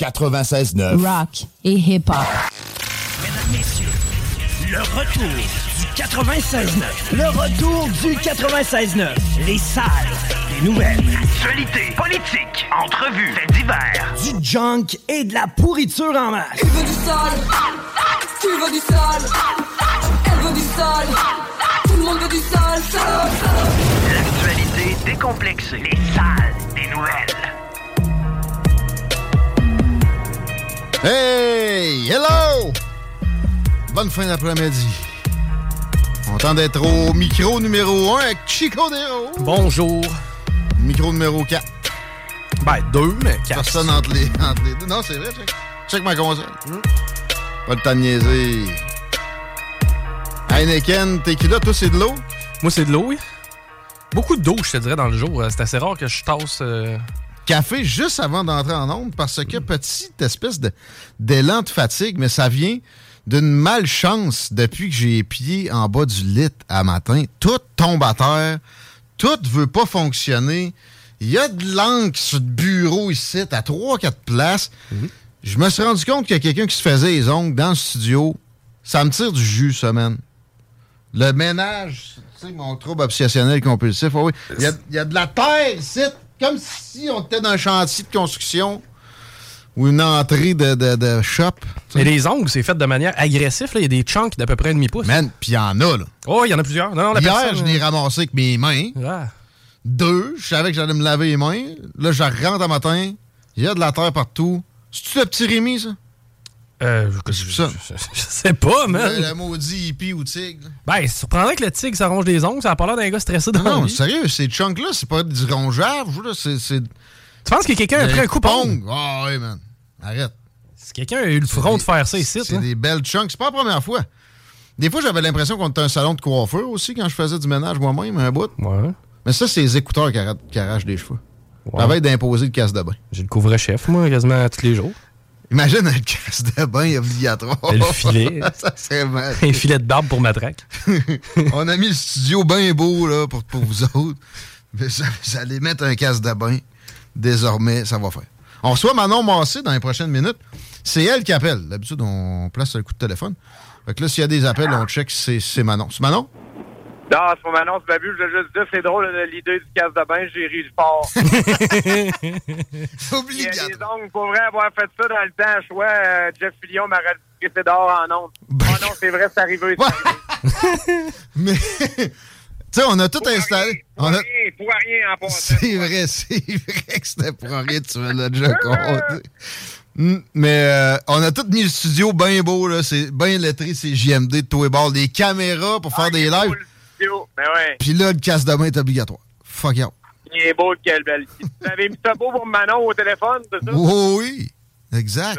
96.9 Rock et hip-hop. Mesdames, messieurs, le retour du 96.9. Le retour du 96.9. Les salles des nouvelles. Actualité, politique, entrevues, faits divers. Du junk et de la pourriture en masse. Tu veux du sale Tu veux du sale Elle veut du sale Tout le monde veut du sale. L'actualité décomplexée. Les salles des nouvelles. Hey! Hello! Bonne fin d'après-midi. Content d'être au micro numéro 1 avec Chico Nero. Bonjour. Micro numéro 4. Ben, deux, mais quatre. Personne entre les, entre les deux. Non, c'est vrai, check. Check ma console. Pas le temps de niaiser. Heineken, tequila, toi, c'est de l'eau? Moi, c'est de l'eau, oui. Beaucoup d'eau, je te dirais, dans le jour. Euh, C'est assez rare que je tasse. euh, Café juste avant d'entrer en onde parce que petite espèce d'élan de fatigue, mais ça vient d'une malchance depuis que j'ai les pieds en bas du lit à matin. Tout tombe à terre, tout veut pas fonctionner. Il y a de l'encre sur le bureau ici, à 3-4 places. Je me suis rendu compte qu'il y a quelqu'un qui se faisait les ongles dans le studio. Ça me tire du jus, semaine. Le ménage, tu sais, mon trouble obsessionnel compulsif. il y a de la terre ici, comme si on était dans un chantier de construction ou une entrée de, de, de shop. Mais les ongles, c'est fait de manière agressive. là. Il y a des chunks d'à peu près un demi-pouce. Man, puis il y en a, là. Oh, il y en a plusieurs. Non, non, la Hier, personne, je l'ai ramassé avec mes mains. Ah. Deux, je savais que j'allais me laver les mains. Là, je rentre un matin. Il y a de la terre partout. C'est-tu le petit Rémi, ça? Euh, je, C'est ça. je- je sais pas, man. Le, le maudit hippie ou tigre. Ben, c'est surprenant que le tigre s'arrange les ongles. Ça a pas l'air d'un gars stressé dans Non, la sérieux, ces chunks-là, c'est pas du rongeage, là, c'est... Tu penses que quelqu'un a pris un coup pong? Ah oui, man. Arrête. Si quelqu'un a eu le front de faire ça ici, C'est des belles chunks. C'est pas la première fois. Des fois, j'avais l'impression qu'on était un salon de coiffeur aussi quand je faisais du ménage moi-même, un bout. Ouais. Mais ça, c'est les écouteurs qui, arrachent des cheveux. Ça va être d'imposer le casse de bain. J'ai le couvre-chef, moi, quasiment tous les jours. Imagine un casse de bain obligatoire. Le filet. ça serait mal. Un filet de barbe pour ma traque. On a mis le studio bien beau là, pour, pour vous autres. Mais ça, vous allez mettre un casse de bain. Désormais, ça va faire. On reçoit Manon Massé dans les prochaines minutes. C'est elle qui appelle. D'habitude, on place un coup de téléphone. Fait que là, s'il y a des appels, on check si c'est c'est Manon. C'est Manon? Non, c'est pas Manon, c'est Babu. Je voulais juste dire, c'est drôle, l'idée du casse de bain, j'ai ri fort. Il y a Obligatoire. des ongles, pour vrai avoir fait ça dans le temps à choix, euh, Jeff Fillion m'aurait dit que c'est dehors en ondes. Ben, Oh non, c'est vrai, c'est arrivé. Mais, tu sais, on a tout installé. Pour On a- rien, pour rien en passant. C'est vrai, c'est vrai que c'était pour rien, tu me l'as déjà compté. Mais euh, on a tout mis le studio bien beau, là. C'est bien lettré, c'est JMD de tous les bords. Des caméras pour faire des lives. Mais ouais, Puis là, le casse de main est obligatoire. Fuck out. il est beau, quelle belle. Vous avez mis ça beau pour Manon au téléphone, c'est ça? Oui, oui. Exact.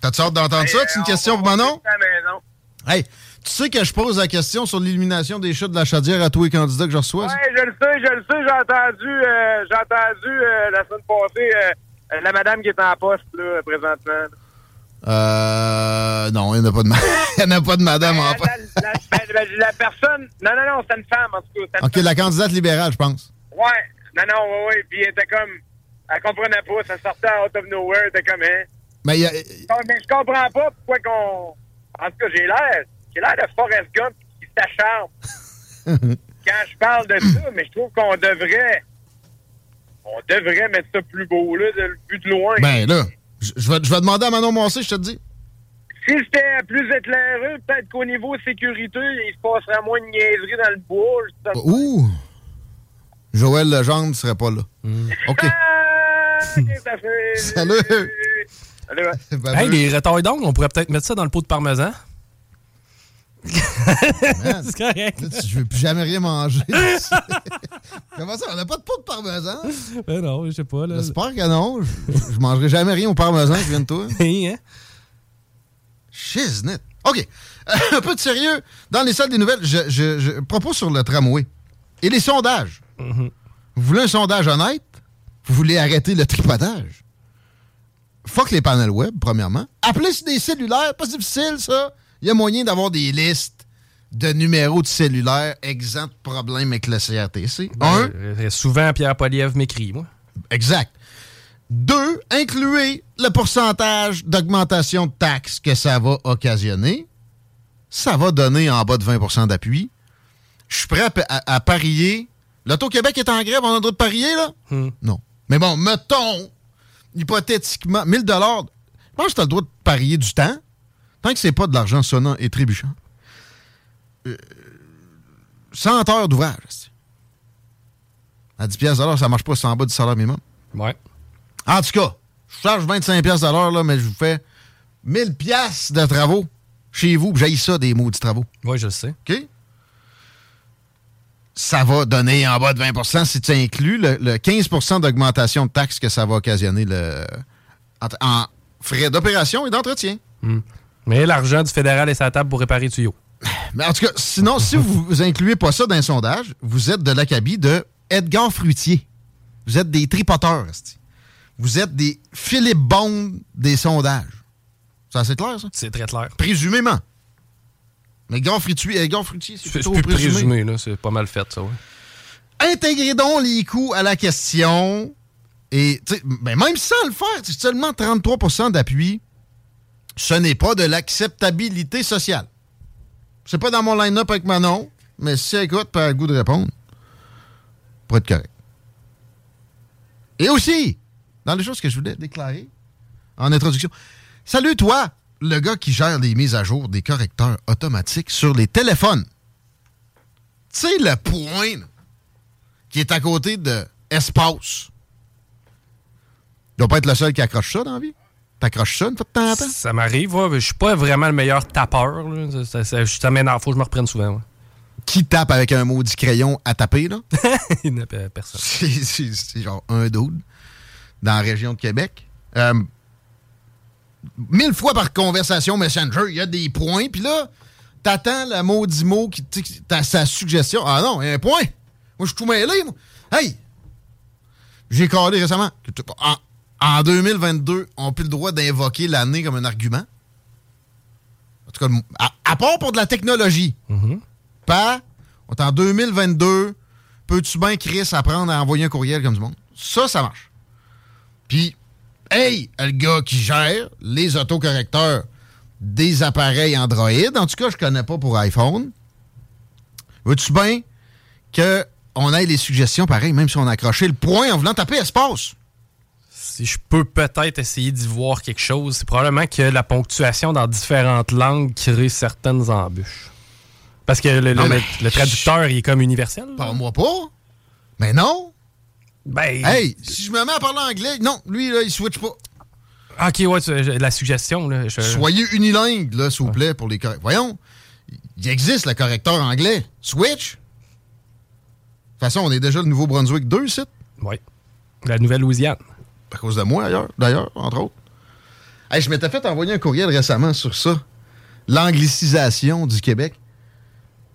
T'as-tu hâte d'entendre ça? C'est une question pour Manon? Hey, tu sais que je pose la question sur l'élimination des chats de la chaudière à tous les candidats que je reçois? Ouais, je le sais, je le sais, j'ai entendu, euh, j'ai entendu euh, la semaine passée euh, la madame qui est en poste, là, présentement. Euh. Non, il n'y en a pas de, il y en a pas de madame en La, la, la- la- personne, non, non, non, c'est une femme, en tout cas. OK, la candidate libérale, je pense. Ouais, non, non, ouais, ouais. Puis elle était comme. Elle comprenait pas, ça sortait out of nowhere, elle était comme, hein. Mais y a- Non, mais je comprends pas pourquoi qu'on. En tout cas, j'ai l'air. J'ai l'air de Forrest Gump qui s'acharne quand je parle de ça, mais je trouve qu'on devrait On devrait mettre ça plus beau, là, de plus de loin. Ben là, je je vais, je vais demander à Manon Massé, je te dis. Si c'était plus éclairé, peut-être qu'au niveau sécurité, il se passerait moins de niaiseries dans le bois. je. Ouh! Joël Legendre serait pas là. OK. Ah, ok, fait... Salut! Salut. Ben, Hey, les retards d'ongles, on pourrait peut-être mettre ça dans le pot de parmesan. C'est correct. là, tu- je veux plus jamais rien manger. Comment ça? On n'a pas de pot de parmesan? Ben non, je sais pas. Là. J'espère que non. Je, je mangerai jamais rien au parmesan qui vient de toi. Hein? Shiznit. OK. un peu de sérieux. Dans les salles des nouvelles, je, je- je propose sur le tramway. Et les sondages. Mhm. Vous voulez un sondage honnête? Vous voulez arrêter le tripotage? Fuck les panels web, premièrement. Appelez sur des cellulaires, pas difficile, ça. Il y a moyen d'avoir des listes de numéros de cellulaires exempts de problèmes avec le CRTC. Un, Euh, souvent, Pierre Poliev m'écrit, moi. Exact. Deux, incluez le pourcentage d'augmentation de taxes que ça va occasionner. Ça va donner en bas de 20% d'appui. Je suis prêt à, pa- à- à parier. L'Auto-Québec est en grève, on a le droit de parier, là? Hmm. Non. Mais bon, mettons, hypothétiquement, 1000 dollars. Je pense que tu as le droit de parier du temps, tant que c'est pas de l'argent sonnant et trébuchant. Euh, 100 heures d'ouvrage. À 10 pièces ça marche pas, c'est en bas du salaire minimum. Ouais. En tout cas, je charge 25 pièces l'heure, là, mais je vous fais 1000 pièces de travaux chez vous. J'ai ça des maudits travaux. Ouais, je le sais. OK? Ça va donner en bas de 20% si tu inclus le, le 15 d'augmentation de taxes que ça va occasionner le, en, en frais d'opération et d'entretien. Mais l'argent du fédéral est sa table pour réparer les tuyaux. Mais en tout cas, sinon, si vous, vous incluez pas ça dans un sondage, vous êtes de l'acabit de Edgar Fruitier. Vous êtes des tripoteurs. Vous êtes des Philippe Bond des sondages. C'est assez clair, ça? C'est très clair. Présumément. Mais Edgar Fruitier, Edgar Fruitier c'est C'est plutôt plus présumé. présumé, là. C'est pas mal fait, ça, ouais. Intégrez donc les coûts à la question. Et ben, même sans le faire, c'est seulement 33% d'appui. Ce n'est pas de l'acceptabilité sociale. C'est pas dans mon line-up avec Manon, mais si elle écoute, pas le goût de répondre, pour être correct. Et aussi, dans les choses que je voulais déclarer en introduction, salut toi, le gars qui gère les mises à jour des correcteurs automatiques sur les téléphones. Tu sais, le point, qui est à côté de Espace. Il doit pas être le seul qui accroche ça dans la vie. T'accroches ça une fois de temps en temps? Ça m'arrive, ouais, je suis pas vraiment le meilleur tapeur. Là. Ça, ça, ça, m'énerve, faut que je me reprenne souvent. ouais. Qui tape avec un maudit crayon à taper, là? Il n'y a personne. C'est- genre un dude dans la région de Québec. Euh, mille fois par conversation Messenger, il y a des points, puis là, t'attends le maudit mot qui t'as sa suggestion. Ah non, il y a un point. Moi, je suis tout mêlé, moi. Hey! J'ai calé récemment. En, en 2022, on n'a plus le droit d'invoquer l'année comme un argument? En tout cas, à, à part pour de la technologie. Pas, on est en 2022, peux-tu bien, Chris, apprendre à envoyer un courriel comme du monde? Ça, ça marche. Puis, hey, le gars qui gère les autocorrecteurs des appareils Android, en tout cas, je connais pas pour iPhone, veux-tu bien qu'on ait les suggestions pareil, même si on a accroché le point en voulant taper espace? Si je peux peut-être essayer d'y voir quelque chose, c'est probablement que la ponctuation dans différentes langues crée certaines embûches. Parce que le, le- Non, mais- le- le traducteur, il est comme universel. Parle-moi pas. Mais non. Ben, Hey, si je me mets à parler anglais, non, lui, là, il switch pas. ok, ouais, la suggestion, là. je- Soyez unilingue, là, s'il vous plaît, pour les correcteurs. Voyons, il existe le correcteur anglais. Switch. De toute façon, on est déjà le Nouveau-Brunswick 2, ici. Ouais. La Nouvelle-Louisiane. À cause de moi, ailleurs, d'ailleurs, entre autres. Je m'étais fait envoyer un courriel récemment sur ça. L'anglicisation du Québec.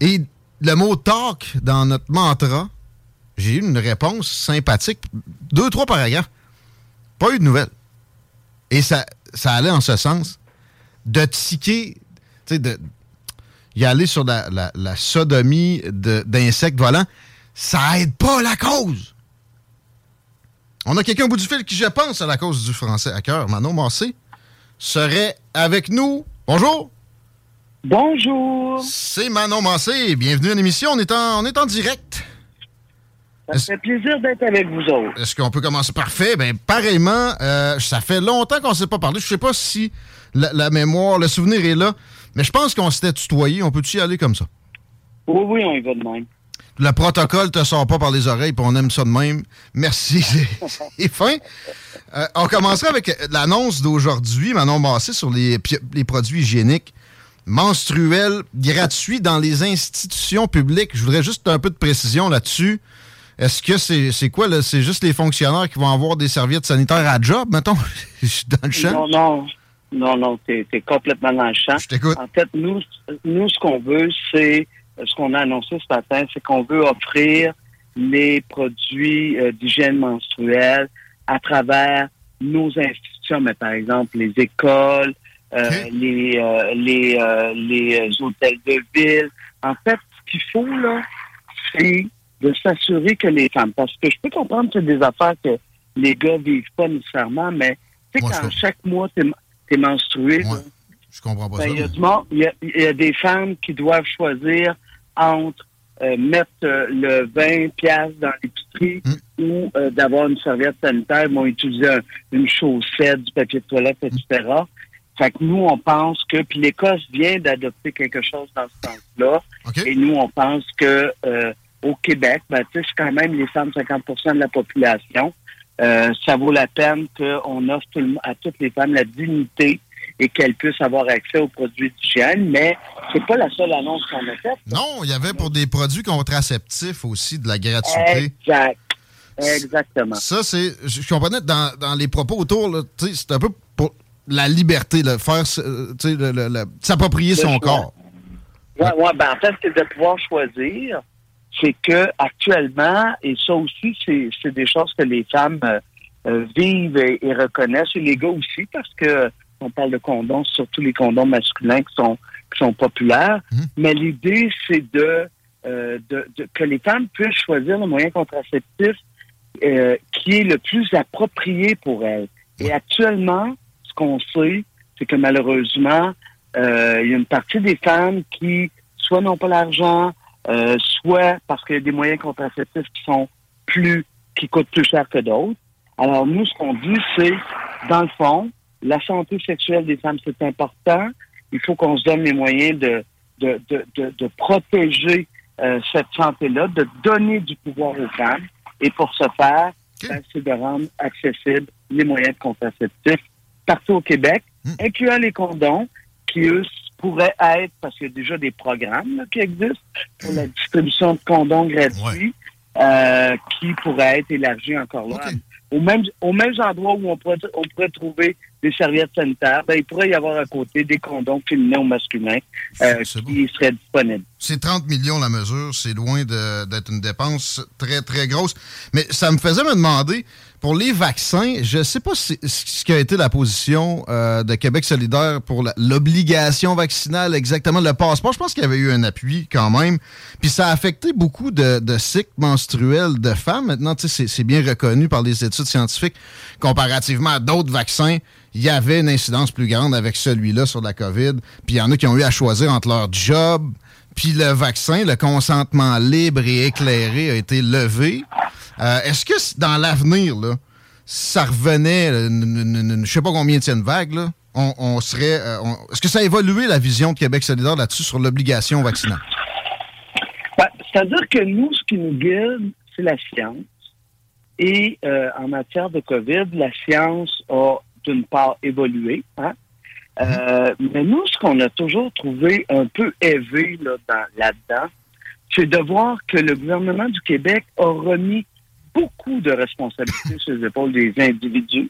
Et le mot talk dans notre mantra, j'ai eu une réponse sympathique. Deux, trois paragraphes. Pas eu de nouvelles. Et ça, ça allait en ce sens de tiquer, tu sais, de y aller sur la, la- sodomie d'insectes volants. Ça aide pas la cause. On a quelqu'un au bout du fil qui, je pense, à la cause du français à cœur. Manon Massé serait avec nous. Bonjour. Bonjour. C'est Manon Massé. Bienvenue à l'émission. On est en, on est en direct. Ça me fait plaisir d'être avec vous autres. Est-ce qu'on peut commencer? Parfait. Ben, pareillement, euh, ça fait longtemps qu'on ne s'est pas parlé. Je sais pas si la, mémoire, le souvenir est là, mais je pense qu'on s'était tutoyé. On peut-tu y aller comme ça? Oui, oui, on y va de même. Le protocole te sort pas par les oreilles, puis on aime ça de même. Merci, c'est fin. Euh, on commencerait avec l'annonce d'aujourd'hui, Manon Massé, sur les, les produits hygiéniques menstruels gratuits dans les institutions publiques. Je voudrais juste un peu de précision là-dessus. Est-ce que c'est quoi, là? C'est juste les fonctionnaires qui vont avoir des serviettes sanitaires à job, mettons? Je suis dans le champ? Non, non. Non, non, t'es es complètement dans le champ. Je t'écoute. En fait, nous, nous ce qu'on veut, c'est, ce qu'on a annoncé ce matin, c'est qu'on veut offrir les produits euh, d'hygiène menstruelle à travers nos institutions, mais par exemple les écoles, euh, les, euh, les, les hôtels de ville. En fait, ce qu'il faut, là, c'est de s'assurer que les femmes, parce que je peux comprendre que c'est des affaires que les gars vivent pas nécessairement, mais tu sais, quand chaque mois t'es es menstrué, je comprends pas ben, ça. Il y, a des femmes qui doivent choisir entre euh, mettre euh, le 20 pièces dans l'épicerie hmm. ou euh, d'avoir une serviette sanitaire, ils vont utiliser une chaussette, du papier de toilette, etc. Fait que nous, on pense que, puis l'Écosse vient d'adopter quelque chose dans ce sens-là, et nous, on pense que au Québec, ben, c'est quand même les femmes 50 de la population. Ça vaut la peine qu'on offre à toutes les femmes la dignité et qu'elles puissent avoir accès aux produits d'hygiène, mais c'est pas la seule annonce qu'on a faite. Non, il y avait pour des produits contraceptifs aussi de la gratuité. Exact. Exactement. Ça, c'est. Je comprenais dans, dans les propos autour, c'est un peu pour la liberté, de faire s'approprier son corps. Oui, ouais, ben en fait, c'est de pouvoir choisir c'est que actuellement, et ça aussi, c'est des choses que les femmes euh, euh, vivent et, reconnaissent, et les gars aussi, parce que on parle de condoms, surtout les condoms masculins qui sont qui sont populaires. Mmh. Mais l'idée, c'est de, euh, de, que les femmes puissent choisir le moyen contraceptif qui est le plus approprié pour elles. Et actuellement, ce qu'on sait, c'est que malheureusement, il y a une partie des femmes qui soit n'ont pas l'argent, euh, soit parce qu'il y a des moyens contraceptifs qui sont plus, qui coûtent plus cher que d'autres. Alors, nous, ce qu'on dit, c'est, dans le fond, la santé sexuelle des femmes, c'est important. Il faut qu'on se donne les moyens de, de, de, de, protéger euh, cette santé-là, de donner du pouvoir aux femmes. Et pour ce faire, ben, c'est de rendre accessibles les moyens contraceptifs partout au Québec, hmm. incluant les condoms, qui, eux, pourrait être, parce qu'il y a déjà des programmes qui existent pour la distribution de condoms gratuits, euh, qui pourraient être élargis encore là. Au même, au même endroit où on pourrait, on pourrait trouver des serviettes sanitaires, ben, il pourrait y avoir à côté des condoms féminins ou masculins euh, qui seraient disponibles. C'est 30 millions la mesure, c'est loin d'être une dépense très, très grosse. Mais ça me faisait me demander, pour les vaccins, je ne sais pas ce qui a été la position euh, de Québec solidaire pour l'obligation vaccinale, exactement le passeport. Je pense qu'il y avait eu un appui quand même. Puis ça a affecté beaucoup de, cycles menstruels de femmes. Maintenant, c'est bien reconnu par les études scientifiques comparativement à d'autres vaccins il y avait une incidence plus grande avec celui-là sur la COVID. Puis il y en a qui ont eu à choisir entre leur job puis le vaccin, le consentement libre et éclairé a été levé. Euh, est-ce que dans l'avenir, ça revenait, je sais pas combien tienne vague, là, on, serait. Euh, est-ce que ça a évolué la vision de Québec solidaire là-dessus sur l'obligation vaccinale? Ben, c'est-à-dire que nous, ce qui nous guide, c'est la science. Et euh, en matière de COVID, la science a d'une part évolué, hein? Euh, mais nous, ce qu'on a toujours trouvé un peu élevé là-dedans, c'est de voir que le gouvernement du Québec a remis beaucoup de responsabilités sur les épaules des individus,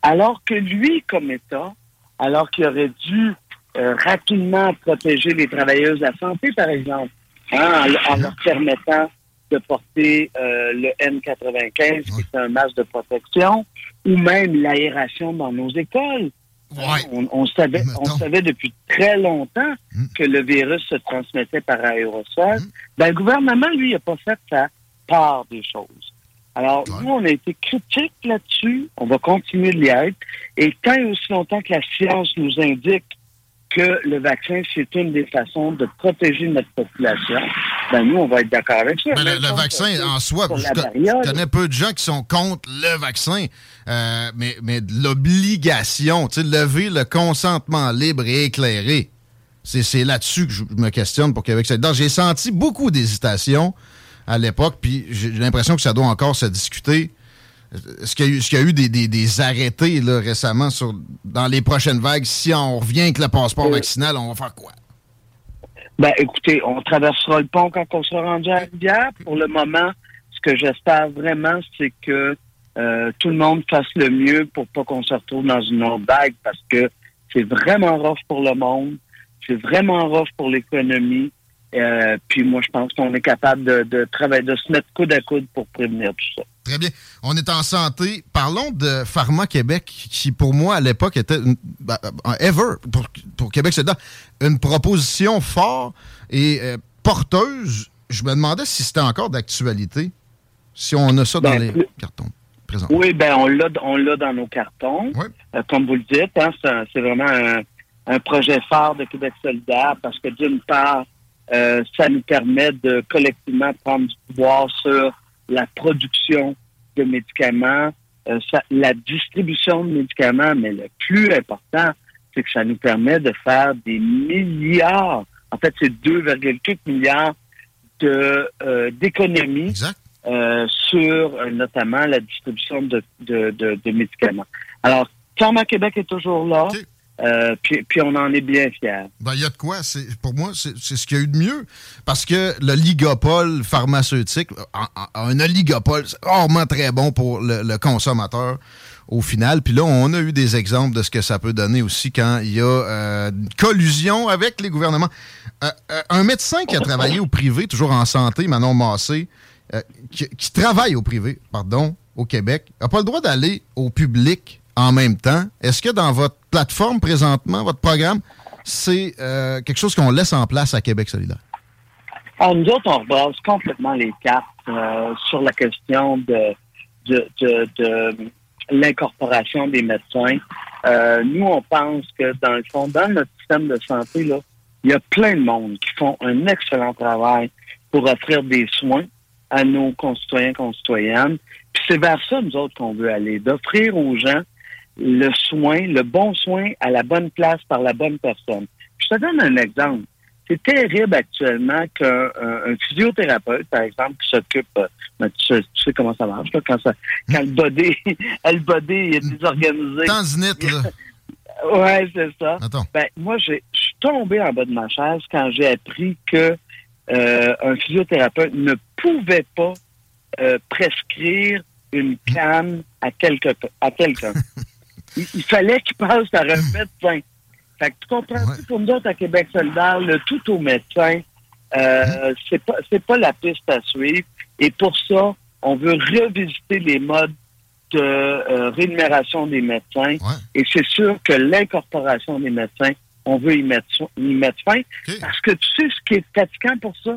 alors que lui, comme État, alors qu'il aurait dû euh, rapidement protéger les travailleuses de la santé, par exemple, hein, en, leur permettant de porter euh, le N95, qui est un masque de protection, ou même l'aération dans nos écoles. On, savait, on savait depuis très longtemps hmm. que le virus se transmettait par aérosol. Hmm. Ben, le gouvernement, lui, n'a pas fait sa part des choses. Alors, nous, on a été critiques là-dessus. On va continuer de l'y être. Et tant et aussi longtemps que la science nous indique que le vaccin, c'est une des façons de protéger notre population, ben nous, on va être d'accord avec ça. Le, vaccin en soi, je, connais peu de gens qui sont contre le vaccin, euh, mais, mais l'obligation, tu sais, lever le consentement libre et éclairé, c'est là-dessus que je me questionne pour Québec solidaire. J'ai senti beaucoup d'hésitation à l'époque, puis j'ai l'impression que ça doit encore se discuter. Est-ce qu'il y, a eu des, arrêtés là, récemment sur dans les prochaines vagues? Si on revient avec le passeport euh, vaccinal, on va faire quoi? Ben, écoutez, on traversera le pont quand on sera rendu à Rivière. Pour le moment, ce que j'espère vraiment, c'est que euh, tout le monde fasse le mieux pour pas qu'on se retrouve dans une autre vague parce que c'est vraiment rough pour le monde, c'est vraiment rough pour l'économie. Euh, puis moi, je pense qu'on est capable de, travailler, de se mettre coude à coude pour prévenir tout ça. Très bien. On est en santé. Parlons de Pharma Québec, qui pour moi à l'époque était une, ben, euh, ever pour, pour Québec, c'est une proposition forte et euh, porteuse. Je me demandais si c'était encore d'actualité, si on a ça dans ben, les cartons. Présents. Oui, ben on l'a, on l'a dans nos cartons. comme vous le dites, hein, c'est, vraiment un, un projet phare de Québec solidaire parce que d'une part, euh, ça nous permet de collectivement prendre du pouvoir sur la production de médicaments, euh, la distribution de médicaments, mais le plus important, c'est que ça nous permet de faire des milliards, en fait, c'est 2,4 milliards de euh, d'économies sur notamment la distribution de, de, médicaments. Alors, Pharma Québec est toujours là. Euh, puis, on en est bien fiers. Ben, il y a de quoi. Pour moi, c'est ce qu'il y a eu de mieux. Parce que le ligopole pharmaceutique, un oligopole, c'est rarement très bon pour le, consommateur au final. Puis là, on a eu des exemples de ce que ça peut donner aussi quand il y a euh, une collusion avec les gouvernements. Euh, un médecin qui a travaillé au privé, toujours en santé, Manon Massé, qui, travaille au privé, pardon, au Québec, n'a pas le droit d'aller au public en même temps. Est-ce que dans votre plateforme présentement, votre programme, c'est euh, quelque chose qu'on laisse en place à Québec solidaire? Alors, nous autres, on rebase complètement les cartes euh, sur la question de, l'incorporation des médecins. Euh, nous, on pense que, dans le fond, dans notre système de santé, il y a plein de monde qui font un excellent travail pour offrir des soins à nos concitoyens, concitoyennes. Puis c'est vers ça, nous autres, qu'on veut aller, d'offrir aux gens le soin, le bon soin à la bonne place par la bonne personne. Je te donne un exemple. C'est terrible actuellement qu'un physiothérapeute, par exemple, qui s'occupe, euh, ben, tu, sais, comment ça marche, quand, ça, quand le body, le body est désorganisé. Tanzinite, là. ouais, c'est ça. Ben, moi, je suis tombé en bas de ma chaise quand j'ai appris que euh, un physiothérapeute ne pouvait pas euh, prescrire une canne à quelqu'un. À quelqu'un. il, fallait qu'il passe par un médecin. Fait que tu comprends, ouais. pour nous autres, à Québec solidaire, le tout au médecin, euh, hein? c'est pas c'est pas la piste à suivre. Et pour ça, on veut revisiter les modes de euh, rémunération des médecins. Et c'est sûr que l'incorporation des médecins, on veut y mettre, y mettre fin. Parce que tu sais ce qui est fatigant pour ça,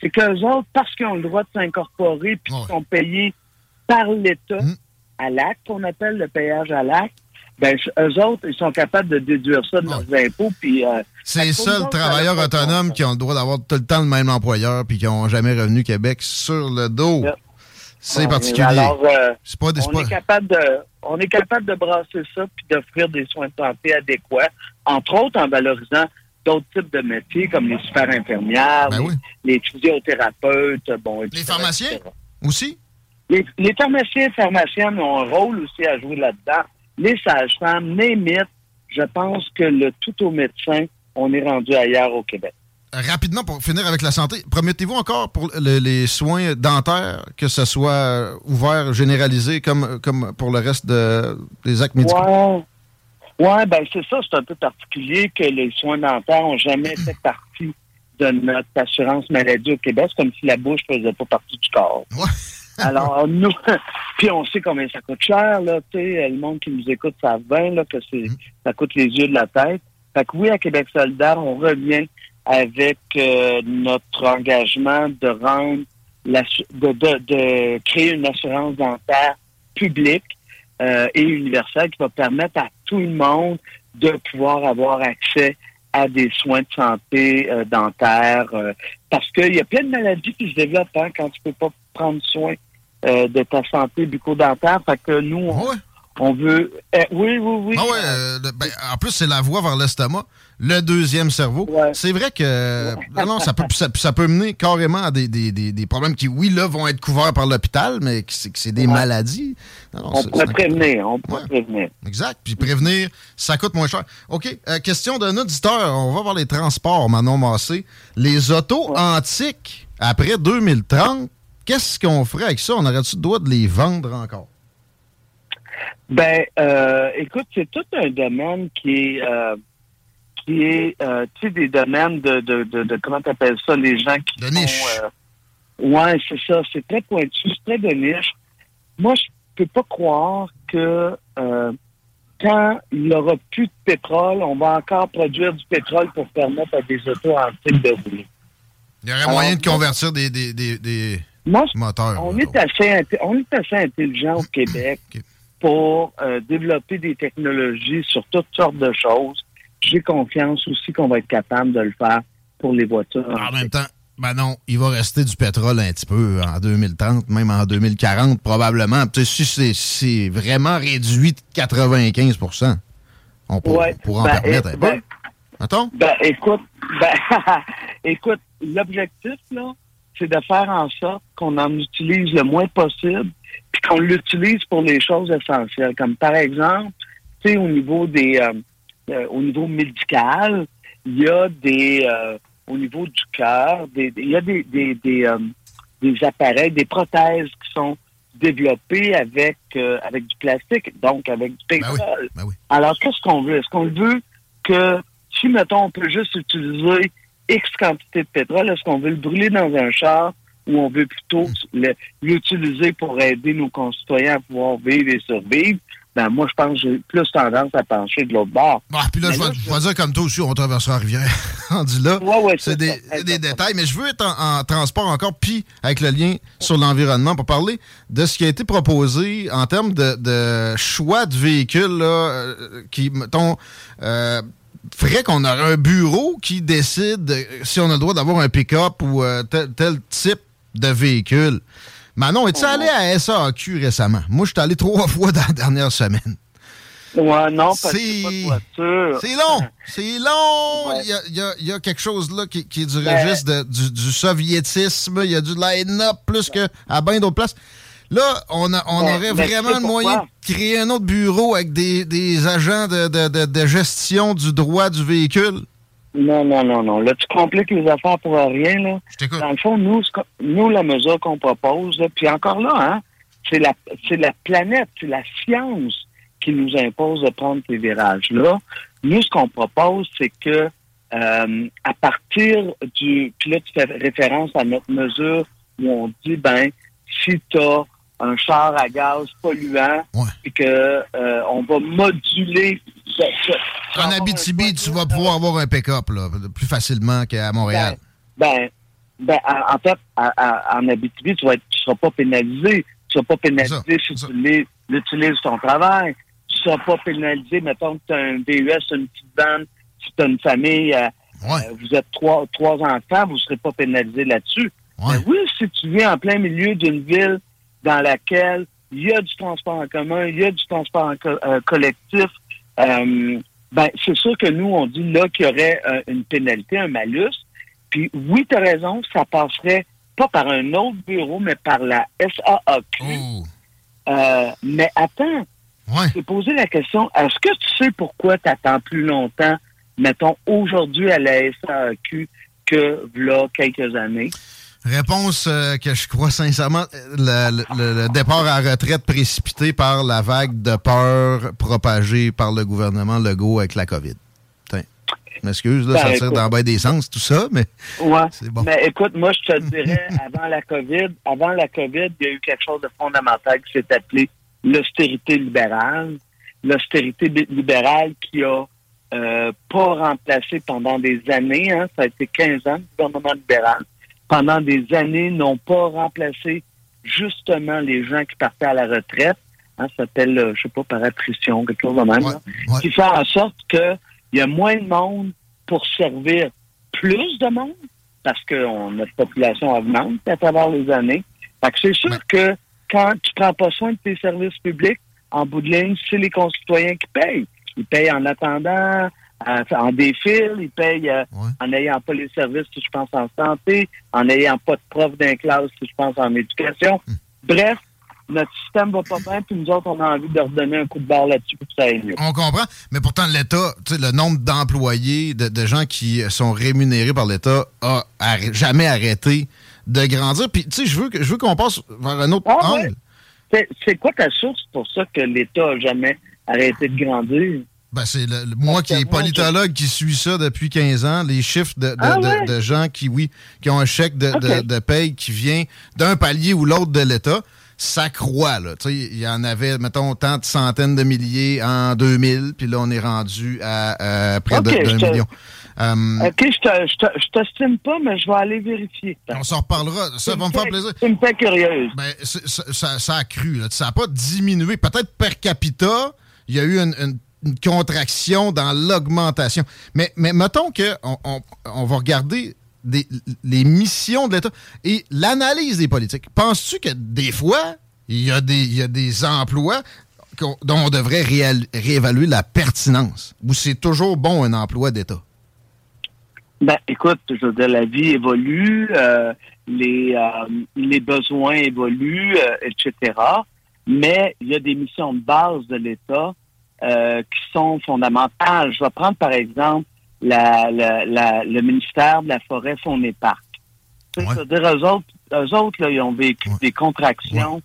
c'est qu'eux autres, parce qu'ils ont le droit de s'incorporer puis qu'ils sont payés par l'État hum. à l'acte, qu'on appelle le payage à l'acte, ben, eux autres, ils sont capables de déduire ça de leurs impôts. Puis, euh, c'est les seuls travailleurs autonomes qui ont le droit d'avoir tout le temps le même employeur puis qui n'ont jamais revenu Québec sur le dos. C'est particulier. Alors, euh, pas on, est capable de, on est capable de brasser ça puis d'offrir des soins de santé adéquats, entre autres en valorisant d'autres types de métiers comme les super infirmières, ben les, physiothérapeutes, bon, Les pharmaciens aussi? Les, les pharmaciens et pharmaciennes ont un rôle aussi à jouer là-dedans les sages-femmes, les mythes, je pense que le tout au médecin, on est rendu ailleurs au Québec. Rapidement, pour finir avec la santé, promettez-vous encore pour les soins dentaires que ce soit ouvert, généralisé, comme, comme pour le reste des actes médicaux? Oui, ouais, ben c'est ça, c'est un peu particulier que les soins dentaires n'ont jamais fait partie de notre assurance maladie au Québec. C'est comme si la bouche ne faisait pas partie du corps. Ouais. Alors, nous, puis on sait combien ça coûte cher, là, tu sais, le monde qui nous écoute ça 20, là, que c'est, mm-hmm. ça coûte les yeux de la tête. Fait que oui, à Québec solidaire, on revient avec euh, notre engagement de rendre, la, de, de, de, créer une assurance dentaire publique euh, et universelle qui va permettre à tout le monde de pouvoir avoir accès à des soins de santé euh, dentaires. euh, parce qu'il y a plein de maladies qui se développent hein, quand tu peux pas prendre soin euh, de ta santé bucco-dentaire. Fait que nous, on, on veut... eh, oui, oui, oui. Ah ouais, euh, ben, en plus, c'est la voie vers l'estomac, le deuxième cerveau. C'est vrai que non, ça, peut, ça, ça peut mener carrément à des, des, des, des problèmes qui, oui, là, vont être couverts par l'hôpital, mais que c'est que c'est des Ouais. maladies. Non, on pourrait prévenir, on pourrait prévenir. Exact. Puis prévenir, ça coûte moins cher. OK. euh, question d'un auditeur. On va voir les transports, Manon Massé. Les autos antiques, après 2030, qu'est-ce qu'on ferait avec ça? On aurait-tu le droit de les vendre encore? Ben, euh, écoute, c'est tout un domaine qui est, euh, qui est, euh, tu sais, des domaines de, de, de, de comment t'appelles ça, les gens qui de niche. ouais, c'est ça, c'est très pointu, c'est très de niche. Moi, je peux pas croire que euh, quand il n'y aura plus de pétrole, on va encore produire du pétrole pour permettre à des autos antiques de rouler. Il y aurait Alors, moyen de convertir des, des, des, des Moi, je- on est assez on est assez intelligent au Québec pour euh, développer des technologies sur toutes sortes de choses. J'ai confiance aussi qu'on va être capable de le faire pour les voitures. En même temps, ben non, il va rester du pétrole un petit peu en 2030, même en 2040 probablement. Si c'est- vraiment réduit de 95 on Ouais, pourra en ben, permettre un ben, peu. Attends? Ben, écoute, ben, écoute, l'objectif, là, c'est de faire en sorte qu'on en utilise le moins possible, puis qu'on l'utilise pour les choses essentielles. Comme par exemple, tu sais, au niveau des, euh, euh, au niveau médical, il y a des, euh, au niveau du cœur, il y a des, des, des, euh, des appareils, des prothèses qui sont développées avec, euh, avec du plastique, donc avec du pétrole. Alors, qu'est-ce qu'on veut? Est-ce qu'on veut que si, mettons, on peut juste utiliser X quantité de pétrole, est-ce qu'on veut le brûler dans un char ou on veut plutôt l'utiliser pour aider nos concitoyens à pouvoir vivre et survivre? Ben, moi, je pense que j'ai plus tendance à pencher de l'autre bord. Ah, puis là, je vais, dire comme toi aussi, on traversera la rivière. Rendu là, c'est des, des détails. Mais je veux être en, en transport encore, puis avec le lien sur l'environnement, pour parler de ce qui a été proposé en termes de, de choix de véhicules là, euh, qui, mettons, euh, ferait qu'on aurait un bureau qui décide euh, si on a le droit d'avoir un pick-up ou euh, tel, tel type de véhicule. Manon, es-tu allé à SAQ récemment? Moi, je suis allé trois fois dans la dernière semaine. Ouais, non, parce que pas de voiture. C'est long! C'est long! Il y, a, il y a- il y a quelque chose là qui, qui est du Ben- registre de- du, du soviétisme. Il y a du line-up plus que à bien d'autres places. Là, on, a- on Ben, aurait ben, vraiment le moyen de créer un autre bureau avec des, des agents de, de- de- de gestion du droit du véhicule. Non, non, non, non. Là, tu compliques les affaires pour rien, là. Dans le fond, nous, nous la mesure qu'on propose, puis encore là, hein, c'est la, c'est la planète, c'est la science qui nous impose de prendre ces virages-là. Nous, ce qu'on propose, c'est que euh, à partir du... Puis là, tu fais référence à notre mesure où on dit, ben, si tu as un char à gaz polluant, puis que euh, on va moduler... ce- En Abitibi, tu vas pouvoir avoir un pick-up plus facilement qu'à Montréal. Ben, ben, en en fait, à- à- en Abitibi, tu ne seras pas pénalisé. Tu ne seras pas pénalisé si tu l'utilises ton travail. Tu ne seras pas pénalisé, mettons que tu as un VUS, une petite vanne, si tu as une famille, euh, euh, vous êtes trois, trois enfants, vous ne serez pas pénalisé là-dessus. Mais oui, si tu vis en plein milieu d'une ville dans laquelle il y a du transport en commun, il y a du transport en co- euh, collectif, euh, ben, c'est sûr que nous, on dit là qu'il y aurait euh, une pénalité, un malus. Puis oui, tu as raison, ça passerait pas par un autre bureau, mais par la SAAQ. Euh, mais attends, je t'ai posé la question, est-ce que tu sais pourquoi tu attends plus longtemps, mettons, aujourd'hui à la SAAQ que là quelques années? Réponse euh, que je crois sincèrement, le, le- le départ à retraite précipité par la vague de peur propagée par le gouvernement Legault avec la COVID. M'excuse, là, Ben, ça tire écoute. dans bien des sens, tout ça, mais Ouais. c'est bon. Mais écoute, moi, je te dirais, avant la COVID, avant la COVID, il y a eu quelque chose de fondamental qui s'est appelé l'austérité libérale. L'austérité libérale qui a euh, pas remplacé pendant des années, hein, ça a été 15 ans, le gouvernement libéral, pendant des années, n'ont pas remplacé justement les gens qui partaient à la retraite. Hein, ça s'appelle, euh, je sais pas, par attrition, quelque chose de même, là, qui fait en sorte que il y a moins de monde pour servir plus de monde, parce que on- notre population augmente à travers les années. Fait que c'est sûr que quand tu prends pas soin de tes services publics, en bout de ligne, c'est les concitoyens qui payent. Ils payent en attendant, en, défile, ils payent euh, en n'ayant pas les services, si je pense en santé, en n'ayant pas de profs d'un classe, si je pense en éducation. Bref, notre système va pas bien, puis nous autres, on a envie de redonner un coup de barre là-dessus pour que ça aille mieux. On comprend, mais pourtant, l'État, le nombre d'employés, de, de gens qui sont rémunérés par l'État a arr- jamais arrêté de grandir. Puis, tu sais, je veux, que- je veux qu'on passe vers un autre Ah angle. ouais? C'est quoi ta source pour ça que l'État a jamais arrêté de grandir? Ben, c'est le- le- moi qui est politologue qui suis ça depuis 15 ans, les chiffres de, de- Ah de- ouais? de gens qui, oui, qui ont un chèque de, de- paye qui vient d'un palier ou l'autre de l'État, ça croît. là. Il y en avait, mettons, tant de centaines de milliers en 2000, puis là, on est rendu à près de- Ok, d'un million. Euh, OK, je te- je te- je t'estime pas, mais je vais aller vérifier. On s'en reparlera. Ça va me faire plaisir. Tu me fais curieuse. Ben, ça, ça- ça a cru. Là. Ça n'a pas diminué. Peut-être per capita, il y a eu une, une- une contraction dans l'augmentation. Mais, mettons qu'on on, va regarder les missions de l'État et l'analyse des politiques. Penses-tu que des fois, il y a des, emplois dont on devrait réévaluer la pertinence? Ou c'est toujours bon un emploi d'État? Ben, écoute, je veux dire, la vie évolue, euh, les, euh, les besoins évoluent, euh, etc. Mais il y a des missions de base de l'État euh, qui sont fondamentales. Je vais prendre, par exemple, la, la- la- le ministère de la Forêt, Faune et Parc. Tu sais, C'est-à-dire, eux autres, eux autres là, ils ont vécu des contractions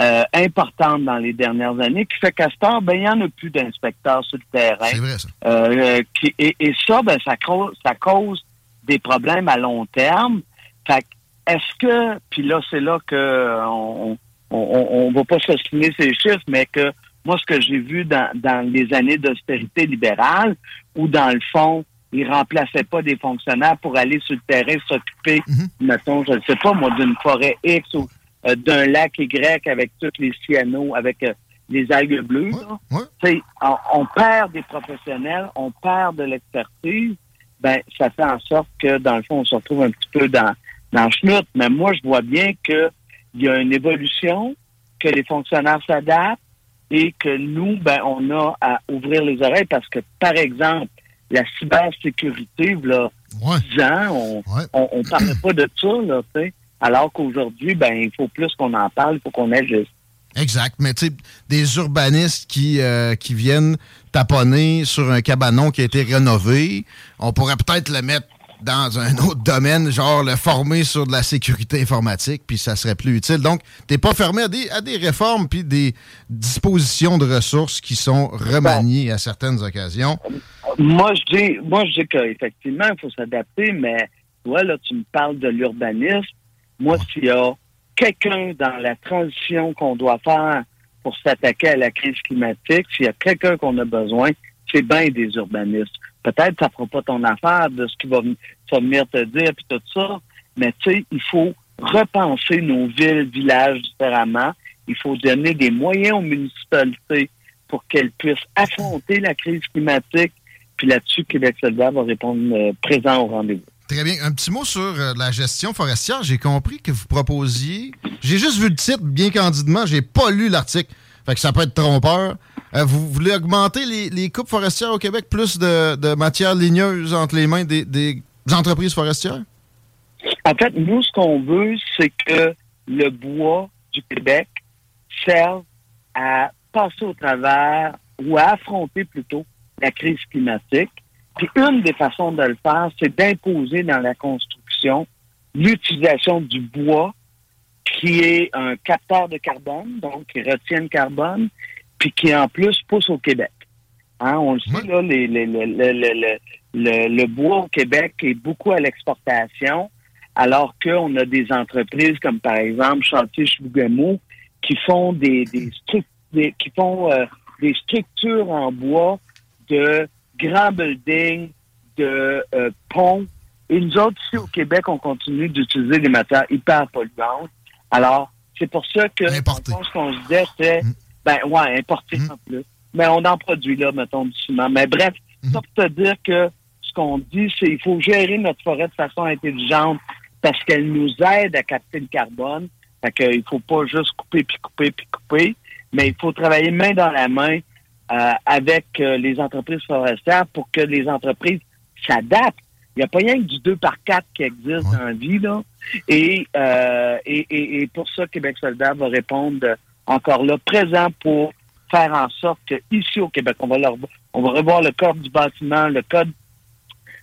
euh, importantes dans les dernières années, qui fait qu'à ce temps, ben, il n'y en a plus d'inspecteurs sur le terrain. C'est vrai, ça. Euh, qui- et, et ça, ben, ça cause, ça cause des problèmes à long terme. Fait est-ce que, puis là, c'est là que on, on, on, on va pas s'ostiner ces chiffres, mais que moi, ce que j'ai vu dans, dans les années d'austérité libérale, où dans le fond, ils remplaçaient pas des fonctionnaires pour aller sur le terrain s'occuper, mettons, je ne sais pas, moi, d'une forêt X ou euh, d'un lac Y avec tous les cyanos, avec euh, les algues bleues. on, on perd des professionnels, on perd de l'expertise, ben ça fait en sorte que, dans le fond, on se retrouve un petit peu dans, dans le schnout. Mais moi, je vois bien qu'il y a une évolution, que les fonctionnaires s'adaptent et que nous, ben, on a à ouvrir les oreilles parce que, par exemple, la cybersécurité, là, 10 ans, on, on, on parlait pas de ça, là, tu sais. Alors qu'aujourd'hui, ben, il faut plus qu'on en parle, il faut qu'on agisse. Exact. Mais tu sais, des urbanistes qui, euh, qui viennent taponner sur un cabanon qui a été rénové, on pourrait peut-être le mettre dans un autre domaine, genre le former sur de la sécurité informatique, puis ça serait plus utile. Donc, t'es pas fermé à des, à des réformes puis des dispositions de ressources qui sont remaniées à certaines occasions. Moi, je dis, moi, je dis qu'effectivement, il faut s'adapter, mais toi, là, tu me parles de l'urbanisme. Moi, s'il y a quelqu'un dans la transition qu'on doit faire pour s'attaquer à la crise climatique, s'il y a quelqu'un qu'on a besoin, c'est bien des urbanistes. Peut-être ça fera pas ton affaire de ce qui va, venir te dire puis tout ça, mais tu sais, il faut repenser nos villes, villages différemment. Il faut donner des moyens aux municipalités pour qu'elles puissent affronter la crise climatique. Puis là-dessus, Québec solidaire va répondre euh, présent au rendez-vous. Très bien. Un petit mot sur euh, la gestion forestière. J'ai compris que vous proposiez. J'ai juste vu le titre bien candidement. J'ai pas lu l'article. Fait que ça peut être trompeur. Euh, vous voulez augmenter les, les coupes forestières au Québec, plus de, de matières ligneuses entre les mains des, des entreprises forestières? En fait, nous, ce qu'on veut, c'est que le bois du Québec serve à passer au travers ou à affronter plutôt la crise climatique. Puis une des façons de le faire, c'est d'imposer dans la construction l'utilisation du bois qui est un capteur de carbone, donc qui retient le carbone, puis qui en plus pousse au Québec. Hein, on le sait, là, les- les- le, le- le- le- le- le bois au Québec est beaucoup à l'exportation, alors qu'on a des entreprises comme par exemple Chantier Chibougamau qui font des, des, des- qui font euh, des structures en bois de grands buildings, de euh, ponts. Et nous autres, ici au Québec, on continue d'utiliser des matières hyper polluantes. Alors, c'est pour ça que ce qu'on se disait, c'est, ben ouais, importer en plus. Mais on en produit là, mettons, du ciment. Mais bref, ça pour te dire que ce qu'on dit, c'est il faut gérer notre forêt de façon intelligente parce qu'elle nous aide à capter le carbone. Fait qu'il faut pas juste couper, puis couper, puis couper, mais il faut travailler main dans la main euh, avec euh, les entreprises forestières pour que les entreprises s'adaptent. Il n'y a pas rien que du 2 par 4 qui existe dans la vie, là. Et, euh, et, et, et, pour ça, Québec solidaire va répondre encore là, présent pour faire en sorte que ici au Québec, on va, leur, on va revoir le code du bâtiment, le code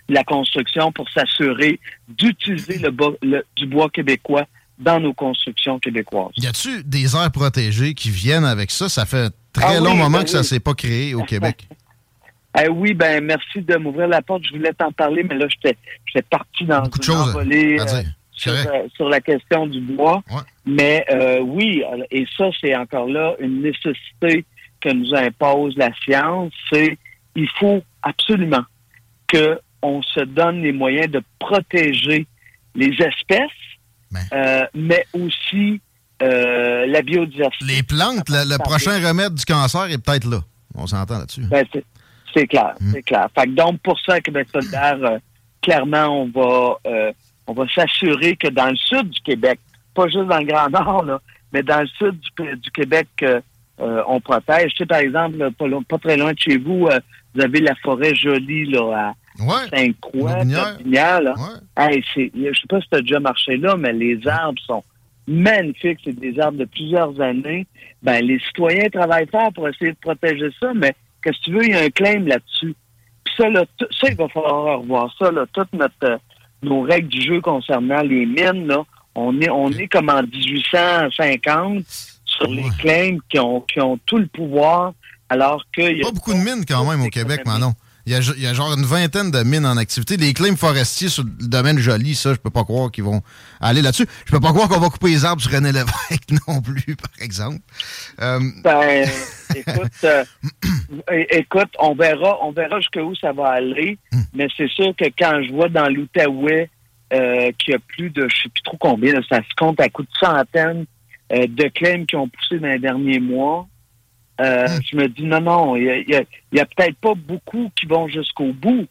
de la construction pour s'assurer d'utiliser le, le, du bois québécois dans nos constructions québécoises. Y a-tu des aires protégées qui viennent avec ça? Ça fait un très ah long moment ben que ça s'est pas créé au Québec. Eh oui, ben merci de m'ouvrir la porte. Je voulais t'en parler, mais là, j'étais parti dans Beaucoup de choses euh, sur, euh, sur, la question du bois. Mais euh, oui, et ça, c'est encore là une nécessité que nous impose la science. C'est il faut absolument que on se donne les moyens de protéger les espèces, ben. mais aussi la biodiversité. Les plantes, le, prochain remède du cancer est peut-être là. On s'entend là-dessus. Ben, c'est clair, hmm. c'est clair. Fait que donc, pour ça, Québec solidaire, euh, clairement, on va euh, on va s'assurer que dans le sud du Québec, pas juste dans le Grand Nord, là, mais dans le sud du, Québec, euh, on protège. Tu sais, par exemple, pas, très loin de chez vous, vous avez la forêt jolie là, à Sainte-Croix, là. Ouais. je sais pas si tu as déjà marché là, mais les arbres sont magnifiques. C'est des arbres de plusieurs années. Ben, les citoyens travaillent fort pour essayer de protéger ça, mais Qu'est-ce que tu veux, il y a un claim là-dessus. Puis ça, là, ça, il va falloir revoir ça, là, toutes notre, euh, nos règles du jeu concernant les mines, là. On est, on est comme en 1850 sur les claims qui ont, qui ont tout le pouvoir, alors que... Pas beaucoup de mines quand même au Québec, Manon. Il y, a, genre une vingtaine de mines en activité. Les claims forestiers sur le domaine joli, ça, je peux pas croire qu'ils vont aller là-dessus. Je peux pas croire qu'on va couper les arbres sur René Lévesque non plus, par exemple. Euh, ben, écoute, euh, écoute, on verra, on verra jusqu'où ça va aller. Mais c'est sûr que quand je vois dans l'Outaouais euh, qu'il y a plus de, je sais plus trop combien, ça se compte à coup de centaines de claims qui ont poussé dans les derniers mois. Euh, hmm. Je me dis non, non, il y a, peut-être pas beaucoup qui vont jusqu'au bout,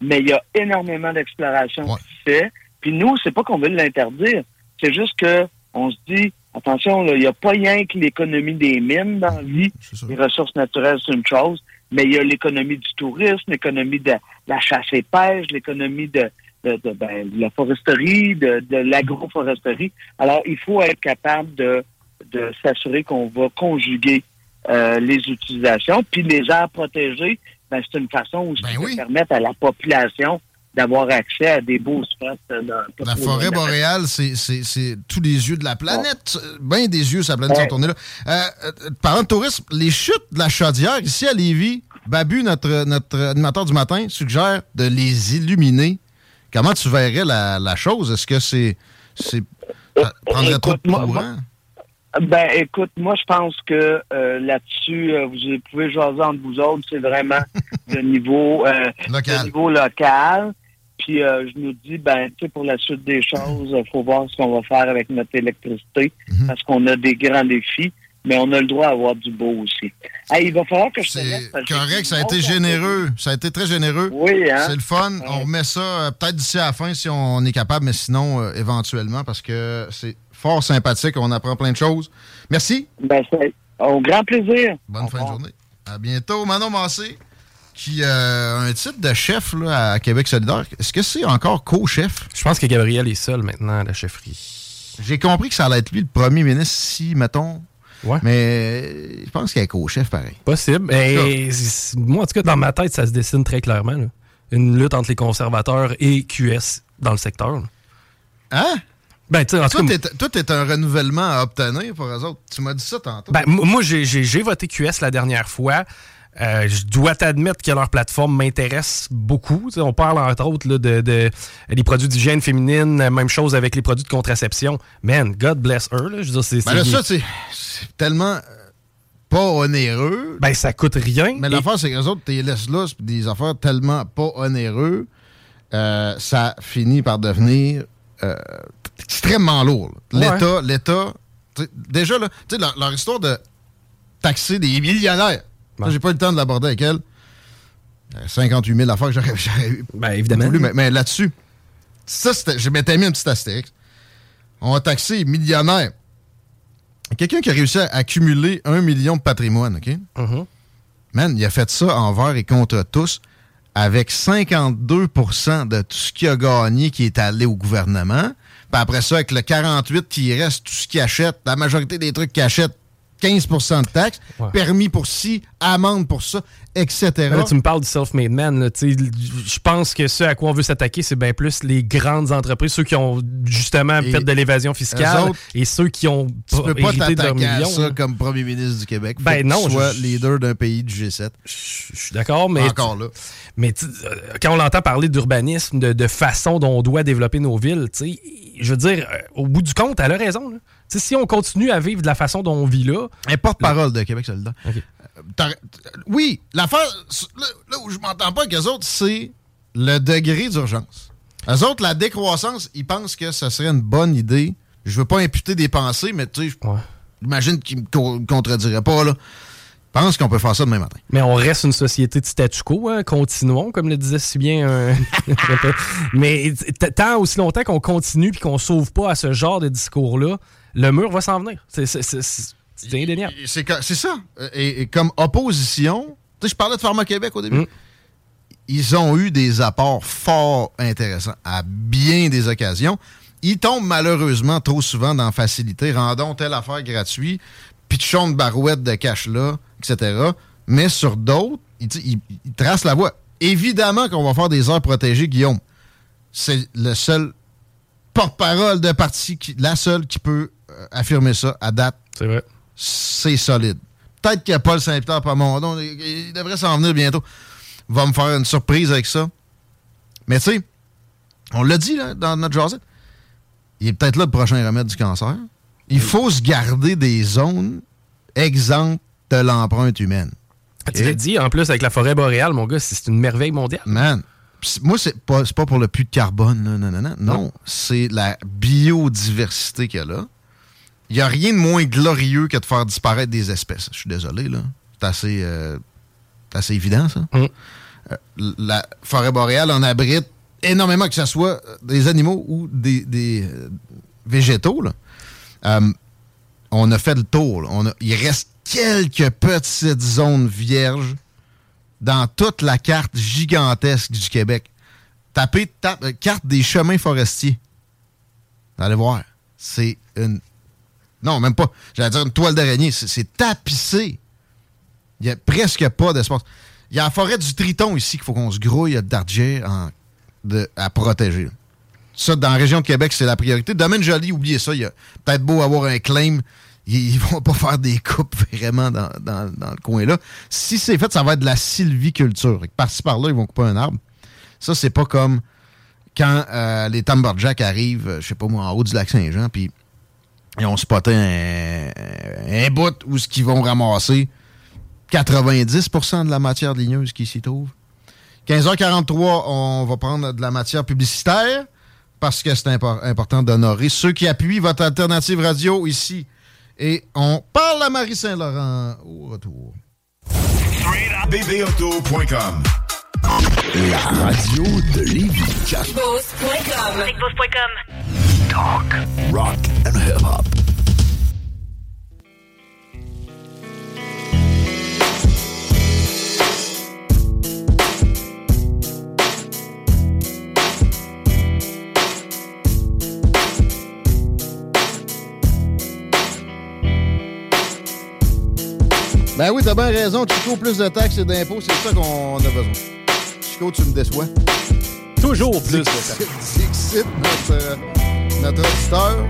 mais il y a énormément d'exploration qui se fait. Puis nous, c'est pas qu'on veut l'interdire, c'est juste que on se dit attention, il n'y a pas rien que l'économie des mines dans la vie. Les ressources naturelles, c'est une chose, mais il y a l'économie du tourisme, l'économie de la chasse et pêche, l'économie de, de, ben, la foresterie, de, de l'agroforesterie. Alors, il faut être capable de, de s'assurer qu'on va conjuguer euh, les utilisations. Puis les aires protégées, ben, c'est une façon aussi ben de permettre à la population d'avoir accès à des beaux spots. Euh, la forêt boréale, c'est tous les yeux de la planète. Bien des yeux, sa planète sont là. Euh, parlant de tourisme, les chutes de la chaudière, ici à Lévis, Babu, notre, notre animateur du matin, suggère de les illuminer. Comment tu verrais la, chose? Est-ce que c'est... c'est prendrait trop de courant? Ben, écoute, moi, je pense que euh, là-dessus, euh, vous pouvez jaser entre vous autres, c'est vraiment de niveau, euh, local. niveau local. Puis je nous dis, ben, tu sais, pour la suite des choses, il faut voir ce qu'on va faire avec notre électricité, mhm. parce qu'on a des grands défis, mais on a le droit d'avoir du beau aussi. il va falloir que je C'est correct, ça a été généreux. Ça a été très généreux. Oui, hein? C'est le fun. On remet ça peut-être d'ici à la fin si on est capable, mais sinon, éventuellement, parce que c'est fort sympathique. On apprend plein de choses. Merci. Ben, c'est au grand plaisir. Bonne fin de journée. À bientôt. Manon Massé, qui a un titre de chef là, à Québec solidaire. Est-ce que c'est encore co-chef? Je pense que Gabriel est seul maintenant à la chefferie. J'ai compris que ça allait être lui le premier ministre si, mettons, Ouais. Mais je pense qu'il est co-chef pareil. Possible. Et moi, en tout cas, dans ma tête, ça se dessine très clairement. Une lutte entre les conservateurs et QS dans le secteur. Hein? Ben, en tout t'es un renouvellement à obtenir pour eux autres. Tu m'as dit ça tantôt. Ben, moi, j'ai voté QS la dernière fois. Euh, je dois t'admettre que leur plateforme m'intéresse beaucoup. on parle entre autres là, de, de, des produits d'hygiène féminine, même chose avec les produits de contraception. Man, God bless her. Là. Je veux dire, ben là, ça, c'est tellement euh, pas onéreux. Ben, ça coûte rien. Mais l'affaire, c'est que les autres, t'es laisses là, des affaires tellement pas onéreux, euh, ça finit par devenir extrêmement lourd. L'État, l'État, déjà, là, leur, leur histoire de taxer des millionnaires, j'ai pas eu le temps de l'aborder avec elle. 58 000 affaires que j'aurais. Ben, évidemment. voulu, mais, mais là-dessus, ça, je m'étais mis un petit astérix. On a taxé millionnaire. Quelqu'un qui a réussi à accumuler un million de patrimoine, OK? Mhm. Man, il a fait ça envers et contre tous avec 52% de tout ce qu'il a gagné qui est allé au gouvernement. Après ça, avec le 48 qui reste, tout ce qu'il achète, la majorité des trucs qu'il achète, 15% de taxes, Ouais. permis pour ci, amende pour ça, etc. Là, tu me parles du self-made man. Je pense que ce à quoi on veut s'attaquer, c'est bien plus les grandes entreprises, ceux qui ont justement Et fait de l'évasion fiscale autres, et ceux qui ont Tu peux pas hérité de leurs t'attaquer à millions. ça là. comme premier ministre du Québec. Ben que non, tu sois je- leader d'un pays du G7. Je suis d'accord, mais Encore là. Mais tu- euh, quand on entend parler d'urbanisme, de, de façon dont on doit développer nos villes, je veux dire, euh, au bout du compte, elle a raison. là. Si on continue à vivre de la façon dont on vit là, Un porte-parole de Québec solidaire. Euh, t'as- Oui, l'affaire, là, là où je m'entends pas avec eux autres, c'est le degré d'urgence. Eux autres, la décroissance, ils pensent que ce serait une bonne idée. Je veux pas imputer des pensées, mais tu sais, j'imagine qu'ils me co- contrediraient pas, là. Ils pensent qu'on peut faire ça demain matin. mais on reste une société de statu quo, hein, continuons, comme le disait si bien un... mais tant aussi longtemps qu'on continue et qu'on sauve pas à ce genre de discours-là, le mur va s'en venir. C'est- indéniable. C'est ça. Et, et comme opposition, tu sais, je parlais de Pharma-Québec au début. Mm. Ils ont eu des apports fort intéressants à bien des occasions. Ils tombent malheureusement trop souvent dans facilité. Rendons telle affaire gratuite, pitchons de barouette de cash là, etc. Mais sur d'autres, ils, ils- ils tracent la voie. Évidemment qu'on va faire des heures protégées, Guillaume. C'est le seul porte-parole de parti, qui, la seule qui peut affirmer ça à date C'est vrai. c'est solide. Peut-être qu'il n'y a pas le Saint-Pierre Pamondon. Il, il devrait s'en venir bientôt. Va me faire une surprise avec ça. Mais tu sais, on l'a dit là, dans notre jasette. Il est peut-être là le prochain remède du cancer. Il faut se garder des zones exemptes de l'empreinte humaine. Tu l'as dit, en plus, avec la forêt boréale, mon gars, c'est une merveille mondiale. Man, moi, c'est pas, pour le puits de carbone. là, non, non. Non, Non. c'est la biodiversité qu'il y a là. Il n'y a rien de moins glorieux que de faire disparaître des espèces. Je suis désolé, là. C'est assez, euh, c'est assez évident, ça. Mm. Euh, la forêt boréale en abrite énormément, que ce soit des animaux ou des, des, euh, végétaux. Là. Euh, on a fait le tour. là. On a- il reste quelques petites zones vierges dans toute la carte gigantesque du Québec. Tapez tape, euh, carte des chemins forestiers. Vous allez voir. C'est une. Non, même pas. J'allais dire une toile d'araignée. C'est- tapissé. Il n'y a presque pas d'espace. Il y a la forêt du Triton ici qu'il faut qu'on se grouille d'argent à protéger. Ça, dans la région de Québec, c'est la priorité. Domaine Joli, oubliez ça. Il y a peut-être beau avoir un claim. Ils, vont pas faire des coupes vraiment dans, le coin-là. Si c'est fait, ça va être de la sylviculture. Par-ci, par-là, ils vont couper un arbre. Ça, c'est pas comme quand euh, les Timberjacks arrivent, euh, je sais pas moi, en haut du lac Saint-Jean, puis ils ont spoté un, un bout où ce qu'ils vont ramasser 90% de la matière ligneuse qui s'y trouve. 15h43, on va prendre de la matière publicitaire parce que c'est impor- important d'honorer ceux qui appuient votre alternative radio ici. Et on parle à Marie Saint-Laurent au retour. bbauto.com La radio de Lévis. Talk, rock and hip-hop. Ben oui, t'as bien raison. Chico, plus de taxes et d'impôts, c'est ça qu'on a besoin. Chico, tu me déçois. Toujours plus de ça. Notre, euh, auditeur.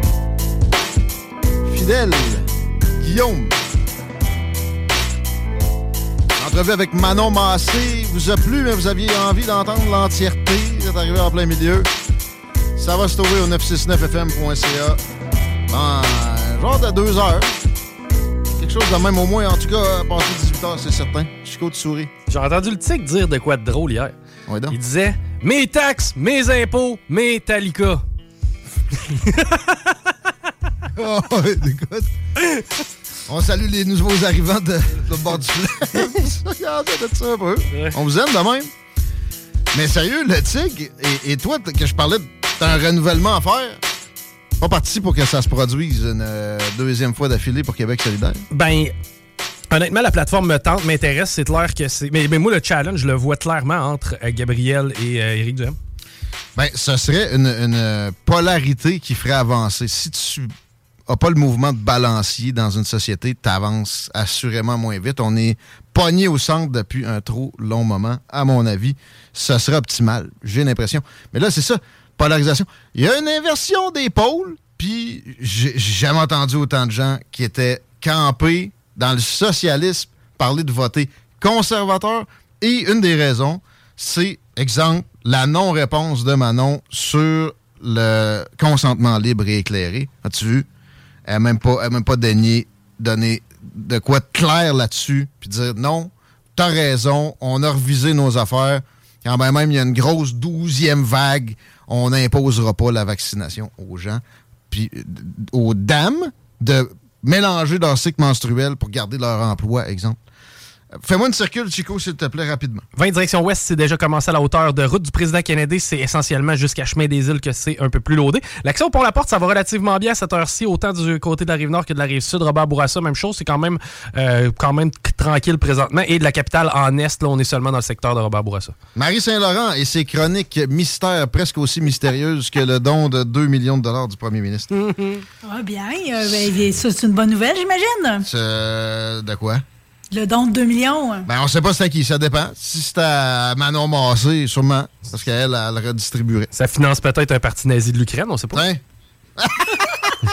Fidèle, Guillaume. L'entrevue avec Manon Massé vous a plu, mais vous aviez envie d'entendre l'entièreté. Vous êtes arrivé en plein milieu. Ça va se trouver au 969fm.ca dans genre de deux heures. Quelque chose de même au moins, en tout cas, passé 18 heures, c'est certain. Chico, tu souris. J'ai entendu le tic dire de quoi de drôle hier. Donc. Il disait Mes taxes, mes impôts, mes Talica. Oh, écoute. On salue les nouveaux arrivants de, de bord du fleuve. On vous aime de même. Mais sérieux, le TIG, et, et toi, que je parlais d'un renouvellement à faire, pas parti pour que ça se produise une euh, deuxième fois d'affilée pour Québec solidaire? Ben, honnêtement, la plateforme me tente, m'intéresse. C'est clair que c'est. Mais, mais moi, le challenge, je le vois clairement entre euh, Gabriel et euh, Éric Duhem. Ben, ce serait une, une, polarité qui ferait avancer. Si tu n'as pas le mouvement de balancier dans une société, tu avances assurément moins vite. On est pogné au centre depuis un trop long moment. À mon avis, ce serait optimal. J'ai l'impression. Mais là, c'est ça, polarisation. Il y a une inversion des pôles, puis j'ai jamais entendu autant de gens qui étaient campés dans le socialisme parler de voter conservateur. Et une des raisons, c'est, exemple, la non-réponse de Manon sur le consentement libre et éclairé. As-tu vu? Elle n'a même pas, daigné donner de quoi de clair là-dessus, puis dire non, t'as raison, on a revisé nos affaires. Quand même il y a une grosse douzième vague, on n'imposera pas la vaccination aux gens. Puis euh, aux dames de mélanger leur cycle menstruel pour garder leur emploi, exemple. Fais-moi une circule, Chico, s'il te plaît, rapidement. 20 direction ouest, c'est déjà commencé à la hauteur de route du président Kennedy. C'est essentiellement jusqu'à Chemin des Îles que c'est un peu plus loadé. L'action pour la porte, ça va relativement bien à cette heure-ci, autant du côté de la rive nord que de la rive sud. Robert Bourassa, même chose. C'est quand même, euh, quand même tranquille présentement. Et de la capitale en est, là, on est seulement dans le secteur de Robert Bourassa. Marie Saint-Laurent et ses chroniques mystères presque aussi mystérieuses que le don de 2 millions de dollars du premier ministre. Ah, bien. euh, ben, ça, c'est une bonne nouvelle, j'imagine. C'est- de quoi? Le don de 2 millions. Ben, on sait pas c'est à qui, ça dépend. Si c'est à Manon Massé, sûrement, parce qu'elle, elle redistribuerait. Ça finance peut-être un parti nazi de l'Ukraine, on sait pas.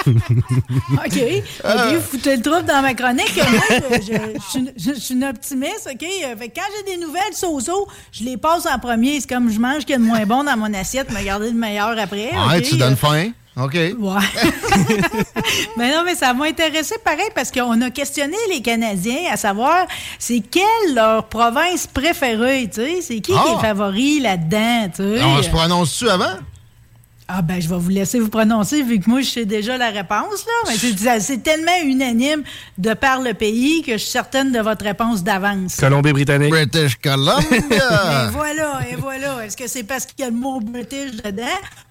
OK. OK, foutez le trouble dans ma chronique. Moi, je, je- je suis une- je suis une optimiste, OK? Euh, Fait que quand j'ai des nouvelles so-so, je les passe en premier. C'est comme je mange ce qu'il y a de moins bon dans mon assiette, me garder le meilleur après. Ouais, OK? tu donnes faim. OK. Ouais. mais non, mais ça m'a intéressé pareil parce qu'on a questionné les Canadiens à savoir c'est quelle leur province préférée, tu sais? C'est qui qui Ah. est favori là-dedans, tu sais? On se prononce-tu avant? Ah ben, je vais vous laisser vous prononcer vu que moi, je sais déjà la réponse, là. Mais c'est- tellement unanime de par le pays que je suis certaine de votre réponse d'avance. Colombie-Britannique. British Et Columbia. voilà, et voilà. Est-ce que c'est parce qu'il y a le mot British dedans?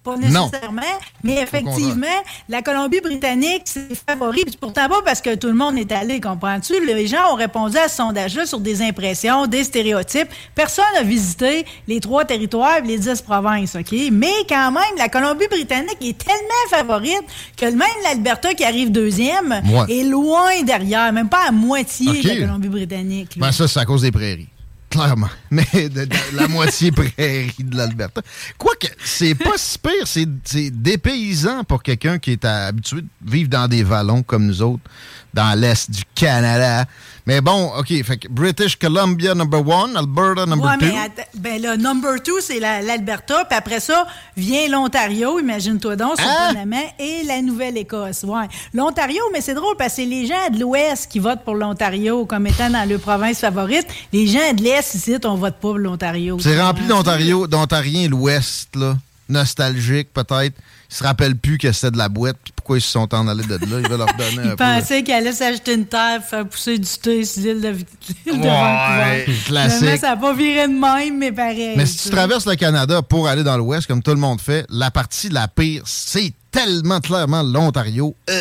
Pas Non. nécessairement. Mais effectivement, la Colombie-Britannique, c'est favori. Puis pourtant pas parce que tout le monde est allé, comprends-tu? Les gens ont répondu à ce sondage-là sur des impressions, des stéréotypes. Personne n'a visité les trois territoires et les dix provinces, OK? Mais quand même, la Colombie-Britannique est tellement favorite que même l'Alberta qui arrive deuxième Ouais. est loin derrière, même pas à moitié de la Colombie-Britannique. Ben, ça, c'est à cause des prairies. Clairement. Mais la moitié prairie de l'Alberta. Quoique, c'est pas si pire. C'est c'est dépaysant pour quelqu'un qui est habitué de vivre dans des vallons comme nous autres, dans l'Est du Canada. Mais bon, OK. Fait que British Columbia number one, Alberta number Ouais, two. mais ben là, number two, c'est la- l'Alberta, puis après ça, vient l'Ontario, imagine-toi donc, Hein? et la Nouvelle-Écosse. Ouais. L'Ontario, mais c'est drôle parce que c'est les gens de l'Ouest qui votent pour l'Ontario comme étant dans leur province favorite. Les gens de l'Est, ici, on vote pas pour l'Ontario. C'est rempli d'Ontario, d'Ontariens l'Ouest, là. Nostalgique, peut-être. Ils se rappellent plus que c'était de la boîte, puis pourquoi ils se sont en allés de là. Ils veulent leur donner un Ils peu. pensaient qu'elle allait s'acheter une terre, faire pousser du thé sur l'île de, l'île de Ouais, Vancouver. classique. Finalement, ça n'a pas viré de même, mais pareil. Mais si tu traverses le Canada pour aller dans l'Ouest, comme tout le monde fait, la partie la pire, c'est tellement clairement l'Ontario. Euh,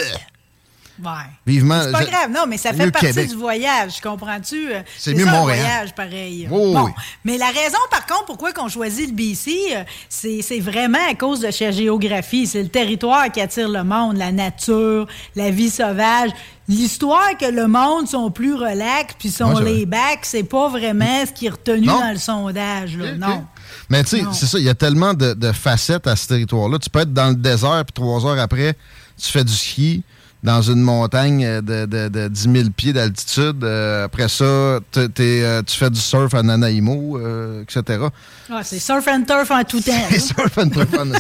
Ouais. vivement. C'est pas grave, non, mais ça fait partie Québec. du voyage, comprends-tu? Euh, C'est mieux ça, un voyage, pareil. Bon, oui. mais la raison, par contre, pourquoi qu'on choisit le BC, euh, c'est c'est vraiment à cause de sa géographie. C'est le territoire qui attire le monde, la nature, la vie sauvage. L'histoire que le monde sont plus relax puis sont Ouais, les bacs, c'est pas vraiment ce qui est retenu Non. dans le sondage, là. Non. Mais tu sais, c'est ça, il y a tellement de, de facettes à ce territoire-là. Tu peux être dans le désert, puis trois heures après, tu fais du ski dans une montagne de, de, de 10 000 pieds d'altitude. Euh, après ça, euh, tu fais du surf à Nanaimo, euh, etc. Ah, c'est surf and turf en tout temps. C'est là. surf and turf en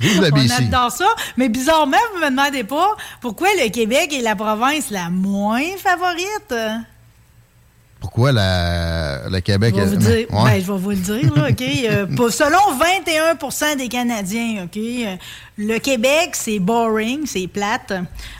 On adore ça. Mais bizarrement, vous me demandez pas pourquoi le Québec est la province la moins favorite. Pourquoi la, le Québec... Je vais, vous dire, ben, je vais vous le dire, là, OK? Euh, selon 21% des Canadiens, OK? Euh, le Québec, c'est boring, c'est plate,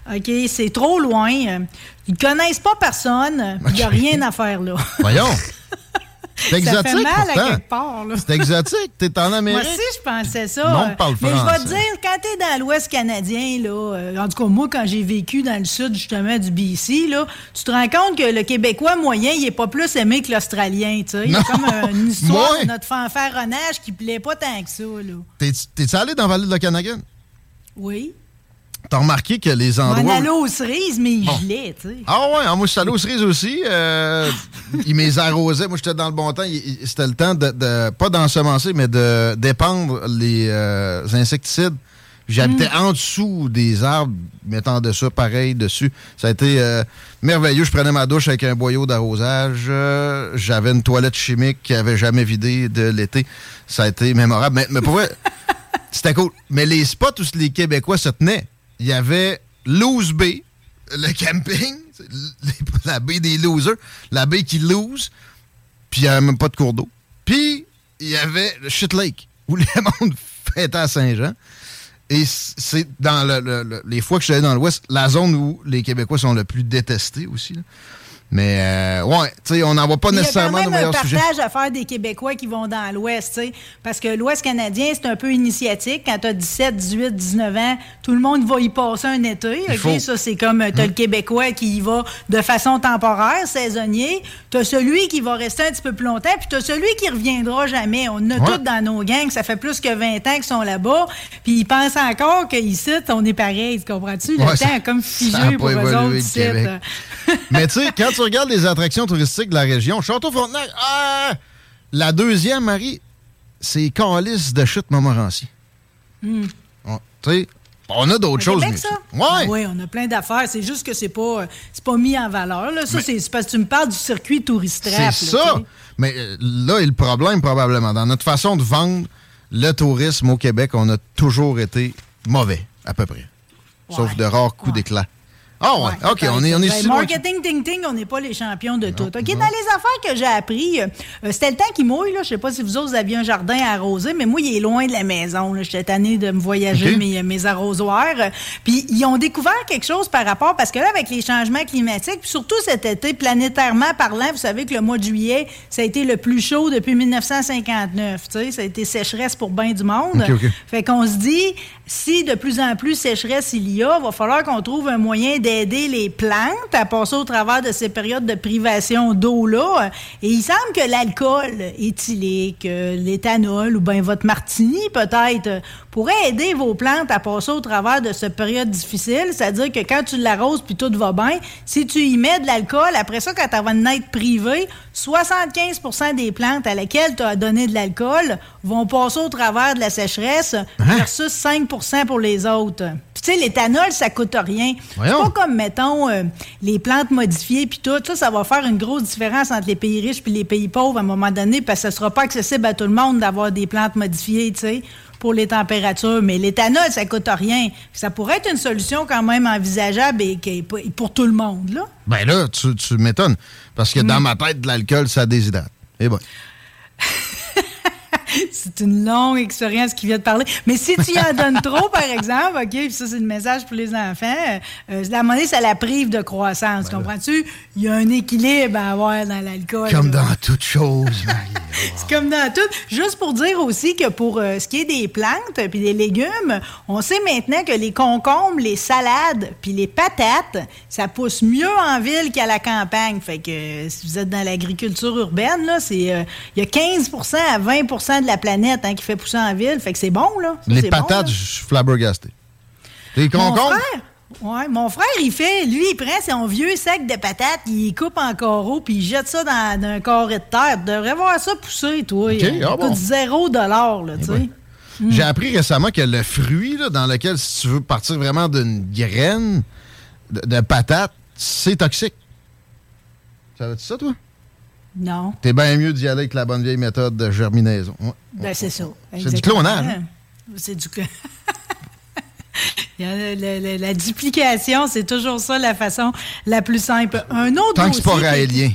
OK? C'est trop loin. Ils ne connaissent pas personne. Il n'y a rien à faire là. Voyons! C'est exotique. Ça fait mal à quelque part. C'est exotique. T'es en Amérique. Moi aussi, je pensais ça. Non, parle Mais je vais te dire, quand t'es dans l'Ouest canadien, là, euh, en tout cas, moi, quand j'ai vécu dans le sud, justement, du BC, là, tu te rends compte que le Québécois moyen, il est pas plus aimé que l'Australien. Il y a comme une histoire de notre fanfaronnage qui plaît pas tant que ça. T'es-tu allé dans Vallée de l'Okanagan? Oui. T'as remarqué que les endroits. On allait aux cerises, mais il gelait, tu sais. Ah ouais, ah, moi, je suis allé aux cerises aussi. Euh, il m'est arrosé. Moi, j'étais dans le bon temps. C'était le temps de, pas d'ensemencer, mais de dépendre les euh, insecticides. J'habitais mm. en dessous des arbres, mettant de ça pareil dessus. Ça a été euh, merveilleux. Je prenais ma douche avec un boyau d'arrosage. J'avais une toilette chimique qui avait jamais vidé de l'été. Ça a été mémorable. Mais, mais pour vrai, c'était cool. Mais les spots où les Québécois se tenaient, il y avait Lose Bay, le camping, la baie des losers, la baie qui lose, puis il n'y avait même pas de cours d'eau. Puis il y avait le Shit Lake, où le monde fêtait à Saint-Jean. Et c'est dans les fois que je suis allé dans l'Ouest, la zone où les Québécois sont le plus détestés aussi. Mais euh, ouais, tu sais, on n'en voit pas nécessairement de meilleurs sujets. Il y a quand même un partage à faire des Québécois qui vont dans l'Ouest, tu sais, parce que l'Ouest canadien, c'est un peu initiatique. Quand tu as 17, 18, 19 ans, tout le monde va y passer un été. OK? Ça, c'est comme, tu as le hum. Québécois qui y va de façon temporaire, saisonnier. Tu as celui qui va rester un petit peu plus longtemps, puis tu as celui qui reviendra jamais. On a tous dans nos gangs, ça fait plus que 20 ans qu'ils sont là-bas, puis ils pensent encore qu'ici, on est pareil, comprends-tu? Le temps a comme figé pour eux autres. Mais tu sais, quand tu regardes les attractions touristiques de la région, Château-Frontenac, ah, la deuxième, Marie, c'est Calice de chute Montmorency. Tu sais, on a d'autres choses. ça? Ouais. Oui, on a plein d'affaires. C'est juste que c'est pas, pas mis en valeur. Là. Ça, c'est parce que tu me parles du circuit touristique. C'est ça. Mais euh, là est le problème, probablement. Dans notre façon de vendre le tourisme au Québec, on a toujours été mauvais, à peu près. Sauf de rares coups d'éclat. Ah ouais, OK, on est, on est ben, Marketing, ting, ting, on n'est pas les champions de tout. OK, dans les affaires que j'ai appris, euh, c'était le temps qui mouille, là. Je sais pas si vous autres aviez un jardin arrosé, mais moi, il est loin de la maison, J'étais tannée de me voyager mes, mes, arrosoirs. Puis, ils ont découvert quelque chose par rapport, parce que là, avec les changements climatiques, puis surtout cet été, planétairement parlant, vous savez que le mois de juillet, ça a été le plus chaud depuis 1959, tu sais. Ça a été sécheresse pour bien du monde. Fait qu'on se dit, si de plus en plus sécheresse il y a, va falloir qu'on trouve un moyen d'aider les plantes à passer au travers de ces périodes de privation d'eau-là. Et il semble que l'alcool éthylique, euh, l'éthanol ou bien votre martini peut-être pourrait aider vos plantes à passer au travers de cette période difficile. C'est-à-dire que quand tu l'arroses puis tout va bien, si tu y mets de l'alcool, après ça, quand tu vas être privé, 75% des plantes à lesquelles tu as donné de l'alcool vont passer au travers de la sécheresse hein? versus 5% pour les autres. Tu sais, l'éthanol, ça coûte rien. C'est pas comme, mettons, euh, les plantes modifiées puis tout. Ça, ça va faire une grosse différence entre les pays riches puis les pays pauvres à un moment donné parce que ce sera pas accessible à tout le monde d'avoir des plantes modifiées, tu sais pour les températures. Mais l'éthanol, ça coûte rien. Ça pourrait être une solution quand même envisageable et, pour tout le monde, là. Ben là, tu, m'étonnes. Parce que dans mm. ma tête, de l'alcool, ça déshydrate. Et eh bon. c'est une longue expérience qui vient de parler. Mais si tu y en donnes trop, par exemple, OK, puis ça, c'est le message pour les enfants, euh, la monnaie, ça la prive de croissance. Comprends-tu? Il y a un équilibre à avoir dans l'alcool. Comme dans toute chose, C'est comme dans tout. Juste pour dire aussi que pour euh, ce qui est des plantes puis des légumes, on sait maintenant que les concombres, les salades puis les patates, ça pousse mieux en ville qu'à la campagne. Fait que euh, si vous êtes dans l'agriculture urbaine, là, c'est il y a 15% à 20 de la planète hein, qui fait pousser en ville. Fait que c'est bon, là. les patates, je suis flabbergasté. Les concombres? Ouais, mon frère, il fait, lui, il prend son vieux sac de patates, il coupe en carreaux, puis il jette ça dans, un carré de terre. Tu devrais voir ça pousser, toi. Okay, ah coûte zéro dollar, là, tu sais. Eh hmm. J'ai appris récemment que le fruit là, dans lequel, si tu veux partir vraiment d'une graine de, de patate, c'est toxique. Savais-tu ça, toi? Non. T'es bien mieux d'y aller avec la bonne vieille méthode de germinaison. Ben, c'est ça. C'est du clonage. Hein? C'est du la, duplication, c'est toujours ça la façon la plus simple. Un autre Tant que c'est pas raélien.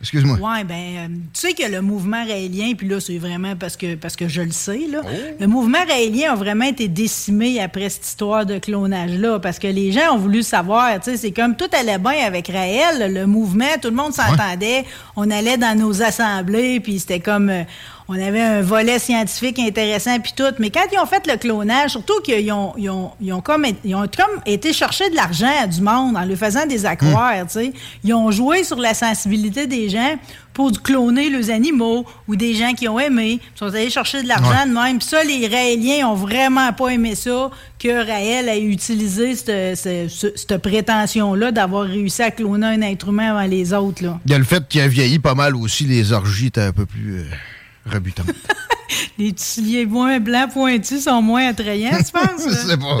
Excuse-moi. Oui, ben, euh, tu sais que le mouvement raélien, puis là, c'est vraiment parce que, parce que je le sais, là. Oh. Le mouvement raélien a vraiment été décimé après cette histoire de clonage-là, parce que les gens ont voulu savoir, tu sais, c'est comme tout allait bien avec Raël, le mouvement, tout le monde s'entendait, on allait dans nos assemblées, puis c'était comme... Euh, on avait un volet scientifique intéressant puis tout. Mais quand ils ont fait le clonage, surtout qu'ils ont, ils ont, ils ont, comme, ils ont comme été chercher de l'argent à du monde en lui faisant des accroires, tu sais. Ils ont joué sur la sensibilité des gens pour cloner les animaux ou des gens qui ont aimé. Ils sont allés chercher de l'argent de même. Puis ça, les Raéliens ont vraiment pas aimé ça, que Raël ait utilisé cette, cette, prétention-là d'avoir réussi à cloner un être humain avant les autres. Là. Il y a le fait qu'il a vieilli pas mal aussi, les orgies étaient un peu plus... Les souliers moins blancs pointus sont moins attrayants, tu penses? pas.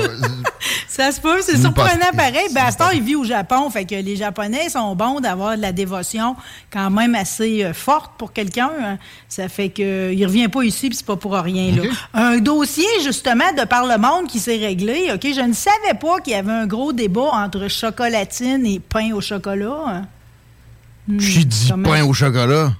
ça se peut, c'est surprenant pareil. Baston, il vit au Japon, fait que les Japonais sont bons d'avoir de la dévotion quand même assez euh, forte pour quelqu'un. Hein. Ça fait qu'il revient pas ici, puis c'est pas pour rien. Là. Un dossier, justement, de par le monde qui s'est réglé. OK, je ne savais pas qu'il y avait un gros débat entre chocolatine et pain au chocolat. Hein. J'ai dit pain au chocolat.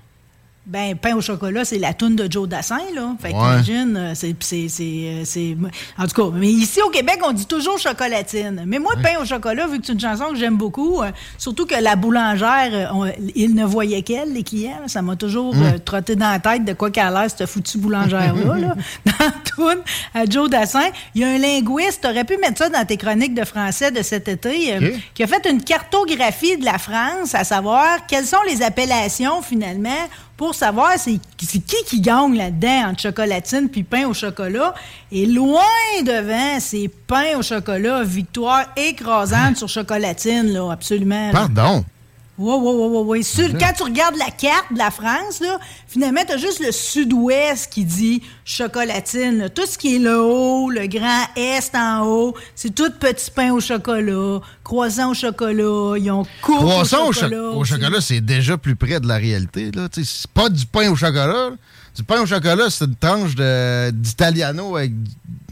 Ben, pain au chocolat, c'est la toune de Joe Dassin, là. Fait que t'imagines, euh, c'est, euh, c'est, En tout cas, mais ici au Québec, on dit toujours chocolatine. Mais moi, pain au chocolat, vu que c'est une chanson que j'aime beaucoup, euh, surtout que la boulangère, il ne voyait qu'elle, les clients, ça m'a toujours mm. trotté dans la tête de quoi qu'elle a l'air, cette foutue boulangère-là, là. Dans la toune à Joe Dassin. Il y a un linguiste, t'aurais pu mettre ça dans tes chroniques de français de cet été, qui a fait une cartographie de la France, à savoir quelles sont les appellations, finalement, pour savoir c'est qui qui gagne là-dedans entre chocolatine puis pain au chocolat. Et loin devant, c'est pain au chocolat, victoire écrasante sur chocolatine, là, absolument. Pardon? Oui, oui, oui, oui. oui. Quand tu regardes la carte de la France, là, finalement, tu as juste le sud-ouest qui dit chocolatine. Tout ce qui est le haut, le grand est en haut, c'est tout petit pain au chocolat, croissant au chocolat, ils ont court croissant au chocolat. Au, chocolat, c'est déjà plus près de la réalité. C'est pas du pain au chocolat. Du pain au chocolat, c'est une tranche d'italiano avec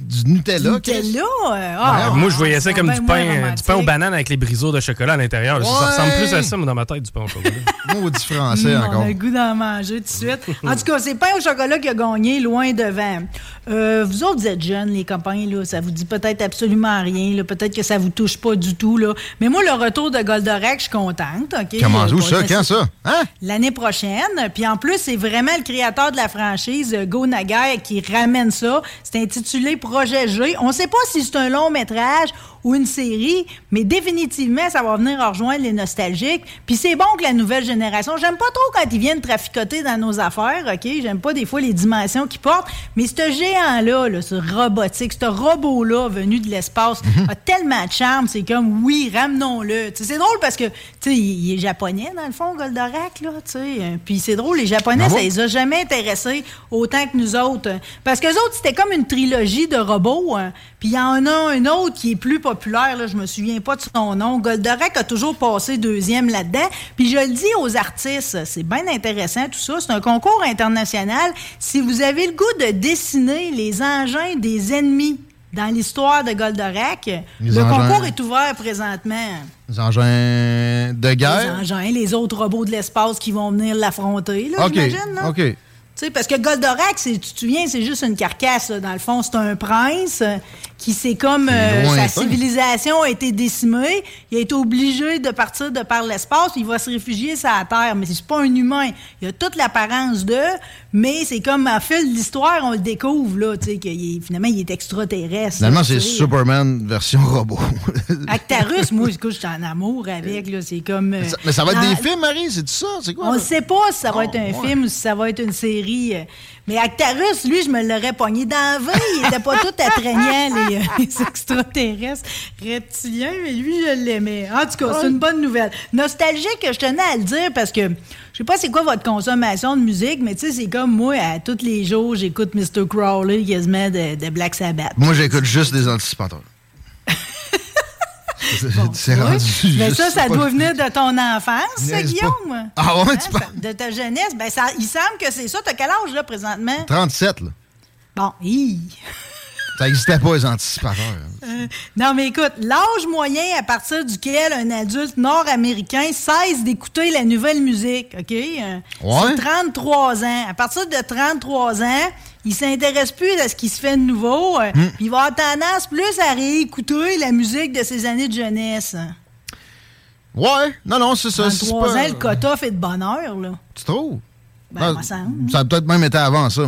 du Nutella. Nutella? Ah, moi, je voyais ça comme du pain, du pain aux bananes avec les briseaux de chocolat à l'intérieur. Ça ressemble plus à ça, mais dans ma tête, du pain au chocolat. Maudit français encore. On a le goût d'en manger tout de suite. En tout cas, c'est pain au chocolat qui a gagné loin devant. Euh, vous autres, vous êtes jeunes, les copains, là, ça vous dit peut-être absolument rien. Peut-être que ça vous touche pas du tout. Là. Mais moi, le retour de Goldorak, je suis contente. Comment, où ça? Quand ça? Hein? L'année prochaine. Puis en plus, c'est vraiment le créateur de la franchise, euh, Go Nagai, qui ramène ça. C'est intitulé Projet G. On ne sait pas si c'est un long métrage ou une série, mais définitivement, ça va venir rejoindre les nostalgiques. Puis c'est bon que la nouvelle génération, j'aime pas trop quand ils viennent traficoter dans nos affaires, OK? J'aime pas des fois les dimensions qu'ils portent, mais ce géant-là, ce robotique, ce robot-là venu de l'espace mhm. a tellement de charme, c'est comme, oui, ramenons-le. C'est drôle parce que, tu sais, il est japonais, dans le fond, Goldorak, là, tu sais. Puis c'est drôle, les Japonais, ça les a jamais intéressés autant que nous autres. Parce que autres, c'était comme une trilogie de robots, hein. puis il y en a un autre qui est plus populaire populaire, là, je me souviens pas de son nom. Goldorak a toujours passé deuxième là-dedans. Puis je le dis aux artistes, c'est bien intéressant tout ça. C'est un concours international. Si vous avez le goût de dessiner les engins des ennemis dans l'histoire de Goldorak, le concours est ouvert présentement. Les engins de guerre? Les engins, les autres robots de l'espace qui vont venir l'affronter, là, j'imagine. OK parce que Goldorak, tu te souviens, c'est juste une carcasse. Dans le fond, c'est un prince qui, c'est comme euh, sa civilisation a été décimée. Il a été obligé de partir de par l'espace. Il va se réfugier sur la Terre. Mais c'est pas un humain. Il a toute l'apparence de, mais c'est comme à fil de l'histoire, on le découvre, là, tu sais, finalement, il est extraterrestre. Finalement, c'est Superman version robot. Actarus, moi, je suis en amour avec, là. C'est comme. mais, ça, va être des films, Marie, c'est ça? C'est quoi? On ne sait pas si ça va être un oh, film ou si ça va être une série. Euh, mais Actarus, lui, je me l'aurais pogné dans la vie. Il n'était pas tout attraignant, les, euh, les, extraterrestres reptiliens, mais lui, je l'aimais. En tout cas, c'est une bonne nouvelle. Nostalgique, je tenais à le dire parce que je sais pas c'est quoi votre consommation de musique, mais tu sais, c'est comme moi, à tous les jours, j'écoute Mr. Crowley quasiment de, de Black Sabbath. Moi, j'écoute juste des anticipateurs. mais ça, ça doit venir de ton enfance, Guillaume? Ah ouais, tu hein, De ta jeunesse? Ben, ça, il semble que c'est ça. T'as quel âge, là, présentement? 37, là. Bon, hi. Ça n'existait pas, les anticipateurs. Euh, non, mais écoute, l'âge moyen à partir duquel un adulte nord-américain cesse d'écouter la nouvelle musique, OK? Euh, c'est 33 ans. À partir de 33 ans, il s'intéresse plus à ce qui se fait de nouveau. Euh, hmm. Il va avoir tendance plus à réécouter la musique de ses années de jeunesse. Ouais, non, non, c'est ça. 33 ans, le quota fait de bonheur, là. Tu trouves? Ben, ah, ça, ça a peut-être même été avant ça.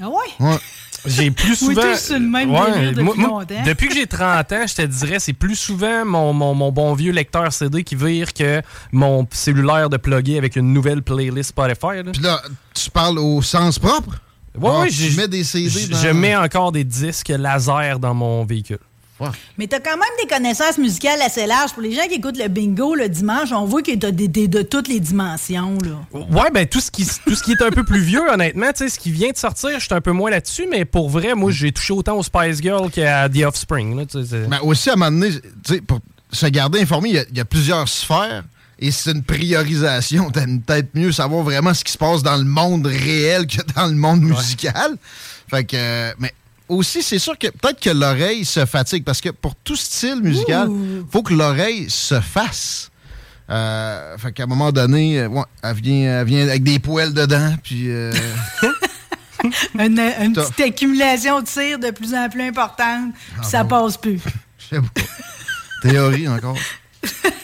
Ah ouais? Ouais. J'ai plus souvent. Oui, le même ouais, depuis moi, Depuis que j'ai 30 ans, je te dirais, c'est plus souvent mon, mon, mon, bon vieux lecteur CD qui vire que mon cellulaire de plugger avec une nouvelle playlist Spotify. Puis là, tu parles au sens propre? Oui, oui. Je mets des CD Je mets encore des disques laser dans mon véhicule. Mais tu as quand même des connaissances musicales assez larges. Pour les gens qui écoutent le bingo le dimanche, on voit que tu as des, de toutes les dimensions. Là. Ouais, ben tout ce, qui, tout ce qui est un peu plus vieux, honnêtement, ce qui vient de sortir, je suis un peu moins là-dessus, mais pour vrai, moi, j'ai touché autant au Spice Girl qu'à The Offspring. Là, ben aussi, à un moment donné, pour se garder informé, il y, a plusieurs sphères et c'est une priorisation. T'aimes peut-être mieux savoir vraiment ce qui se passe dans le monde réel que dans le monde musical. Fait que, euh, mais aussi, c'est sûr que peut-être que l'oreille se fatigue parce que pour tout style musical, il faut que l'oreille se fasse. Euh, fait qu'à un moment donné, euh, elle, vient, vient avec des poêles dedans, puis. Euh, une, une petite accumulation de cire de plus en plus importante, puis ça passe plus. Je sais pas. Théorie encore.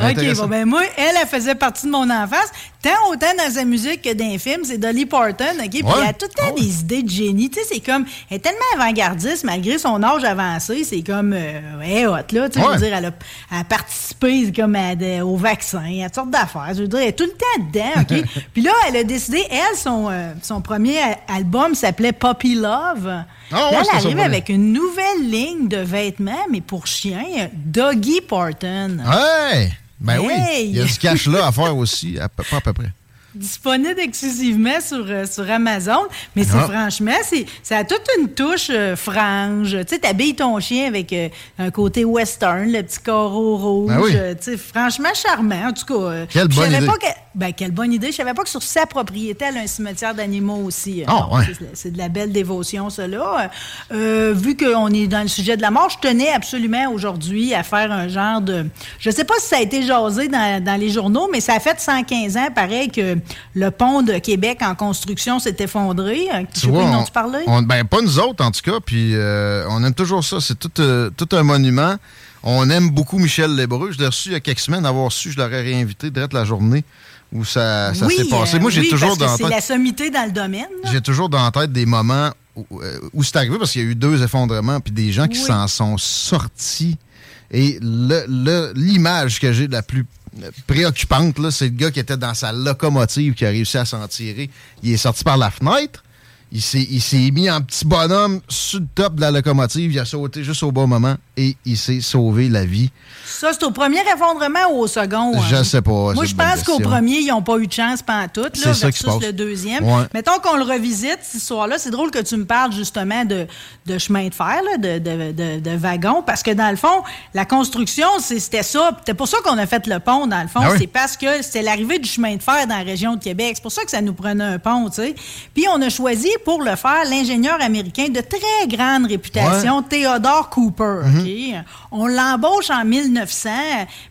OK, bon, ben moi, elle, elle faisait partie de mon enfance. Tant autant dans sa musique que dans les films, c'est Dolly Parton, OK? Puis elle a tout le temps ah des idées de génie. Tu sais, c'est comme... Elle est tellement avant-gardiste, malgré son âge avancé, c'est comme... Euh, hot, là. Tu sais, je veux dire, elle a, participé comme au vaccin, à toutes sortes d'affaires. Je veux dire, elle est tout le temps dedans, OK? Puis là, elle a décidé, elle, son, euh, son premier album s'appelait Puppy Love. Ah là, elle arrive avec une nouvelle ligne de vêtements, mais pour chiens, Doggy Parton. Ouais! Ben oui, il y a du cash là à faire aussi, à peu, pas à peu près disponible exclusivement sur, euh, sur Amazon. Mais c'est ah. franchement, c'est, ça a toute une touche euh, frange. Tu sais, t'habilles ton chien avec euh, un côté western, le petit rouge. Ben tu sais, franchement charmant, en tout cas. Quelle bonne idée. Pas que, ben, quelle bonne idée. Je savais pas que sur sa propriété, elle a un cimetière d'animaux aussi. Oh, ouais. c'est, de la belle dévotion, cela. vu qu'on est dans le sujet de la mort, je tenais absolument aujourd'hui à faire un genre de... Je sais pas si ça a été jasé dans, dans les journaux, mais ça a fait 115 ans, pareil, que le pont de Québec en construction s'est effondré. Euh, tu sais dont tu parlais? ben, pas nous autres, en tout cas. Puis euh, on aime toujours ça. C'est tout, euh, tout un monument. On aime beaucoup Michel Lébreux. Je l'ai reçu il y a quelques semaines. Avoir su, je l'aurais réinvité direct la journée où ça, ça s'est passé. Moi, j'ai toujours dans C'est la sommité dans le domaine. J'ai toujours dans la tête des moments où, c'est arrivé parce qu'il y a eu deux effondrements puis des gens qui s'en sont sortis. Et l'image que j'ai la plus préoccupante, c'est le gars qui était dans sa locomotive qui a réussi à s'en tirer. Il est sorti par la fenêtre. Il s'est mis en petit bonhomme sur le top de la locomotive. Il a sauté juste au bon moment et il s'est sauvé la vie. Ça, c'est au premier effondrement ou au second? Je ne sais pas. Moi, je pense qu'au premier, ils n'ont pas eu de chance pendant tout, là, versus le deuxième. Mettons qu'on le revisite, cette histoire-là. C'est drôle que tu me parles justement de, de chemin de fer, de, de, de, wagons, parce que dans le fond, la construction, c'était ça. C'est pour ça qu'on a fait le pont, dans le fond. Ah c'est parce que c'était l'arrivée du chemin de fer dans la région de Québec. C'est pour ça que ça nous prenait un pont, tu sais. Puis on a choisi pour le faire l'ingénieur américain de très grande réputation, Theodore Cooper. Mhm. On l'embauche en 1900,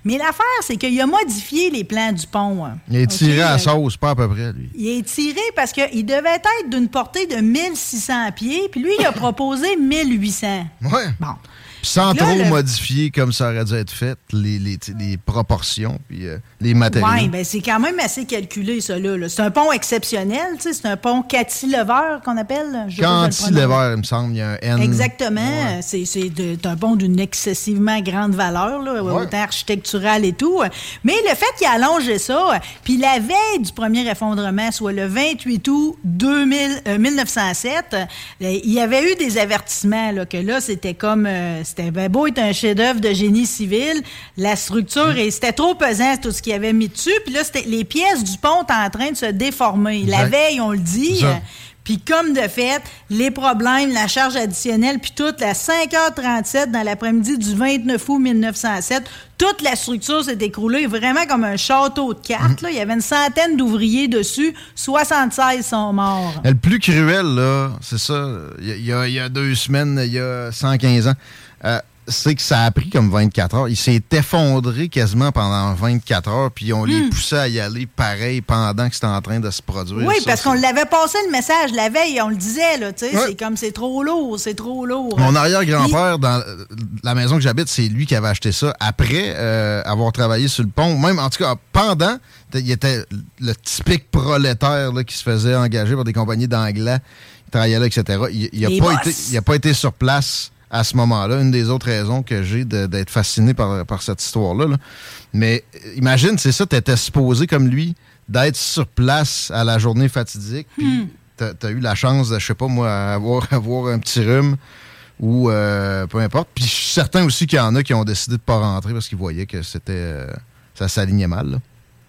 mais l'affaire, c'est qu'il a modifié les plans du pont. Il est tiré à sauce, pas à peu près, lui. Il est tiré parce qu'il devait être d'une portée de 1600 pieds, puis lui, il a proposé 1800. Ouais. Bon. Sans trop modifier comme ça aurait dû être fait, les, les, proportions puis euh, les matériaux. Oui, bien, c'est quand même assez calculé, ça. Là, C'est un pont exceptionnel. C'est un pont cantilever qu'on appelle. Cantilever, il me semble. Il y a un N. Exactement. C'est un pont d'une excessivement grande valeur, là, autant architecturale et tout. Mais le fait qu'il allonge ça, puis la veille du premier effondrement, soit le 28 août 2000, 1907, euh, il y avait eu des avertissements là, que là, c'était comme... Euh, c'était ben beau être un chef-d'œuvre de génie civil. La structure, et c'était trop pesant, tout ce qu'il avait mis dessus. Puis là, les pièces du pont étaient en train de se déformer. La veille, on le dit. Puis comme de fait, les problèmes, la charge additionnelle, puis toute la 5h37 dans l'après-midi du 29 août 1907, toute la structure s'est écroulée vraiment comme un château de cartes. Il y avait une centaine d'ouvriers dessus, 76 sont morts. Le plus cruel, là, c'est ça, il y, a, deux semaines, il y a 115 ans, euh, c'est que ça a pris comme 24 heures. Il s'est effondré quasiment pendant 24 heures, puis on les hmm. poussait à y aller pareil pendant que c'était en train de se produire. Oui, parce qu'on l'avait passé le message la veille, on le disait, là, tu sais, c'est comme c'est trop lourd, c'est trop lourd. Mon arrière-grand-père, dans la maison que j'habite, c'est lui qui avait acheté ça après euh, avoir travaillé sur le pont. Même, en tout cas, pendant, il était le typique prolétaire là, qui se faisait engager par des compagnies d'anglais, il travaillait là, etc. Il n'a pas, été, pas été sur place à ce moment-là. Une des autres raisons que j'ai d'être fasciné par, par cette histoire-là. Mais euh, imagine, c'est ça, tu étais supposé comme lui d'être sur place à la journée fatidique, puis hmm. tu as, eu la chance de, je sais pas moi, avoir, avoir un petit rhume ou euh, peu importe. Puis je suis certain aussi qu'il y en a qui ont décidé de pas rentrer parce qu'ils voyaient que c'était euh, ça s'alignait mal. Là.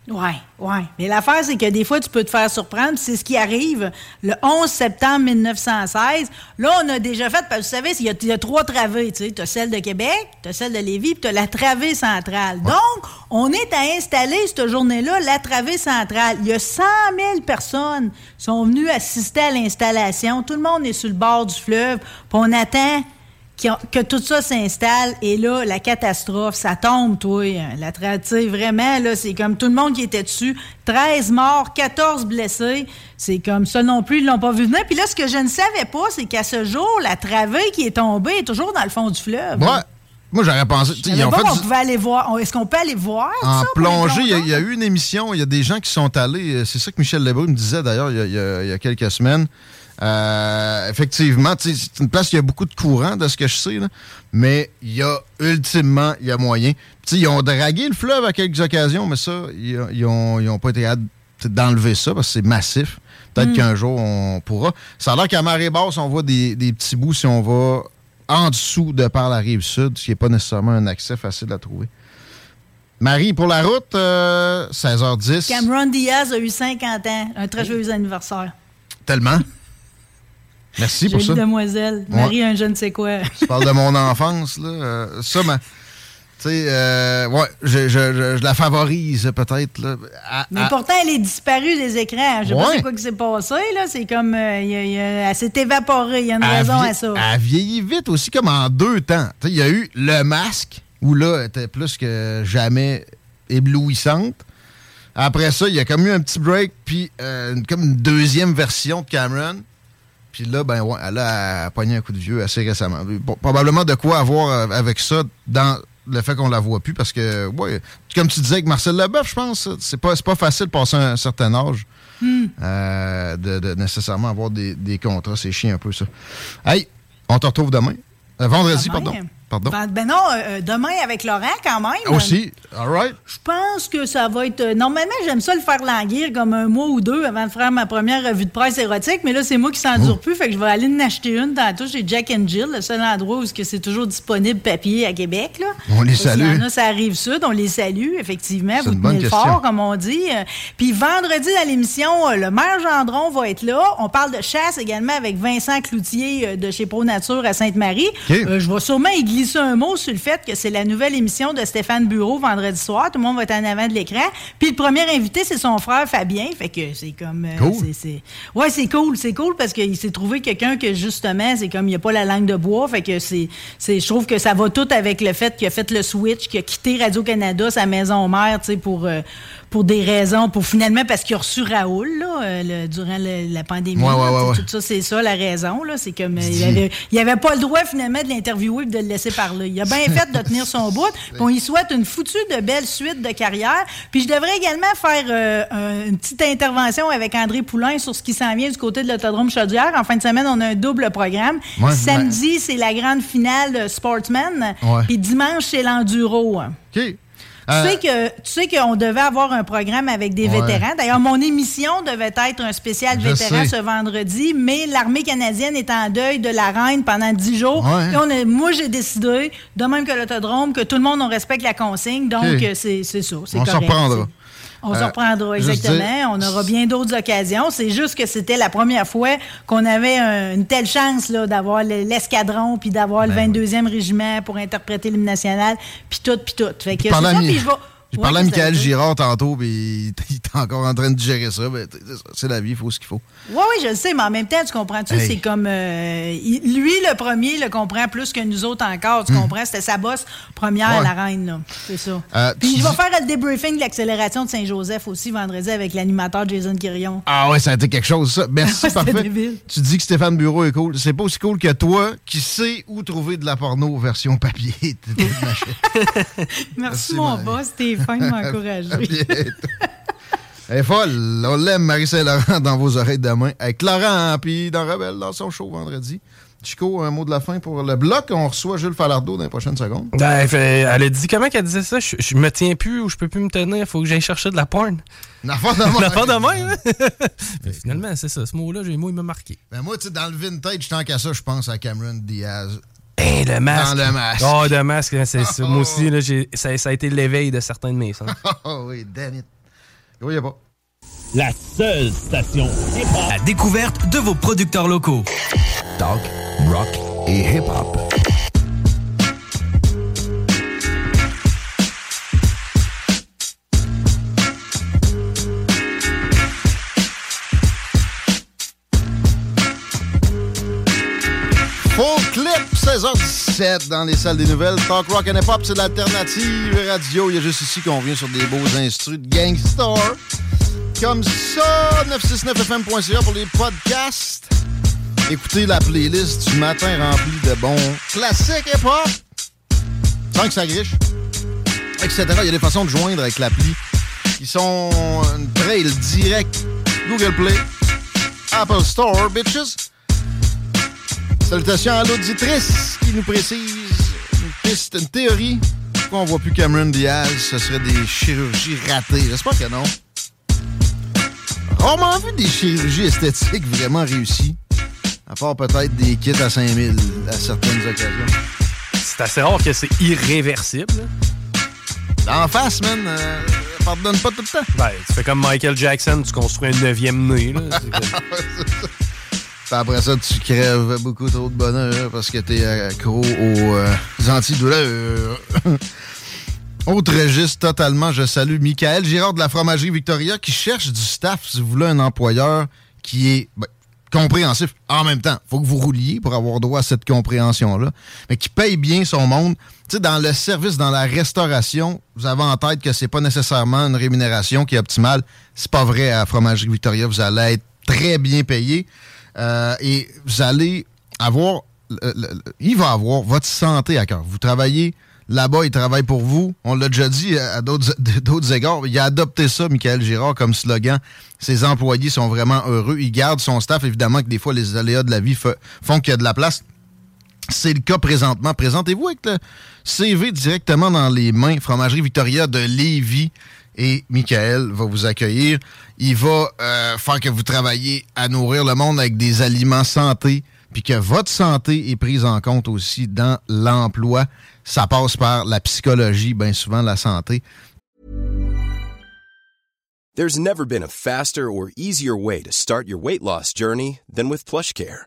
Oui, oui. Mais l'affaire, c'est que des fois, tu peux te faire surprendre. C'est ce qui arrive le 11 septembre 1916. Là, on a déjà fait, parce que vous savez, il y, a, trois travées. Tu as celle de Québec, tu as celle de Lévis, puis tu as la travée centrale. Donc, on est à installer cette journée-là la travée centrale. Il y a 100 000 personnes qui sont venues assister à l'installation. Tout le monde est sur le bord du fleuve. Puis on attend que tout ça s'installe et là, la catastrophe, ça tombe, toi. La vraiment, là, c'est comme tout le monde qui était dessus. 13 morts, 14 blessés. C'est comme ça non plus, ils l'ont pas vu venir. Puis là, ce que je ne savais pas, c'est qu'à ce jour, la travée qui est tombée est toujours dans le fond du fleuve. Ouais. Moi, j'aurais pensé. Ils ont fait on aller voir. Est-ce qu'on peut aller voir? En plongée, il y, a eu une émission, il y a des gens qui sont allés. C'est ça que Michel Lebrun me disait d'ailleurs il y, a quelques semaines. Euh, effectivement, c'est une place où il y a beaucoup de courant, de ce que je sais, mais il y a, ultimement, il y a moyen. ils ont dragué le fleuve à quelques occasions, mais ça, ils n'ont pas été d'enlever ça parce que c'est massif. Peut-être hmm. qu'un jour, on pourra. Ça a l'air qu'à marée basse, on voit des, petits bouts si on va en dessous de par la rive sud, ce qui n'est pas nécessairement un accès facile à trouver. Marie, pour la route, 16h10. Euh, Cameron Diaz a eu 50 ans. Un très joyeux anniversaire. Tellement. Merci pour ça. demoiselle. Marie, un je ne sais quoi. Tu parles de mon enfance, là. Euh, ça, ma. Tu sais, euh, ouais, je, je, je, la favorise peut-être. Mais pourtant, elle est disparue des écrans. Je sais pas quoi qui s'est passé. là. C'est comme. Euh, elle s'est évaporée. Il y a une raison à ça. Elle vieillit vite aussi, comme en deux temps. Il y a eu le masque, où là, elle était plus que jamais éblouissante. Après ça, il y a comme eu un petit break, puis comme une deuxième version de Cameron. Puis là, ben ouais, elle a, pogné un coup de vieux assez récemment. probablement de quoi avoir euh, avec ça dans le fait qu'on la voit plus parce que, ouais, comme tu disais avec Marcel Leboeuf, je pense, c'est pas, pas facile de passer un certain âge. Hmm. Euh, de, nécessairement avoir des, des contrats. C'est chiant un peu, ça. Hey, on te retrouve demain. Euh, vendredi, pardon. Ben, ben, non, euh, demain avec Laurent quand même. Aussi, all right. Je pense que ça va être... Euh, normalement, j'aime ça le faire languir comme un mois ou deux avant de faire ma première revue de presse érotique, mais là, c'est moi qui s'endure oh. plus, fait que je vais aller en acheter une tantôt chez Jack and Jill, le seul endroit où c'est toujours disponible papier à Québec. Là. On les salue. ça arrive sud, on les salue, effectivement. Vous tenez le fort, comme on dit. Puis vendredi, dans l'émission, euh, le maire Gendron va être là. On parle de chasse également avec Vincent Cloutier de chez Pro Nature à Sainte-Marie. je vais sûrement y glisser un mot sur le fait que c'est la nouvelle émission de Stéphane Bureau vendredi soir. Tout le monde va être en avant de l'écran. Puis le premier invité, c'est son frère Fabien. Fait que c'est comme. Euh, cool. Ouais, c'est cool. C'est cool parce qu'il s'est trouvé quelqu'un que justement, c'est comme il n'y a pas la langue de bois. Fait que c'est. Je trouve que ça va tout avec le fait qu'il a fait le switch, qu'il a quitté Radio-Canada, sa maison mère, tu sais, pour. Euh, pour des raisons, pour finalement, parce qu'il a reçu Raoul là, euh, durant la pandémie. tout ça, c'est ça la raison. C'est comme il avait, il avait pas le droit finalement de l'interviewer et de le laisser parler. Il a bien fait de tenir son bout. On y souhaite une foutue de belle suite de carrière. Puis je devrais également faire euh, une petite intervention avec André Poulain sur ce qui s'en vient du côté de l'autodrome Chaudière. En fin de semaine, on a un double programme. Samedi, c'est la grande finale Sportsman. Puis dimanche, c'est l'enduro. OK. Tu euh, sais que tu sais qu'on devait avoir un programme avec des vétérans. D'ailleurs, mon émission devait être un spécial vétéran ce vendredi, mais l'armée canadienne est en deuil de la reine pendant dix jours. Et on moi, j'ai décidé, de même que l'autodrome, que tout le monde on respecte la consigne. Donc, c'est ça. On s'en reprendra. On se euh, reprendra, exactement. on aura bien d'autres occasions. C'est juste que c'était la première fois qu'on avait une telle chance d'avoir l'escadron, puis d'avoir le 22e ben régiment pour interpréter l'hymne national, puis tout, puis tout. Fait que c'est ça, puis je vais... J'ai parlé à Michael Girard tantôt, puis il est encore en train de gérer ça. C'est la vie, il faut ce qu'il faut. Oui, oui, je le sais, mais en même temps, tu comprends-tu? C'est comme. Euh, lui, le premier, le comprend plus que nous autres encore. Tu hmm. comprends? C'était sa bosse première à la reine, là. C'est ça. Euh, puis je vais faire le débriefing de l'accélération de Saint-Joseph aussi vendredi avec l'animateur Jason Quirion. Ah ouais, ça a été quelque chose, ça. Merci, parfait. Tu dis que Stéphane Bureau est cool. C'est pas aussi cool que toi qui sais où trouver de la porno version papier. Merci, Merci, mon boss, Stéphane, de m'encourager. Elle est folle. On l'aime, Marie-Saint-Laurent, dans vos oreilles demain. Avec Laurent, puis dans Rebelle, dans son show vendredi. Chico, un mot de la fin pour le bloc. On reçoit Jules Falardeau dans les prochaines secondes. Ben, elle a dit comment qu'elle disait ça? Je, me tiens plus ou je peux plus me tenir. Faut que j'aille chercher de la porn. La de main. La de main, hein? Finalement, c'est ça. Ce mot-là, moi, il m'a marqué. Ben, moi, tu sais, dans le vintage, tant qu'à ça, je pense à Cameron Diaz. Ben, le masque. Dans le masque. Oh, le masque, c'est ça. Moi aussi, là, ça, ça, a été l'éveil de certains de mes sens. Oh oui, damn it. Oui, pas. La seule station hip-hop. La découverte de vos producteurs locaux. Talk, rock et hip-hop. 16h17 dans les salles des nouvelles. Talk Rock and Hip Hop, c'est l'alternative radio. Il y a juste ici qu'on vient sur des beaux instrus de Gangstar. Comme ça, 969fm.ca pour les podcasts. Écoutez la playlist du matin remplie de bons classiques hip-hop. Sans que ça griche. Etc. Il y a des façons de joindre avec l'appli qui sont une trail direct Google Play, Apple Store, bitches. Salutations à l'auditrice qui nous précise une piste, une théorie. Pourquoi on voit plus Cameron Diaz? Ce serait des chirurgies ratées. J'espère que non rarement vu des chirurgies esthétiques vraiment réussies. À part peut-être des kits à 5000 à certaines occasions. C'est assez rare que c'est irréversible. En face, man, euh, pardonne pas tout le temps. Ben, tu fais comme Michael Jackson, tu construis un neuvième nez. Là. après ça, tu crèves beaucoup trop de bonheur parce que t'es accro aux euh, antidouleurs. Autre registre totalement, je salue Michael Girard de la fromagerie Victoria qui cherche du staff si vous voulez un employeur qui est ben, compréhensif. En même temps, faut que vous rouliez pour avoir droit à cette compréhension-là, mais qui paye bien son monde. Tu sais, dans le service, dans la restauration, vous avez en tête que c'est pas nécessairement une rémunération qui est optimale. C'est pas vrai à Fromagerie Victoria. Vous allez être très bien payé euh, et vous allez avoir, il va avoir votre santé à cœur. Vous travaillez Là-bas, il travaille pour vous. On l'a déjà dit à d'autres égards. Il a adopté ça, Michael Girard, comme slogan. Ses employés sont vraiment heureux. Il garde son staff. Évidemment que des fois, les aléas de la vie font qu'il y a de la place. C'est le cas présentement. Présentez-vous avec le CV directement dans les mains. Fromagerie Victoria de Lévis. Et Michael va vous accueillir. Il va euh, faire que vous travaillez à nourrir le monde avec des aliments santé, puis que votre santé est prise en compte aussi dans l'emploi. ça passe par la psychologie, bien souvent la santé. There's never been a faster or easier way to start your weight loss journey than with PlushCare.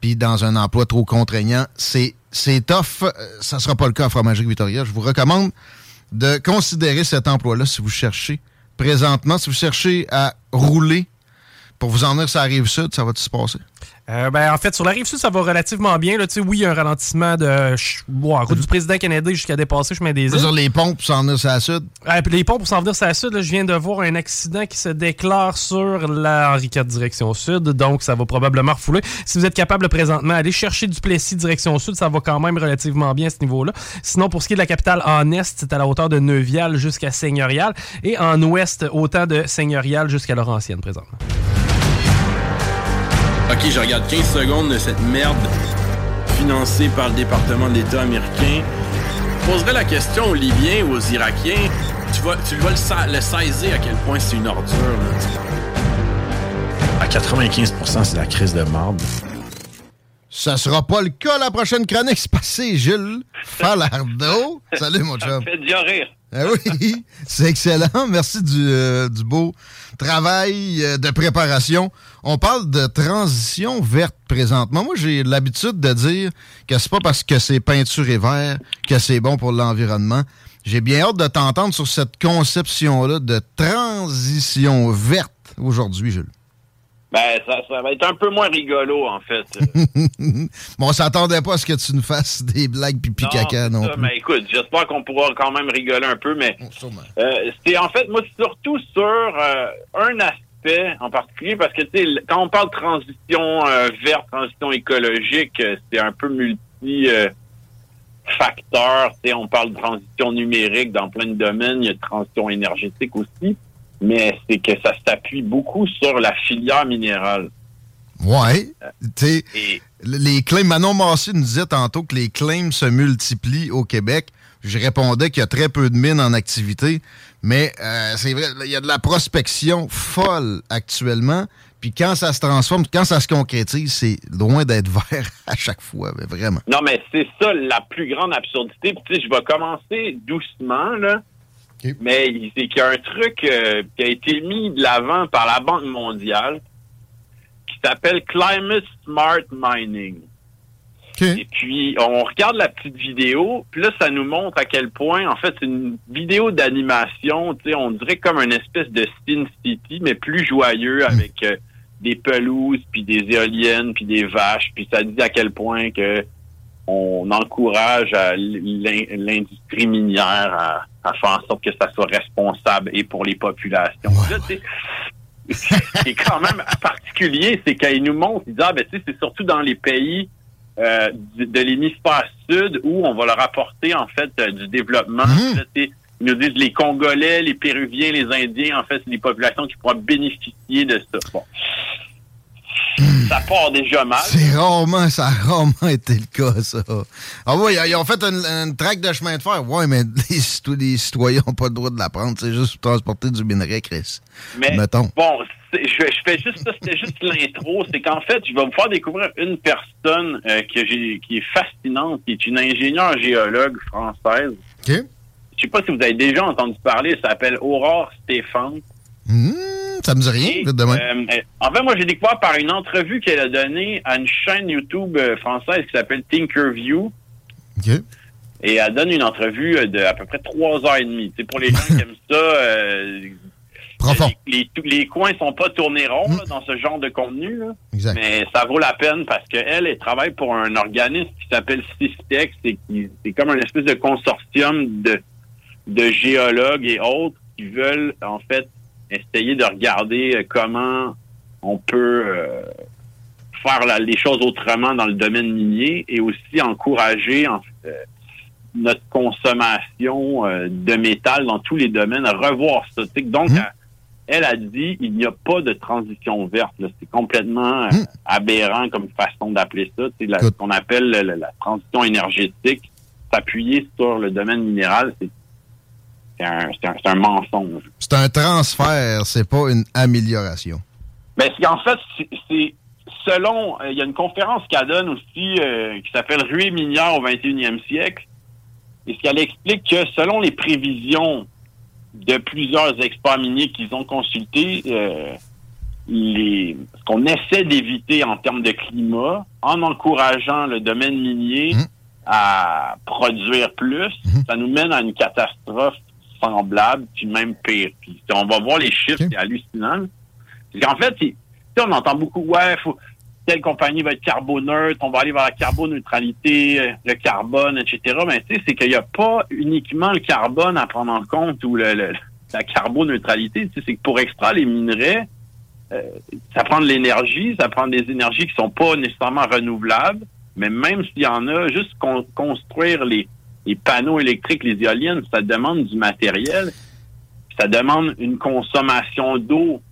Puis dans un emploi trop contraignant, c'est, c'est tough. Euh, ça sera pas le cas à Fromagerie Victoria. Je vous recommande de considérer cet emploi-là si vous cherchez présentement, si vous cherchez à rouler pour vous en venir, ça arrive sud, ça va-tu se passer? Euh, ben, en fait, sur la rive sud, ça va relativement bien. Là. Oui, il y a un ralentissement de wow, route du président Kennedy jusqu'à dépasser chemin des îles. Sur les ponts pour s'en venir sur la sud? les ponts pour s'en venir sur la sud, je viens de voir un accident qui se déclare sur la Henri IV direction sud, donc ça va probablement refouler. Si vous êtes capable présentement, aller chercher du Plessis direction sud, ça va quand même relativement bien à ce niveau-là. Sinon, pour ce qui est de la capitale en est, c'est à la hauteur de Neuvial jusqu'à Seigneurial et en ouest, autant de Seigneurial jusqu'à Laurentienne présentement. Ok, je regarde 15 secondes de cette merde financée par le département de l'État américain. Je poserais la question aux Libyens ou aux Irakiens. Tu vas, tu vas le, le saisir à quel point c'est une ordure. À 95%, c'est la crise de marde. Ça sera pas le cas la prochaine chronique. C'est passé, Gilles Falardeau. Salut, mon chum. Ça fait rire. Ah oui, c'est excellent. Merci du, euh, du beau travail euh, de préparation. On parle de transition verte présentement. Moi, j'ai l'habitude de dire que c'est pas parce que c'est peinture et vert que c'est bon pour l'environnement. J'ai bien hâte de t'entendre sur cette conception-là de transition verte aujourd'hui, Jules. Ben, ça, va être un peu moins rigolo, en fait. bon, on s'attendait pas à ce que tu nous fasses des blagues pipi caca non, Mais écoute, j'espère qu'on pourra quand même rigoler un peu, mais oh, euh, c'est en fait, moi, surtout sur euh, un aspect en particulier, parce que, tu sais, quand on parle de transition euh, verte, transition écologique, c'est un peu multi... facteur, on parle de transition numérique dans plein de domaines, il y a de transition énergétique aussi mais c'est que ça s'appuie beaucoup sur la filière minérale. Ouais. tu sais, les claims, Manon Massé nous disait tantôt que les claims se multiplient au Québec. Je répondais qu'il y a très peu de mines en activité, mais euh, c'est vrai, il y a de la prospection folle actuellement. Puis quand ça se transforme, quand ça se concrétise, c'est loin d'être vert à chaque fois, mais vraiment. Non, mais c'est ça la plus grande absurdité. Puis, tu sais, je vais commencer doucement, là. Mais c'est qu'il y a un truc euh, qui a été mis de l'avant par la Banque mondiale qui s'appelle Climate Smart Mining. Et puis, on regarde la petite vidéo, puis là, ça nous montre à quel point, en fait, c'est une vidéo d'animation, tu sais, on dirait comme une espèce de Sin City, mais plus joyeux, hmm. avec euh, des pelouses, puis des éoliennes, puis des vaches, puis ça dit à quel point que on encourage l'industrie minière à, faire en sorte que ça soit responsable et pour les populations. ce qui est quand même particulier, c'est qu'il nous montre, il dit, ah, ben, c'est surtout dans les pays euh, de, l'hémisphère sud où on va leur apporter, en fait, euh, du développement. Mmh. ils nous disent les Congolais, les Péruviens, les Indiens, en fait, c'est les populations qui pourront bénéficier de ça. Bon ça part déjà mal. C'est rarement, ça a rarement été le cas, ça. Ah oui, ils ont fait une, traque de chemin de fer. Oui, mais les, citoyens n'ont pas le droit de la prendre. C'est juste pour transporter du minerai, Chris. Mais, Mettons. bon, je, je, fais juste ça, c'était juste l'intro. C'est qu'en fait, je vais vous faire découvrir une personne euh, que qui est fascinante, qui est une ingénieure géologue française. OK. Je sais pas si vous avez déjà entendu parler, elle s'appelle Aurore Stéphane. Mmh, ça me dit rien, vite demain. Euh, en fait, moi, j'ai découvert par une entrevue qu'elle a donnée à une chaîne YouTube euh, française qui s'appelle Tinkerview. OK. Et elle donne une entrevue euh, de à peu près trois heures et demie. C'est pour les gens qui aiment ça, Les, les, coins sont pas tournés ronds mmh. dans ce genre de contenu. Exact. Mais ça vaut la peine parce qu'elle, elle travaille pour un organisme qui s'appelle Systex. C'est comme un espèce de consortium de, de géologues et autres qui veulent, en fait, essayer de regarder euh, comment on peut euh, faire les choses autrement dans le domaine minier et aussi encourager euh, notre consommation de métal dans tous les domaines, à revoir ça. Donc, mmh. elle a dit il n'y a pas de transition verte. C'est complètement mmh. aberrant comme façon d'appeler ça. C'est ce qu'on appelle la, transition énergétique. S'appuyer sur le domaine minéral, c'est c'est un, mensonge. C'est un transfert, c'est pas une amélioration. Ben, en fait, c'est selon, euh, il y a une conférence qu'elle donne aussi euh, qui s'appelle Ruée minière au 21e siècle. Et ce qu'elle explique que selon les prévisions de plusieurs experts miniers qu'ils ont consultés, euh, les, ce qu'on essaie d'éviter en termes de climat, en encourageant le domaine minier mmh. à produire plus, mmh. ça nous mène à une catastrophe semblable, puis même pire. Puis on va voir les chiffres, c'est hallucinant. En fait, on entend beaucoup, ouais, faut, telle compagnie va être carboneutre, on va aller vers la carboneutralité, euh, le carbone, etc. Mais tu sais, c'est qu'il n'y a pas uniquement le carbone à prendre en compte ou le, la carboneutralité. Tu sais, c'est que pour extraire les minerais, euh, ça prend de l'énergie, ça prend des énergies qui sont pas nécessairement renouvelables, mais même s'il y en a, juste construire les, les panneaux électriques, les éoliennes, ça demande du matériel, ça demande une consommation d'eau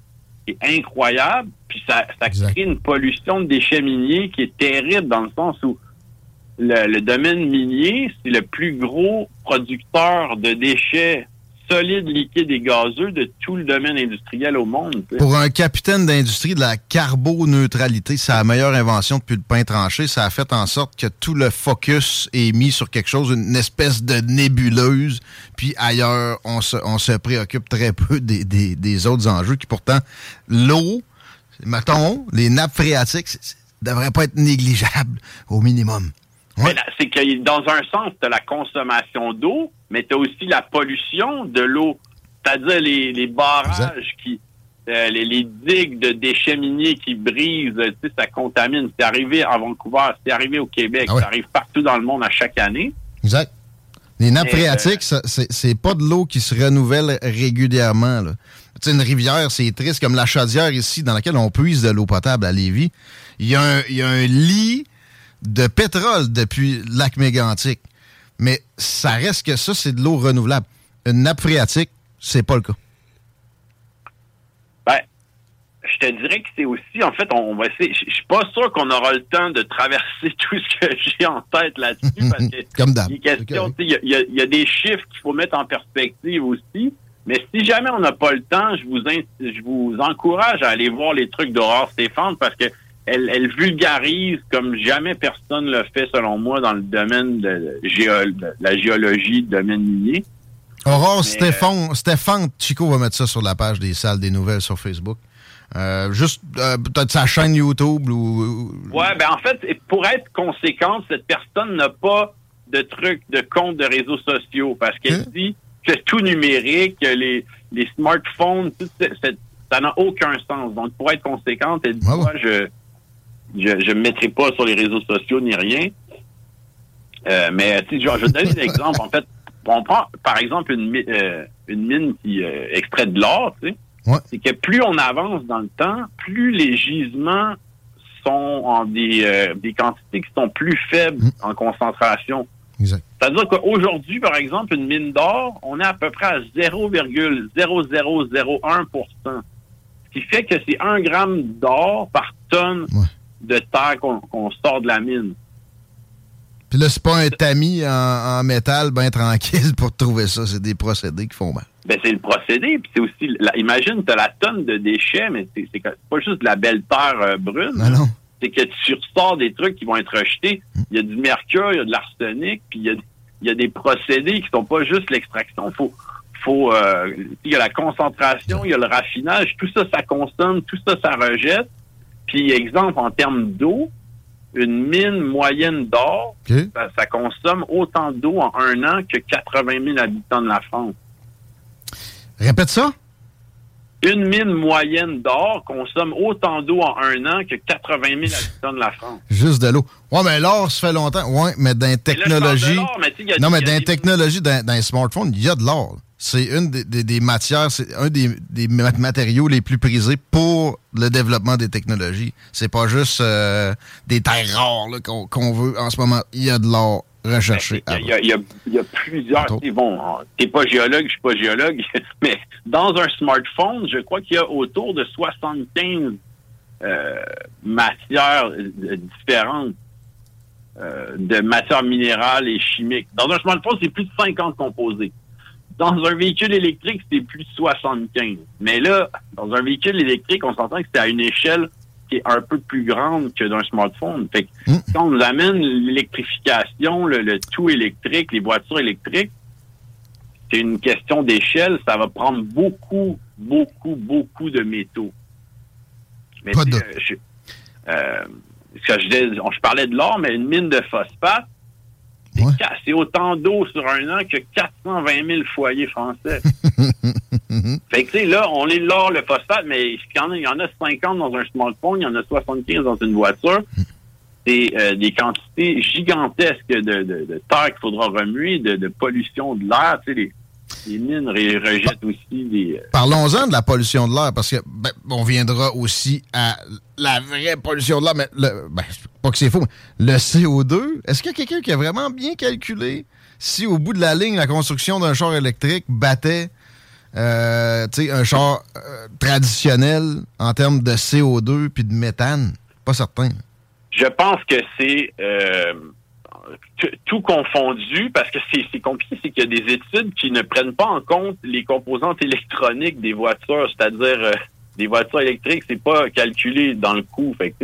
est incroyable, puis ça, ça crée une pollution de déchets miniers qui est terrible dans le sens où le, domaine minier, c'est le plus gros producteur de déchets solides, liquides et gazeux de tout le domaine industriel au monde. Pour un capitaine d'industrie de la carboneutralité, c'est la meilleure invention depuis le pain tranché. Ça a fait en sorte que tout le focus est mis sur quelque chose, une espèce de nébuleuse. Puis ailleurs, on se, on se préoccupe très peu des, des, des autres enjeux qui pourtant, l'eau, mettons, les nappes phréatiques, ne devraient pas être négligeables au minimum. C'est que dans un sens, tu as la consommation d'eau, mais tu as aussi la pollution de l'eau. C'est-à-dire les, les barrages qui. Euh, les, les, digues de déchets miniers qui brisent, tu sais, ça contamine. C'est arrivé à Vancouver, c'est arrivé au Québec, ah ça arrive partout dans le monde à chaque année. Exact. Les nappes phréatiques, euh, c'est pas de l'eau qui se renouvelle régulièrement. Tu sais, une rivière, c'est triste, comme la chaudière ici, dans laquelle on puise de l'eau potable à Lévis. Y, il y a un lit de pétrole depuis le lac mégantique. Mais ça reste que ça, c'est de l'eau renouvelable. Une nappe phréatique, c'est pas le cas. Ben, je te dirais que c'est aussi, en fait, on va essayer. Je suis pas sûr qu'on aura le temps de traverser tout ce que j'ai en tête là-dessus. parce que Comme d'hab. Il y, y, a des chiffres qu'il faut mettre en perspective aussi. Mais si jamais on n'a pas le temps, je vous, je vous encourage à aller voir les trucs d'Aurore Stéphane parce que elle, vulgarise comme jamais personne le fait, selon moi, dans le domaine de, la géologie, le domaine minier. Aurore Stéphane, Stéphane Chico va mettre ça sur la page des salles des nouvelles sur Facebook. Euh, juste euh, peut-être sa chaîne YouTube ou. Ouais, ben en fait, pour être conséquente, cette personne n'a pas de truc de compte de réseaux sociaux parce qu'elle hein? dit que tout numérique, les, les smartphones, tout ça n'a aucun sens. Donc, pour être conséquente, elle dit, moi, je, je ne me mettrai pas sur les réseaux sociaux ni rien. Euh, mais je, je vais te donner un exemple. En fait, on prend par exemple une, euh, une mine qui euh, extrait de l'or, tu sais. C'est que plus on avance dans le temps, plus les gisements sont en des, des quantités qui sont plus faibles mm. en concentration. C'est-à-dire qu'aujourd'hui, par exemple, une mine d'or, on est à peu près à 0,0001% Ce qui fait que c'est un gramme d'or par tonne de terre qu'on sort de la mine. Puis là, c'est pas un tamis en, métal bien tranquille pour trouver ça. C'est des procédés qui font mal. Ben, c'est le procédé. Puis c'est aussi, imagine, tu as la tonne de déchets, mais c'est pas juste de la belle terre euh, brune. Non, non. C'est que tu ressors des trucs qui vont être rejetés. Hmm. Il y a du mercure, il y a de l'arsenic, puis il y a, des procédés qui sont pas juste l'extraction. Faut, faut, euh, il y a la concentration, il y a le raffinage. Tout ça, ça consomme. Tout ça, ça rejette. Puis, exemple, en termes d'eau, une mine moyenne d'or, ça, consomme autant d'eau en un an que 80 000 habitants de la France. Répète ça. Une mine moyenne d'or consomme autant d'eau en un an que 80 000 habitants de la France. Juste de l'eau. Ouais, mais l'or, ça fait longtemps. Ouais, mais dans les technologies. Non, mais dans les technologies, dans, dans les smartphones, il y a de l'or. C'est une des, matières, c'est un des, matériaux les plus prisés pour le développement des technologies. C'est pas juste euh, des terres rares qu'on veut en ce moment. Il y a de l'or recherché. Ben, il y, a, plusieurs. Bon, t'es pas géologue, je suis pas géologue, mais dans un smartphone, je crois qu'il y a autour de 75 euh, matières euh, différentes de matières minérales et chimiques. Dans un smartphone, c'est plus de 50 composés. Dans un véhicule électrique, c'est plus de 75. Mais là, dans un véhicule électrique, on s'entend que c'est à une échelle qui est un peu plus grande que d'un smartphone. Fait que hmm. quand on nous amène l'électrification, le, tout électrique, les voitures électriques, c'est une question d'échelle. Ça va prendre beaucoup, beaucoup, beaucoup de métaux. Mais Pas de... je, euh, je, je, parlais de l'or, mais une mine de phosphate, C'est autant d'eau sur un an que 420 000 foyers français. fait que, tu sais, là, on est là, le phosphate, mais il y, en a, il y en a 50 dans un smartphone, il y en a 75 dans une voiture. C'est euh, des quantités gigantesques de, de, terre qu'il faudra remuer, de, de pollution de l'air. Tu sais, les, les mines rejettent aussi des... Euh, Parlons-en de la pollution de l'air, parce que ben, on viendra aussi à la vraie pollution de l'air, mais le, ben, pas que c'est faux, mais le CO2, est-ce qu'il y a quelqu'un qui a vraiment bien calculé si au bout de la ligne, la construction d'un char électrique battait euh, un char euh, traditionnel en termes de CO2 puis de méthane? Pas certain. Je pense que c'est tout confondu, parce que c'est compliqué, c'est qu'il y a des études qui ne prennent pas en compte les composantes électroniques des voitures, c'est-à-dire euh, des voitures électriques, c'est pas calculé dans le coût. Fait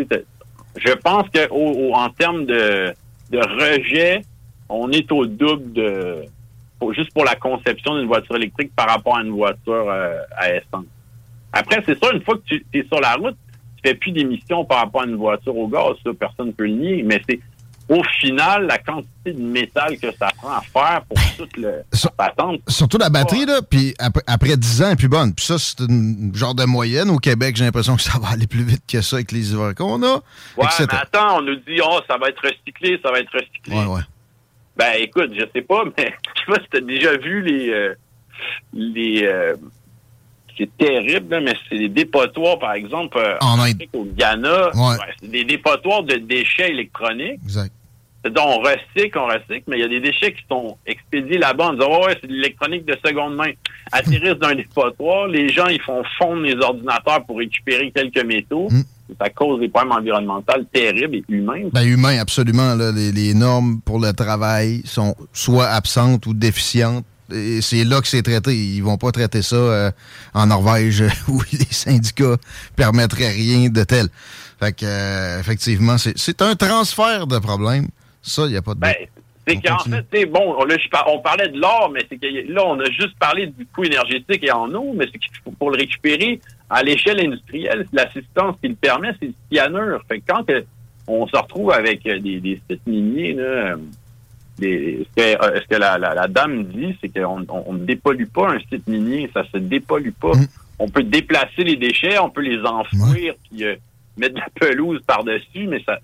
je pense que en termes de, de rejet, on est au double de juste pour la conception d'une voiture électrique par rapport à une voiture euh, à essence. Après, c'est ça, une fois que tu es sur la route, tu fais plus d'émissions par rapport à une voiture au gaz, ça, personne ne peut le nier, mais c'est au final, la quantité de métal que ça prend à faire pour toute le, patente. Surtout la batterie, là, puis après, 10 ans, elle est plus bonne. Puis ça, c'est une genre de moyenne. Au Québec, j'ai l'impression que ça va aller plus vite que ça avec les hivers qu'on a. Ouais, mais attends, on nous dit, oh, ça va être recyclé, ça va être recyclé. Ouais, ouais. Ben, écoute, je sais pas, mais tu vois, si t'as déjà vu les... Euh, les euh, c'est terrible, mais c'est des dépotoirs, par exemple, euh, en au Ghana. c'est des dépotoirs de déchets électroniques. Exact. Donc, on recycle, on recycle, mais il y a des déchets qui sont expédiés là-bas en disant, ouais, c'est de l'électronique de seconde main. Atterrissent dans un dépotoir, les gens, ils font fondre les ordinateurs pour récupérer quelques métaux. Mm. Ça cause des problèmes environnementaux terribles et humains. Ben, humains, absolument. Les, normes pour le travail sont soit absentes ou déficientes. Et c'est là que c'est traité. Ils vont pas traiter ça euh, en Norvège où les syndicats permettraient rien de tel. Fait que, euh, effectivement, c'est un transfert de problèmes. Ça, il n'y a pas de. Ben, c'est qu'en fait, c'est bon, on parlait de l'or, mais c'est que là, on a juste parlé du coût énergétique et en eau, mais c'est pour le récupérer à l'échelle industrielle, l'assistance qu'il permet, c'est le cyanure. Fait que quand on se retrouve avec euh, des, sites miniers, là, des, ce que, la, dame dit, c'est qu'on ne dépollue pas un site minier, ça se dépollue pas. Mm. On peut déplacer les déchets, on peut les enfouir, puis euh, mettre de la pelouse par-dessus, mais ça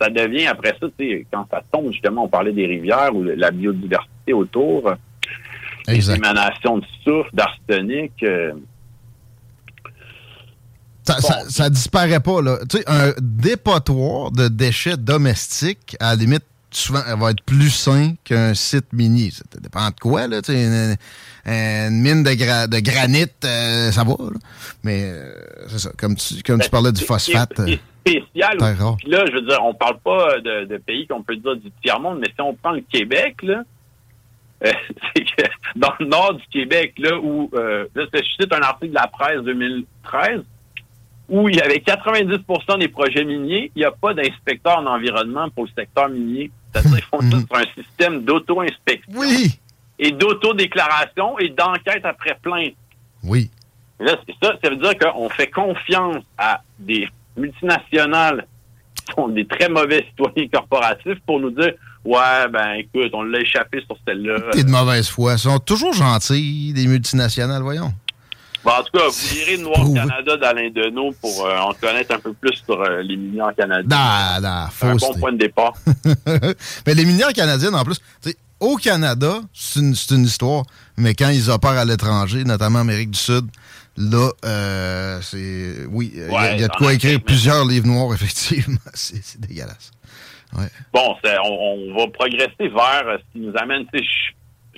ça devient après ça, quand ça tombe, justement, on parlait des rivières ou de la biodiversité autour, les émanations de soufre, d'arsenic. Euh, ça, disparaît pas, là. Tu sais, un dépotoir de déchets domestiques, à la limite, souvent, elle va être plus sain qu'un site mini. Ça dépend de quoi, là. Une, mine de, de granit, euh, ça va, là. Mais, euh, c'est ça. Comme tu, comme tu ben, parlais du phosphate spécial. Puis là, je veux dire, on parle pas de, pays qu'on peut dire du tiers-monde, mais si on prend le Québec, là, euh, c'est que dans le nord du Québec, là, où, euh, là, je cite un article de la presse 2013, où il y avait 90% des projets miniers, il n'y a pas d'inspecteur en environnement pour le secteur minier. C'est-à-dire qu'ils font tout sur un système d'auto-inspection. Oui. Et d'auto-déclaration et d'enquête après plainte. Oui. Là, ça, ça veut dire qu'on fait confiance à des multinationales qui sont des très mauvais citoyens corporatifs pour nous dire Ouais, ben écoute, on l'a échappé sur celle-là. T'es de mauvaise foi. Ils sont toujours gentils, des multinationales, voyons. En tout cas, vous lirez Noir Canada d'Alain Deneau pour euh, en connaître un peu plus sur euh, les minières canadiennes. C'est un bon point de départ. mais les minières canadiennes, en plus, au Canada, c'est une, une, histoire, mais quand ils opèrent à l'étranger, notamment en Amérique du Sud, Là, euh, c'est. Oui, il y, a de quoi écrire plusieurs livres noirs, effectivement. c'est dégueulasse. Bon, on, va progresser vers ce qui nous amène. Je,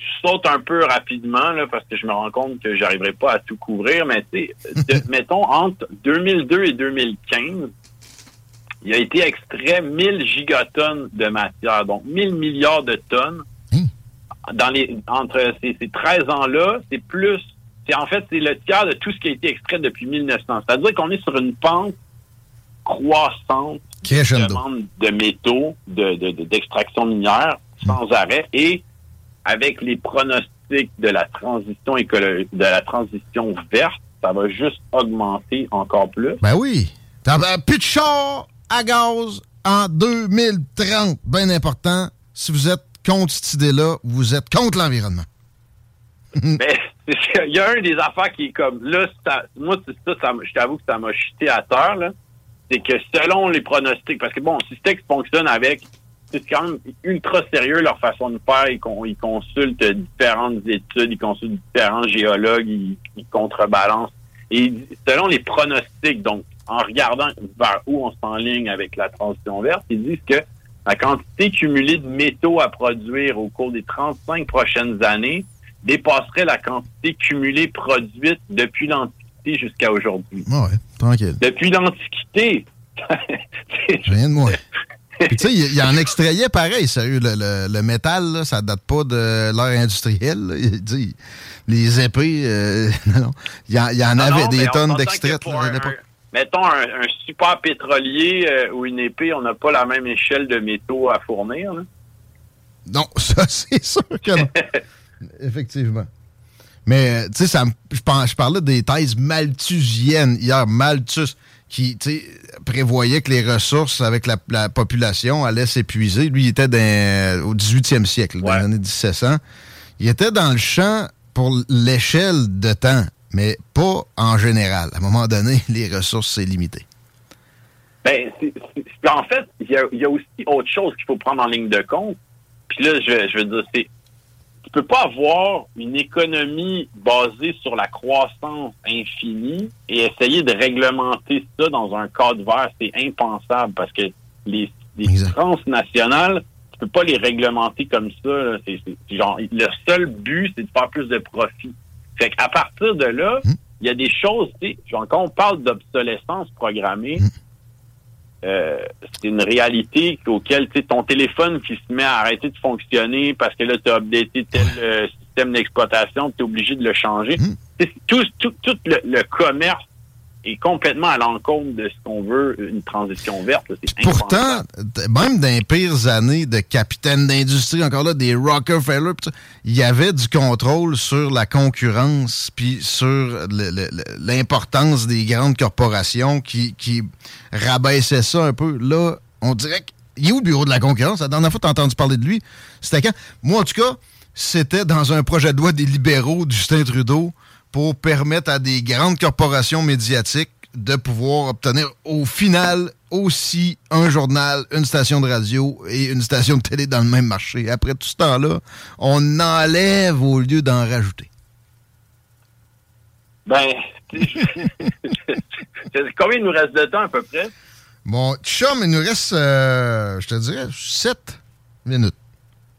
je saute un peu rapidement là, parce que je me rends compte que j'arriverai pas à tout couvrir, mais mettons, entre 2002 et 2015, il a été extrait 1000 gigatonnes de matière, donc 1000 milliards de tonnes. Hein? Dans les, entre ces, ces 13 ans-là, c'est plus c'est en fait c'est le tiers de tout ce qui a été extrait depuis 1900. C'est-à-dire qu'on est sur une pente croissante de demande de métaux, d'extraction de, minière sans mm. arrêt et avec les pronostics de la transition écologique, de la transition verte, ça va juste augmenter encore plus. Ben oui. Plus de char à gaz en 2030. Bien important. Si vous êtes contre cette idée-là, vous êtes contre l'environnement. Mais il y a un des affaires qui est comme là, moi c'est ça, ça je t'avoue que ça m'a chuté à terre là. C'est que selon les pronostics, parce que bon, Systex fonctionne avec c'est quand même ultra sérieux leur façon de faire. Ils, ils consultent différentes études, ils consultent différents géologues, ils, ils contrebalancent. Et selon les pronostics, donc en regardant vers où on s'enligne avec la transition verte, ils disent que la quantité cumulée de métaux à produire au cours des 35 prochaines années dépasserait la quantité cumulée produite depuis l'Antiquité jusqu'à aujourd'hui. Ah ouais, tranquille. Depuis l'Antiquité? Rien de moins. Tu sais, il y, en extrayait pareil, sérieux. Le, le, métal, là, ça date pas de l'ère industrielle. Il dit, les épées, euh, non, il y, en, avait des tonnes d'extraits mettons un, super pétrolier euh, ou une épée, on n'a pas la même échelle de métaux à fournir. Non, ça c'est sûr que non. Effectivement. Mais, tu sais, je, je parlais des thèses malthusiennes hier. Malthus, qui prévoyait que les ressources avec la, population allaient s'épuiser. Lui, il était au 18e siècle, dans les années 1700. Il était dans le champ pour l'échelle de temps mais pas en général. À un moment donné, les ressources, c'est limité. Ben, en fait, il y, a, aussi autre chose qu'il faut prendre en ligne de compte. Puis là, je, je veux dire, peux pas avoir une économie basée sur la croissance infinie et essayer de réglementer ça dans un cadre vert, c'est impensable parce que les, les transnationales, tu peux pas les réglementer comme ça. C'est, genre, le seul but, c'est de faire plus de profit. Fait qu'à partir de là, hmm. il y a des choses, tu sais, quand on parle d'obsolescence programmée, hmm. Euh, c'est une réalité auquel, ton téléphone qui se met à arrêter de fonctionner parce que là, tu as updaté tel euh, système d'exploitation, tu es obligé de le changer. Tout, tout, tout le commerce est complètement à l'encontre de ce qu'on veut, une transition verte. Pourtant, même dans les pires années de capitaine d'industrie, encore là, des Rockefeller, il y avait du contrôle sur la concurrence, puis sur l'importance des grandes corporations qui, qui rabaissaient ça un peu. Là, on dirait qu'il est où le bureau de la concurrence? La dernière fois que tu as entendu parler de lui, c'était quand? Moi, en tout cas, c'était dans un projet de loi des libéraux Justin Trudeau pour permettre à des grandes corporations médiatiques de pouvoir obtenir au final aussi un journal, une station de radio et une station de télé dans le même marché. Après tout ce temps-là, on enlève au lieu d'en rajouter. Ben, combien il nous reste de temps à peu près? Bon, chum, il nous reste, euh, je te dirais, 7 minutes.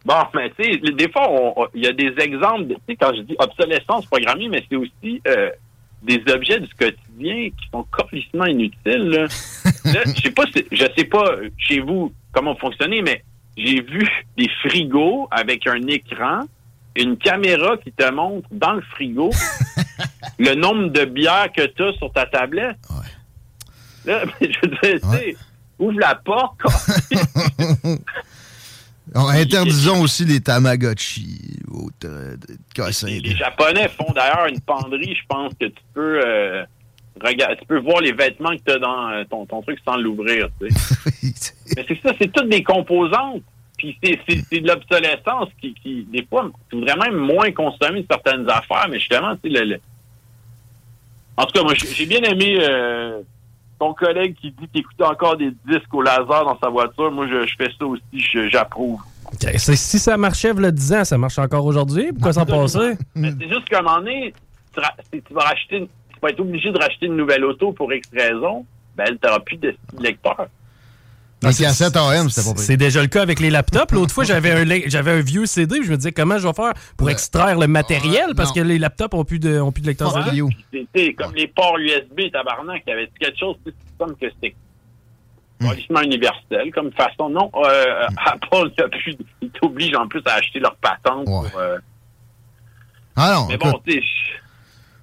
Bon, mais tu sais, des fois, il y a des exemples, tu sais, quand je dis obsolescence programmée, mais c'est aussi euh, des objets du quotidien qui sont complètement inutiles. Là. je sais pas, je sais pas chez vous comment fonctionner, mais j'ai vu des frigos avec un écran, une caméra qui te montre dans le frigo le nombre de bières que tu as sur ta tablette. Ouais. Là, je veux dire, tu sais, ouvre la porte. Interdisons aussi les Tamagotchi. les, Japonais font d'ailleurs une penderie, je pense que tu peux euh, tu peux voir les vêtements que tu as dans euh, ton, truc sans l'ouvrir. Mais c'est ça, c'est toutes des composantes. Puis c'est de l'obsolescence qui, qui, des fois, tu voudrais même moins consommer certaines affaires, mais justement, tu sais, le, en tout cas, moi, j'ai bien aimé euh, ton collègue qui dit qu'il écoute encore des disques au laser dans sa voiture, moi, je, fais ça aussi, j'approuve. Si ça marchait, le 10 ans, ça marche encore aujourd'hui? Pourquoi s'en passer? C'est juste qu'à un moment donné, tu, vas racheter, tu vas être obligé de racheter une nouvelle auto pour X raison, ben, tu n'auras plus de lecteur. C'est déjà le cas avec les laptops. L'autre fois, j'avais un, j'avais un vieux CD. Je me disais, comment je vais faire pour extraire le matériel? Parce que les laptops ont plus de, ont plus de lecteur CD. C'était comme les ports USB, tabarnak. Il y avait quelque chose comme que c'était complètement universel comme façon. Non, euh, Apple, il t'oblige en plus à acheter leur patente. Pour, euh, ah non. Mais bon, tu sais,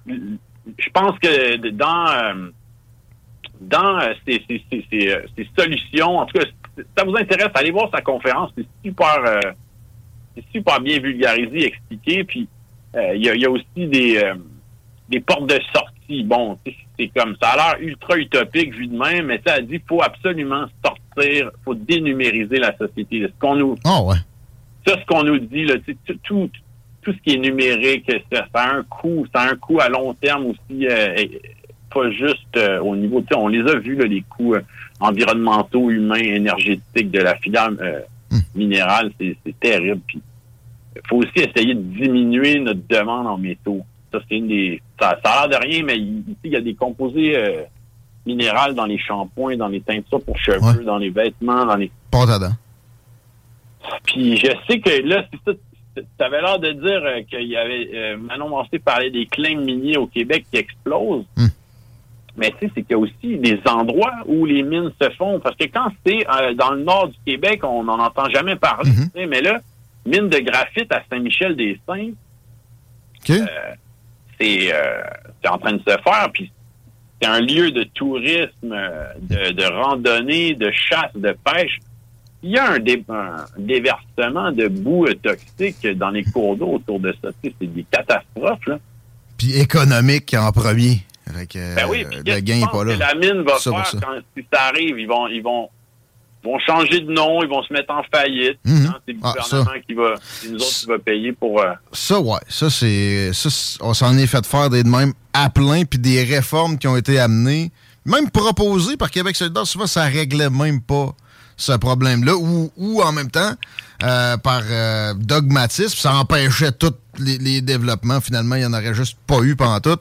je pense que dans. Euh, dans euh, ces, euh, ces, solutions. En tout cas, si ça vous intéresse, allez voir sa conférence. C'est super, euh, c'est super bien vulgarisé, expliqué. Puis il y, a, aussi des, des portes de sortie. Bon, c'est comme ça. a l'air ultra utopique vu de même, mais ça a dit qu'il faut absolument sortir, faut dénumériser la société. Ce qu'on nous. Oh ouais. ça, ce qu'on nous dit, là, tout, tout, ce qui est numérique, ça, a un coût, ça a un coût à long terme aussi, euh, pas juste euh, au niveau, on les a vus, là, les coûts euh, environnementaux, humains, énergétiques de la filière hmm. minérale, c'est terrible. Puis, il faut aussi essayer de diminuer notre demande en métaux. Ça, c'est une des. Ça, a l'air de rien, mais ici, il y a des composés minérales dans les shampoings, dans les teintures pour cheveux, dans les vêtements, dans les. Puis je sais que là, c'est ça. Tu avais l'air de dire euh, qu'il y avait. Euh, Manon Mancé parlait des claims miniers au Québec qui explosent. Hmm. Mais tu sais, c'est qu'il y a aussi des endroits où les mines se font. Parce que quand c'est euh, dans le nord du Québec, on n'en entend jamais parler. Mm-hmm. Mais là, mine de graphite à Saint-Michel-des-Saints, c'est en train de se faire. Puis c'est un lieu de tourisme, de, de randonnée, de chasse, de pêche il y a un, déversement de boue toxique dans les cours d'eau autour de ça. c'est des catastrophes. Là. Puis économique en premier. Avec, ben oui, euh, le gain pas là. Que la mine va faire quand si ça arrive, ils vont, ils vont, vont changer de nom, ils vont se mettre en faillite. Mhm. Hein, c'est le ah, gouvernement qui va, nous autres qui va payer pour. Euh, ça, ouais, ça c'est, on s'en est fait faire des de même à plein, puis des réformes qui ont été amenées, même proposées par Québec solidaire, souvent ça réglait même pas ce problème-là, ou, en même temps, euh, par euh, dogmatisme, ça empêchait tous les, développements. Finalement, il n'y en aurait juste pas eu pendant tout.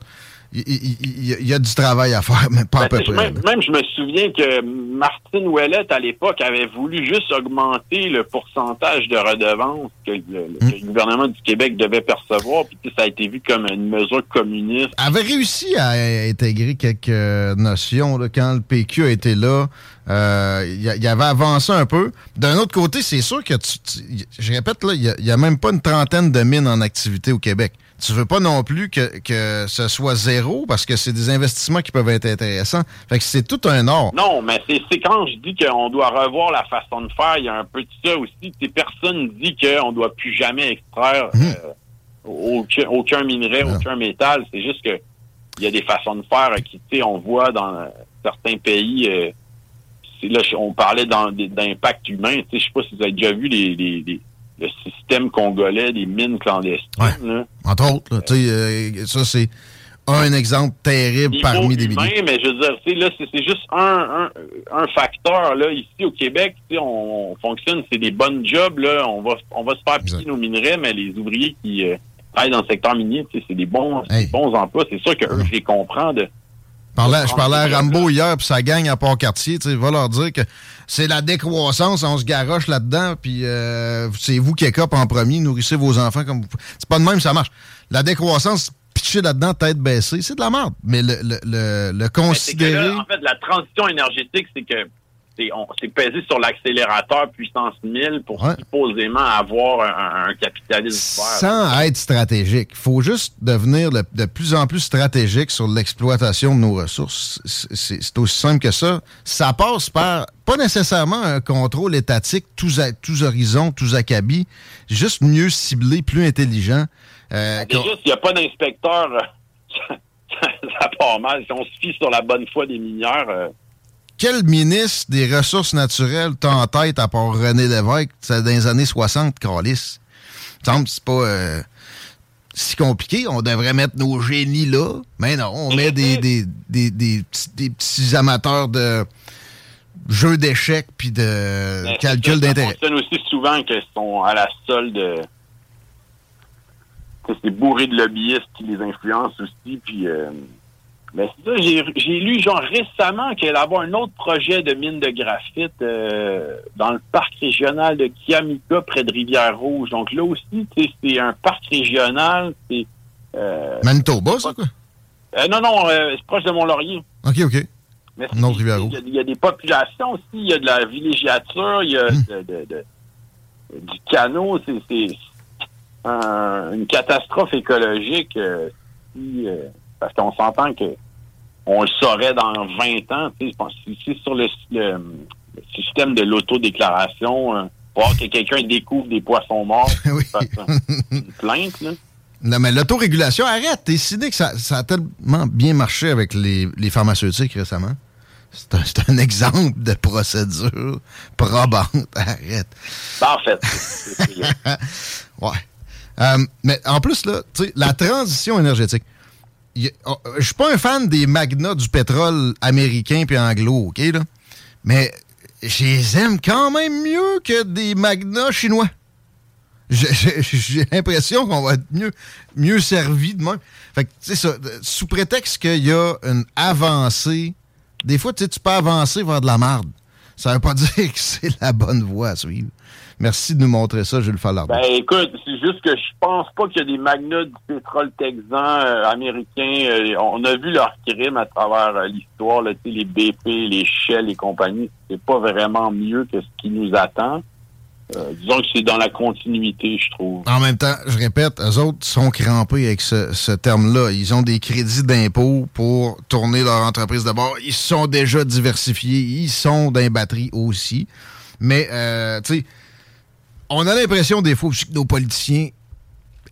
Il, y a du travail à faire, mais pas à ben, peu près. Même, je me souviens que Martine Ouellette, à l'époque, avait voulu juste augmenter le pourcentage de redevances que le, hmm. gouvernement du Québec devait percevoir, puis ça a été vu comme une mesure communiste. avait réussi à intégrer quelques notions là, quand le PQ a été là. Euh, il y, avait avancé un peu. D'un autre côté, c'est sûr que, je répète, là, il n'y a, même pas une trentaine de mines en activité au Québec. Tu veux pas non plus que, que ce soit zéro parce que c'est des investissements qui peuvent être intéressants. Fait que c'est tout un or. Non, mais c'est quand je dis qu'on doit revoir la façon de faire, il y a un peu de ça aussi. Ces personnes disent qu'on doit plus jamais extraire hum. euh, aucun, minerai, aucun métal. C'est juste que il y a des façons de faire qui, tu sais, on voit dans certains pays. Euh, là, on parlait d'impact humain. Je sais pas si vous avez déjà vu les, le système congolais des mines clandestines. Entre autres, euh, ça c'est un exemple terrible parmi des milliers. Mais je veux dire, là, c'est juste un, un, facteur. Là, ici au Québec, on, fonctionne, c'est des bonnes jobs. Là, on va on va se faire piquer nos minerais, mais les ouvriers qui euh, travaillent dans le secteur minier, c'est des bons, bons emplois. C'est sûr que eux, je les comprends de je parlais à Rambo hier, puis ça gagne à Port-Cartier. Tu va leur dire que c'est la décroissance, on se garoche là-dedans, puis euh, c'est vous qui écope en premier, nourrissez vos enfants comme vous C'est pas de même, ça marche. La décroissance, pitcher là-dedans, tête baissée, c'est de la merde. Mais le, le, le, considérer... en fait, la transition énergétique, c'est que c'est pesé sur l'accélérateur puissance 1000 pour supposément avoir un, capitalisme Sans être stratégique. Il faut juste devenir de plus en plus stratégique sur l'exploitation de nos ressources. C'est aussi simple que ça. Ça passe par, pas nécessairement un contrôle étatique, tous, tous horizons, tous acabis, juste mieux ciblé, plus intelligent. Euh, il n'y a pas d'inspecteur. ça, part mal. Si on se fie sur la bonne foi des mineurs... Euh, quel ministre des Ressources naturelles t'a en tête à part René Lévesque? Dans les années 60, Calis? semble c'est pas euh, si compliqué. On devrait mettre nos génies là. Mais non, on met des, des, des, petits, amateurs de jeux d'échecs puis de calcul d'intérêt. Ça aussi souvent qu'ils sont à la solde. C'est bourré de lobbyistes qui les influencent aussi. Puis. Euh, mais ça, j'ai lu genre récemment allait avoir un autre projet de mine de graphite euh, dans le parc régional de Kiamika près de Rivière-Rouge. Donc là aussi, c'est un parc régional. C'est euh, Manitoba, ça quoi? Euh, non, non, euh, c'est proche de Mont-Laurier. OK, OK. Mais il, y, a des populations aussi, il y a de la villégiature, il y a hum. de, de, du canot. C'est une catastrophe écologique. si, parce qu'on s'entend que on le saurait dans 20 ans. Tu sais, sur le, système de l'autodéclaration, euh, voir que quelqu'un découvre des poissons morts, oui. une plainte, là. Non, mais l'autorégulation, arrête. T'es décidé que ça, a tellement bien marché avec les, pharmaceutiques récemment. c'est un, exemple de procédure probante. Arrête. Parfait. ouais. Euh, mais en plus, là, la transition énergétique. Oh, je suis pas un fan des magnats du pétrole américain puis anglo, OK, là? Mais je les aime quand même mieux que des magnats chinois. J'ai l'impression qu'on va être mieux, mieux servi de même. Fait que, tu sais, ça, sous prétexte qu'il y a une avancée, des fois, tu peux avancer vers de la marde. Ça veut pas dire que c'est la bonne voie à suivre. Merci de nous montrer ça, Jules Fallard. Ben écoute, c'est juste que je pense pas qu'il y a des magnats du pétrole texan euh, américain. Euh, on a vu leurs crimes à travers euh, l'histoire, les BP, les Shell et compagnie. C'est pas vraiment mieux que ce qui nous attend. disons que c'est dans la continuité, je trouve. En même temps, je répète, eux autres sont crampés avec ce, ce terme-là. Ils ont des crédits d'impôt pour tourner leur entreprise de bord. Ils sont déjà diversifiés. Ils sont dans les batteries aussi. Mais, tu sais, on a l'impression des fois que nos politiciens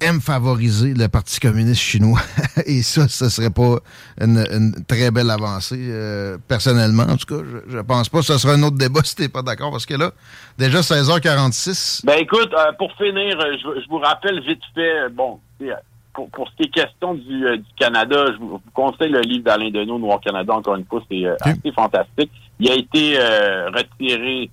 aiment favoriser le Parti communiste chinois. Et ça, ce serait pas une, très belle avancée, euh, personnellement. En tout cas, je, je, pense pas. Ce sera un autre débat si t'es pas d'accord. Parce que là, déjà 16h46. Ben écoute, euh, pour finir, euh, je, vous rappelle vite fait, bon, pour, ce qui est question du, Canada, je vous, conseille le livre d'Alain Deneau, Noir Canada, encore une fois, c'est assez fantastique. Il a été retiré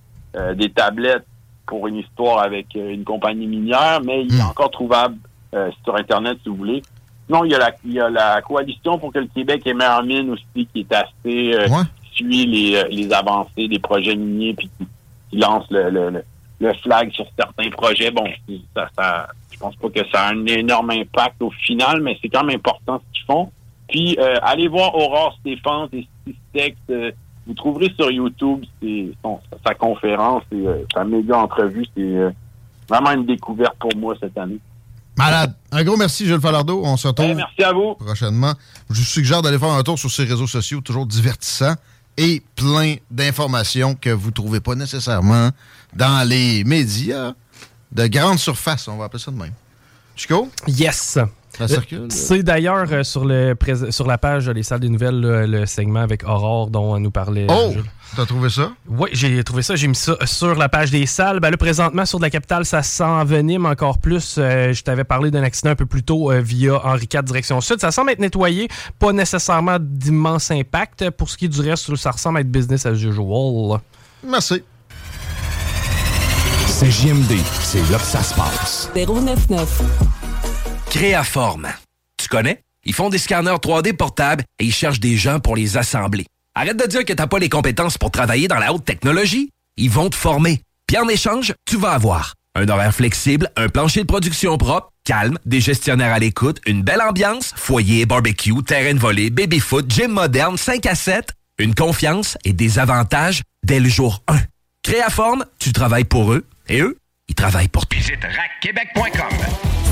des tablettes pour une histoire avec euh, une compagnie minière, mais il est hmm. encore trouvable euh, sur Internet si vous voulez. Sinon, il y, a la, il y a la coalition pour que le Québec émette en mine aussi, qui est assez euh, suit les, les avancées des projets miniers, puis qui, lance le, le, le, flag sur certains projets. Bon, ça, ça, je pense pas que ça a un énorme impact au final, mais c'est quand même important ce qu'ils font. Puis, allez voir Aurore Stéphane et Systex, vous trouverez sur YouTube sa conférence et euh, sa méga entrevue. C'est euh, vraiment une découverte pour moi cette année. Malade. Un gros merci, Jules Falardeau. On se retrouve. Eh, merci à vous. Prochainement. Je vous suggère d'aller faire un tour sur ces réseaux sociaux, toujours divertissants et plein d'informations que vous ne trouvez pas nécessairement dans les médias de grande surface. On va appeler ça de même. Chico? Yes. C'est d'ailleurs euh, sur, le, sur la page Les Salles des Nouvelles, le, segment avec Aurore dont nous parlait. Oh! T'as trouvé ça? Oui, j'ai trouvé ça. J'ai mis ça sur la page des salles. Ben là, présentement, sur de la capitale, ça s'envenime encore plus. Euh, je t'avais parlé d'un accident un peu plus tôt euh, via Henri IV, direction sud. Ça semble être nettoyé. Pas nécessairement d'immense impact. Pour ce qui est du reste, ça ressemble à être business as usual. Merci. C'est JMD. C'est là que ça se passe. 099. Créaforme. Tu connais? Ils font des scanners 3D portables et ils cherchent des gens pour les assembler. Arrête de dire que t'as pas les compétences pour travailler dans la haute technologie. Ils vont te former. Puis en échange, tu vas avoir un horaire flexible, un plancher de production propre, calme, des gestionnaires à l'écoute, une belle ambiance, foyer, barbecue, terrain de volée, baby-foot, gym moderne, 5 à 7, une confiance et des avantages dès le jour 1. Créaforme, tu travailles pour eux et eux, ils travaillent pour toi. Visite.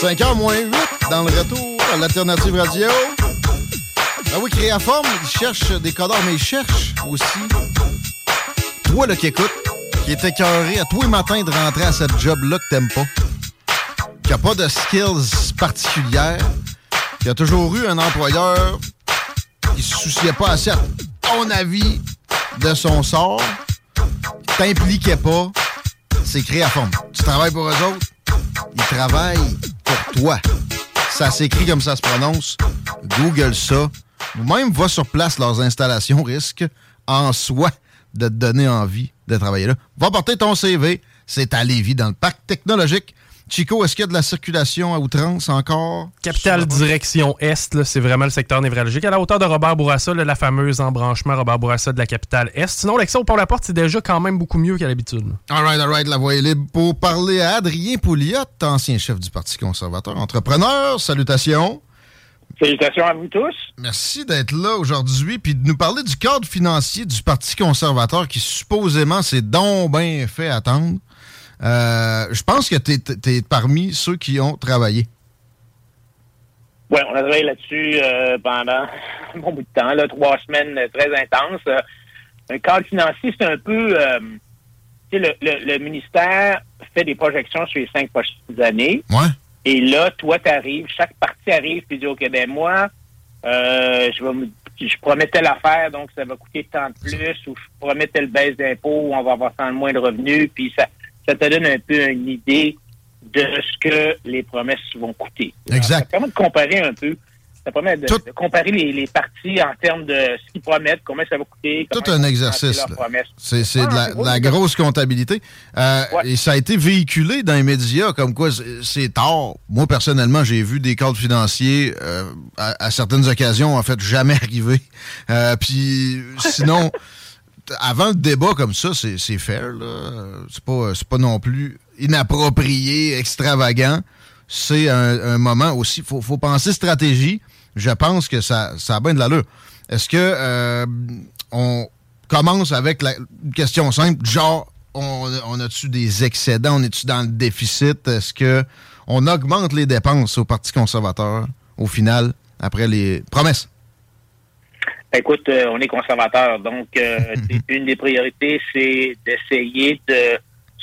5h moins 8 dans le retour à l'Alternative Radio. Ah oui, Créaforme, il cherche des codeurs, mais il cherche aussi toi là, qui écoute, qui est écœuré à tous les matins de rentrer à cette job-là que t'aimes pas, qui a pas de skills particulières, qui a toujours eu un employeur qui se souciait pas assez, à ton avis, de son sort, t'impliquait pas, c'est Créaforme. Tu travailles pour eux autres, ils travaillent pour toi. Ça s'écrit comme ça se prononce. Google ça. Ou même va sur place, leurs installations risquent en soi de te donner envie de travailler là. Va porter ton CV. C'est à Lévis, dans le parc technologique. Chico, est-ce qu'il y a de la circulation à outrance encore? Capitale direction Est, c'est vraiment le secteur névralgique. À la hauteur de Robert Bourassa, la fameuse embranchement Robert Bourassa de la capitale Est. Sinon, l'accès au port-la-porte, c'est déjà quand même beaucoup mieux qu'à l'habitude. All right, all right, la voie est libre pour parler à Adrien Pouliot, ancien chef du Parti conservateur, entrepreneur. Salutations. Salutations à vous tous. Merci d'être là aujourd'hui puis de nous parler du cadre financier du Parti conservateur qui supposément s'est donc bien fait attendre. Euh, je pense que tu es, parmi ceux qui ont travaillé. Oui, on a travaillé là-dessus euh, pendant un bon bout de temps, là, trois semaines très intenses. Euh, un cadre financier, c'est un peu... Le, le, ministère fait des projections sur les cinq prochaines années. Ouais. Et là, toi, tu arrives, chaque partie arrive, puis dit, OK, ben moi, je vais me je promets telle affaire, donc ça va coûter tant de plus, ou je promets telle baisse d'impôt, on va avoir tant de moins de revenus, puis ça, ça te donne un peu une idée de ce que les promesses vont coûter. Exact. ça permet de comparer un peu. Ça permet de, comparer les, les, parties en termes de ce qu'ils promettent, combien ça va coûter. Tout un exercice. C'est ah, de la, grosse comptabilité. Euh, et ça a été véhiculé dans les médias comme quoi c'est tard. Moi, personnellement, j'ai vu des cadres financiers euh, à, certaines occasions, en fait, jamais arriver. Euh, puis sinon... avant le débat comme ça, c'est fair. C'est pas, pas non plus inapproprié, extravagant. C'est un, moment aussi. Faut, faut, penser stratégie. Je pense que ça, ça a bien de l'allure. Est-ce que euh, on commence avec la question simple, genre on, on a-tu des excédents, on est-tu dans le déficit? Est-ce que on augmente les dépenses au Parti conservateur au final après les promesses? Écoute, euh, on est conservateur, donc euh, une des priorités, c'est d'essayer de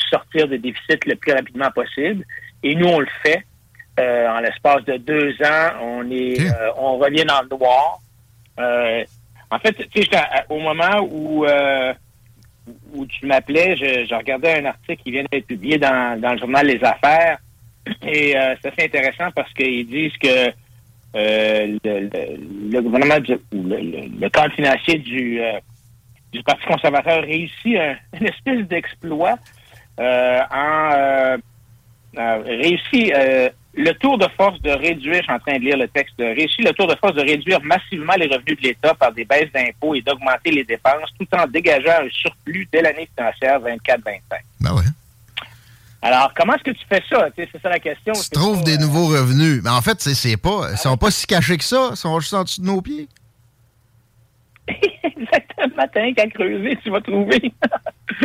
sortir des déficits le plus rapidement possible. Et nous, on le fait. Euh, en l'espace de deux ans, on est, on revient dans le noir. en fait, tu sais, au moment où où tu m'appelais, je, je, regardais un article qui vient d'être publié dans, dans le journal Les Affaires. Et c'est assez intéressant parce qu'ils disent que euh, le, gouvernement, le, le, cadre financier du, euh, du Parti conservateur réussit un, espèce d'exploit euh, en réussit le tour de force de réduire, je suis en train de lire le texte, réussit le tour de force de réduire massivement les revenus de l'État par des baisses d'impôts et d'augmenter les dépenses tout en dégageant un surplus dès l'année financière 24-25. Ben ouais. Alors, comment est-ce que tu fais ça? C'est ça la question. Tu trouves des nouveaux revenus. Mais en fait, c'est pas. Ils sont pas si cachés que ça. Ils sont juste en dessous de nos pieds. Exactement, matin qu'à creuser, tu vas trouver.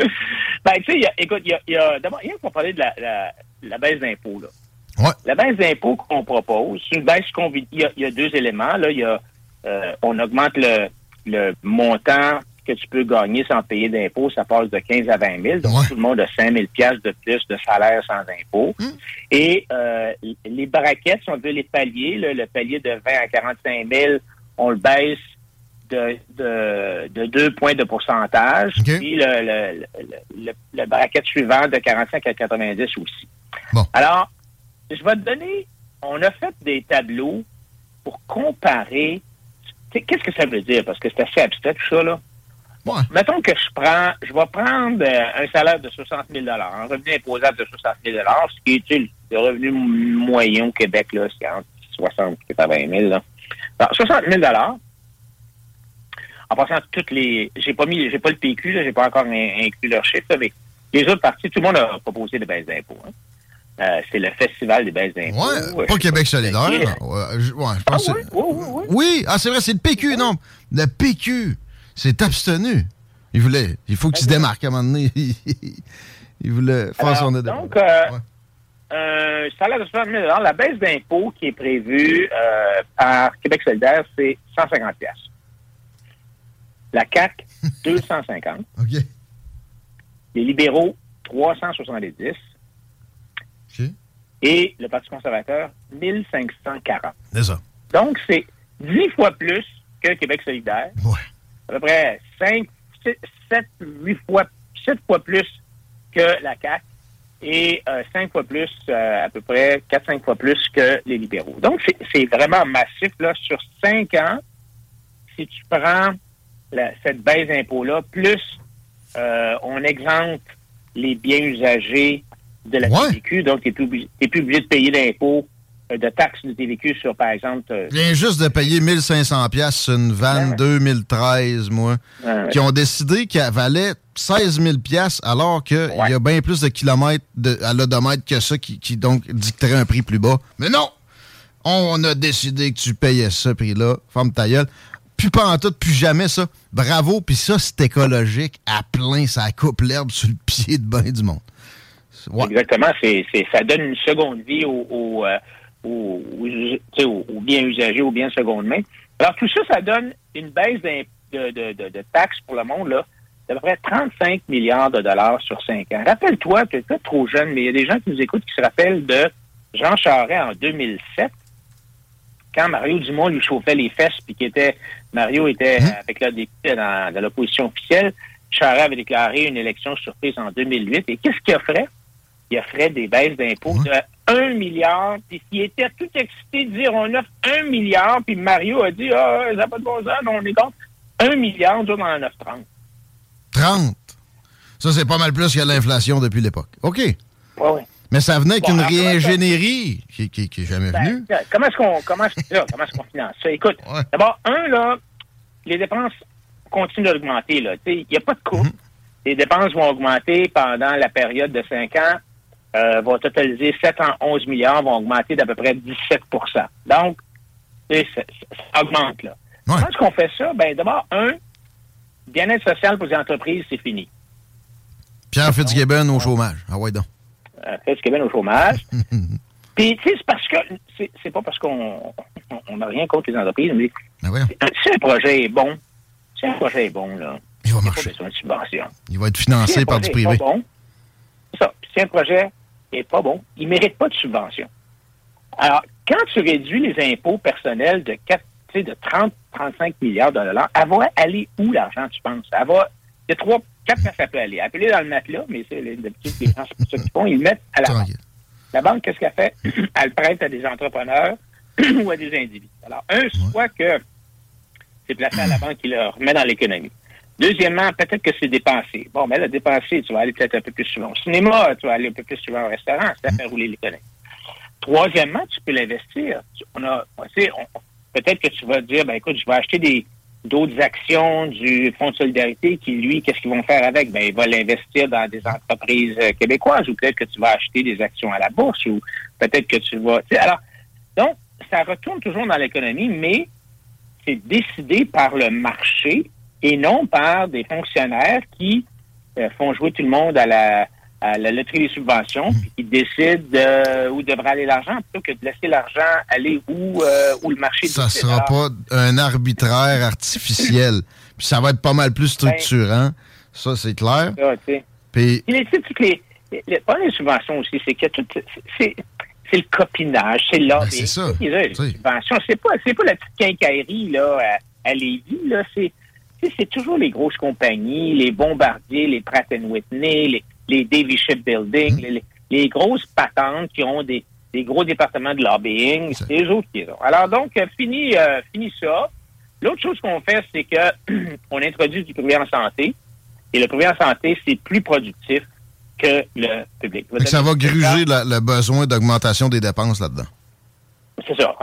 ben, tu sais, écoute, il y a, d'abord, il faut parler de la, la, baisse d'impôts, là. Ouais. La baisse d'impôts qu'on propose, c'est une baisse qu'on il y, a, il y a deux éléments, là. Il y a, euh, on augmente le, le montant que tu peux gagner sans payer d'impôts, ça passe de 15 à 20 000. Donc, tout le monde a 5 000 de plus de salaire sans impôts. Hum. Et euh, les braquettes, si on veut les paliers, le palier de 20 à 45 000, on le baisse de, de, 2 points de pourcentage. Puis le, le, le, braquette suivant de 45 à 90 aussi. Alors, je vais te donner, on a fait des tableaux pour comparer Qu'est-ce que ça veut dire? Parce que c'est assez abstrait tout ça, là. Mettons que je prends, je vais prendre euh, un salaire de 60 000 un revenu imposable de 60 000 ce qui est le revenu moyen au Québec, là, c'est entre 60 et 80 000. Là. Alors, 60 000 en passant toutes les... J'ai pas mis, j'ai pas le PQ, là, j'ai pas encore inclus leur chiffre, mais les autres parties, tout le monde a proposé des baisses d'impôts. Hein. Euh, c'est le festival des baisses d'impôts. Ouais, pas Québec solidaire. Ouais, je, ouais, je pense ah, oui, oui, oui, oui, ah, c'est vrai, c'est le PQ, non. Le PQ c'est abstenu. Il voulait, il faut qu'il se démarque à un moment donné. il voulait faire son Donc, euh, euh, salaire de 60 000 la baisse d'impôt qui est prévue euh, par Québec solidaire, c'est 150 La CAC, 250. OK. Les libéraux, 370. OK. Et le Parti conservateur, 1540. C'est ça. Donc, c'est 10 fois plus que Québec solidaire. Ouais à peu près 5, 7, 8 fois, 7 fois plus que la CAQ et euh, 5 fois plus, euh, à peu près 4-5 fois plus que les libéraux. Donc, c'est vraiment massif. Là, sur 5 ans, si tu prends cette baisse d'impôt-là, plus euh, on exempte les biens usagés de la TVQ, donc tu n'es plus, plus, obligé de payer d'impôts, de taxes de TVQ sur, par exemple... Euh, Je viens juste de payer 1500 pièces sur une vanne 2013, moi, qui ont décidé qu'elle valait 16 000 pièces alors qu'il y a bien plus de kilomètres de, à l'odomètre que ça qui, qui donc dicterait un prix plus bas. Mais non! On a décidé que tu payais ce prix-là. Femme ta gueule. Plus pas en tout, plus jamais ça. Bravo. Puis ça, c'est écologique à plein. Ça coupe l'herbe sur le pied de bain du monde. Exactement. C'est, ça donne une seconde vie au, au, euh, au, bien usagé, au bien seconde main. Alors, tout ça, ça donne une baisse de, de, de, de, taxes pour le monde, là, d'à peu près 35 milliards de dollars sur 5 ans. Rappelle-toi, tu es trop jeune, mais il y a des gens qui nous écoutent qui se rappellent de Jean Charest en 2007, quand Mario Dumont lui chauffait les fesses, puis était Mario était hein? avec le député dans, l'opposition officielle, Charest avait déclaré une élection surprise en 2008. Et qu'est-ce qu'il offrait? Il offrait des baisses d'impôts de 1 milliard. Puis il était tout excité de dire on offre 1 milliard. Puis Mario a dit Ah, ça n'a pas de bon sens, on est contre. 1 milliard, nous, on en offre 30. 30? Ça, c'est pas mal plus que l'inflation depuis l'époque. OK. Oui, oui. Mais ça venait avec une réingénierie qui, qui, jamais ben, venue. Comment est-ce qu'on comment est qu'on finance ça? Écoute, d'abord, un, là, les dépenses continuent d'augmenter. Il n'y a pas de coût. Mhm. Les dépenses vont augmenter pendant la période de 5 ans, euh, vont totaliser 711 milliards, vont augmenter d'à peu près 17% Donc, ça, augmente. Là. Comment est-ce qu'on fait ça? Ben, d'abord, un, bien-être social pour les entreprises, c'est fini. Pierre Fitzgibbon au chômage. Ah ouais donc euh, au chômage. Puis, tu sais, c'est parce que, c'est pas parce qu'on n'a rien contre les entreprises, mais ben si un projet est bon, si un projet est bon, là, il va marcher. besoin de subvention. Il va être financé par du privé. Bon, ça. Si un projet est pas bon, il ne mérite pas de subvention. Alors, quand tu réduis les impôts personnels de 4, de 30, 35 milliards de dollars, elle va aller où l'argent, tu penses? Elle va, il y a trois, quatre ça peut aller. Appeler dans le matelas, mais c'est d'habitude les gens, c'est ça qu'ils font, ils le mettent à la banque. La banque, qu'est-ce qu'elle fait? Elle prête à des entrepreneurs ou à des individus. Alors, un, soit que c'est placé à la banque qui le remet dans l'économie. Deuxièmement, peut-être que c'est dépensé. Bon, mais là, dépensé, tu vas aller peut-être un peu plus souvent au cinéma, tu vas aller un peu plus souvent au restaurant, ça fait rouler l'économie. Troisièmement, tu peux l'investir. On a, peut-être que tu vas dire, ben écoute, je vais acheter des, d'autres actions du Fonds de solidarité qui, lui, qu'est-ce qu'ils vont faire avec? Ben, il va l'investir dans des entreprises euh, québécoises ou peut-être que tu vas acheter des actions à la bourse ou peut-être que tu vas... Alors, donc, ça retourne toujours dans l'économie, mais c'est décidé par le marché et non par des fonctionnaires qui euh, font jouer tout le monde à la à la loterie des subventions, puis qui décide euh, où devrait aller l'argent, plutôt que de laisser l'argent aller où, euh, où le marché Ça ne sera pas un arbitraire artificiel. puis ça va être pas mal plus ben, structurant. ça, c'est clair. Puis... Les, pas les subventions aussi, c'est que tout... C'est, c'est le copinage, c'est là. Ben, c'est ça. Les subventions, c'est pas, c'est pas la petite quincaillerie là, à, à Lévis, là. C'est, c'est toujours les grosses compagnies, les bombardiers, les Pratt Whitney, les, les Davy Shipbuilding, hmm. les, grosses patentes qui ont des, gros départements de lobbying, c'est eux autres qui ont. Alors donc, euh, fini, euh, fini ça. L'autre chose qu'on fait, c'est que on introduit du privé en santé. Et le privé en santé, c'est plus productif que le public. Ça va gruger le besoin d'augmentation des dépenses là-dedans. C'est ça.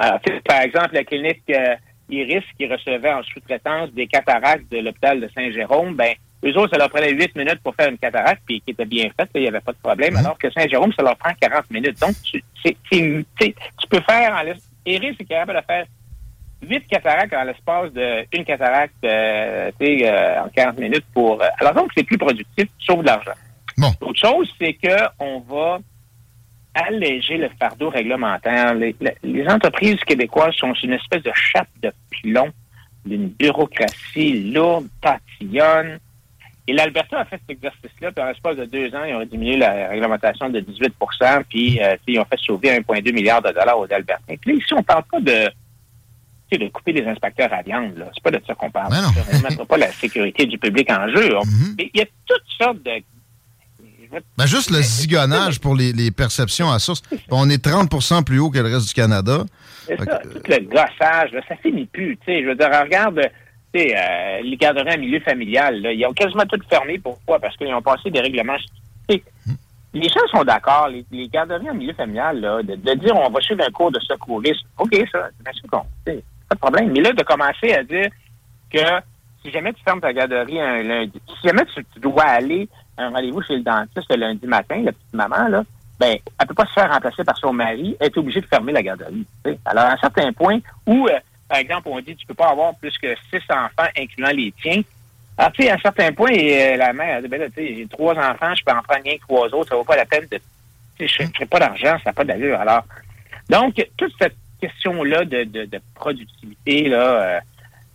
par exemple, la clinique euh, Iris qui recevait en sous-traitance des cataractes de l'hôpital de Saint-Jérôme, ben eux autres, ça leur prenait 8 minutes pour faire une cataracte, puis qui était bien faite, il n'y avait pas de problème, alors que Saint-Jérôme, ça leur prend 40 minutes. Donc, tu, tu peux faire, en Iris est capable de faire 8 cataractes en l'espace d'une cataracte euh, euh, en 40 minutes pour... Euh, alors donc, c'est plus productif, sauf de l'argent. Bon. L'autre chose, c'est qu'on va alléger le fardeau réglementaire. Les, les, entreprises québécoises sont une espèce de chape de plomb d'une bureaucratie lourde, tatillonne, et l'Alberta a fait cet exercice-là, puis en l'espace de deux ans, ils ont diminué la réglementation de 18 puis euh, ils ont fait sauver 1,2 milliard de dollars aux Albertains. Puis là, ici, on ne parle pas de, de couper les inspecteurs à viande. C'est pas de ça qu'on parle. On ne mettra pas la sécurité du public en jeu. Mm-hmm. Il y a toutes sortes de ben juste le zigonnage pour les, les, perceptions à source. On est 30% plus haut que le reste du Canada. C'est ça, tout le gossage, là, ça finit plus. Je veux dire, regarde euh, les garderies en milieu familial, là, ils ont quasiment tout fermé. Pourquoi? Parce qu'ils ont passé des règlements. les gens sont d'accord, les, garderies en milieu familial, là, de, dire on va suivre un cours de secourisme, OK, ça, bien sûr pas de problème. Mais là, de commencer à dire que si jamais tu fermes ta garderie un lundi, si jamais tu, dois aller un rendez-vous chez le dentiste le lundi matin, la petite maman, là, ben, elle peut pas se faire remplacer par son mari, elle est obligée de fermer la garderie. Alors, à un certain point où, euh, par exemple, on dit tu peux pas avoir plus que six enfants, incluant les tiens, alors, tu sais, à un certain point, euh, la mère a dit, ben là, tu sais, j'ai trois enfants, je peux en prendre rien que trois autres, ça vaut pas la peine de... Tu sais, je n'ai pas d'argent, ça n'a pas d'allure. Alors, donc, toute cette question-là de, de, productivité, là,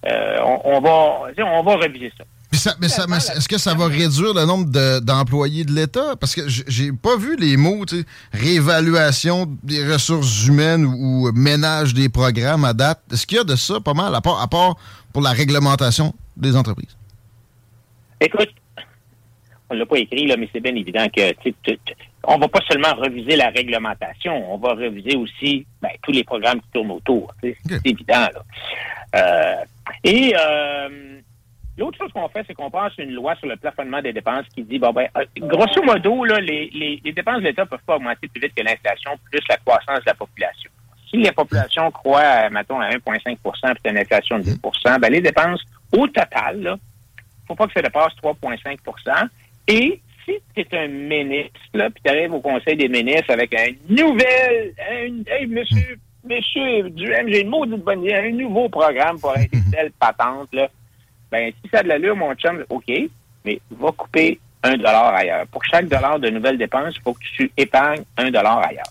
euh, on, va, on va réviser ça. Mais, ça, mais, ça, est-ce que ça va réduire le nombre d'employés de, l'État? Parce que j'ai pas vu les mots, tu sais, réévaluation des ressources humaines ou, ou, ménage des programmes à date. Est-ce qu'il y a de ça pas mal, à part, à part pour la réglementation des entreprises? Écoute, on ne l'a pas écrit, là, mais c'est bien évident que on va pas seulement reviser la réglementation, on va reviser aussi ben, tous les programmes qui tournent autour. C'est évident. Là. Euh, et euh, l'autre chose qu'on fait, c'est qu'on passe une loi sur le plafonnement des dépenses qui dit, bon ben, euh, grosso modo, là, les, les, dépenses de l'État ne peuvent pas augmenter plus vite que l'inflation, plus la croissance de la population. Si la population croît, mettons, à 1,5% puis une inflation de 10% ben, les dépenses au total, là, faut pas que ça dépasse 3,5% Et si tu es un ministre, là, puis tu arrives au Conseil des ministres avec un nouvel, un, hey, monsieur, monsieur Duhem, j'ai une maudite bonne idée, un nouveau programme pour aider telle patente, là, ben, si ça a de l'allure, mon chum, OK, mais va couper un dollar ailleurs. Pour chaque dollar de nouvelles dépenses, il faut que tu épargnes un dollar ailleurs.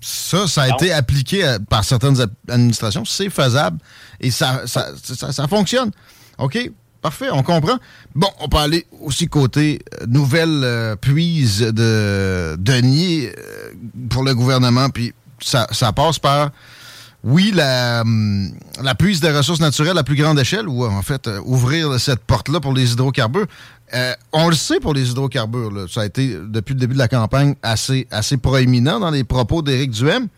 Ça, ça a été appliqué euh, par certaines administrations. C'est faisable et ça, ça, ça fonctionne. OK? Parfait, on comprend. Bon, on peut aller aussi côté euh, nouvelle euh, puise de denier euh, pour le gouvernement, puis ça, passe par, oui, la, hum, la puise des ressources naturelles à plus grande échelle, ou en fait, ouvrir cette porte-là pour les hydrocarbures. on le sait pour les hydrocarbures, ça a été, depuis le début de la campagne, assez, assez proéminent dans les propos d'Éric Duhem.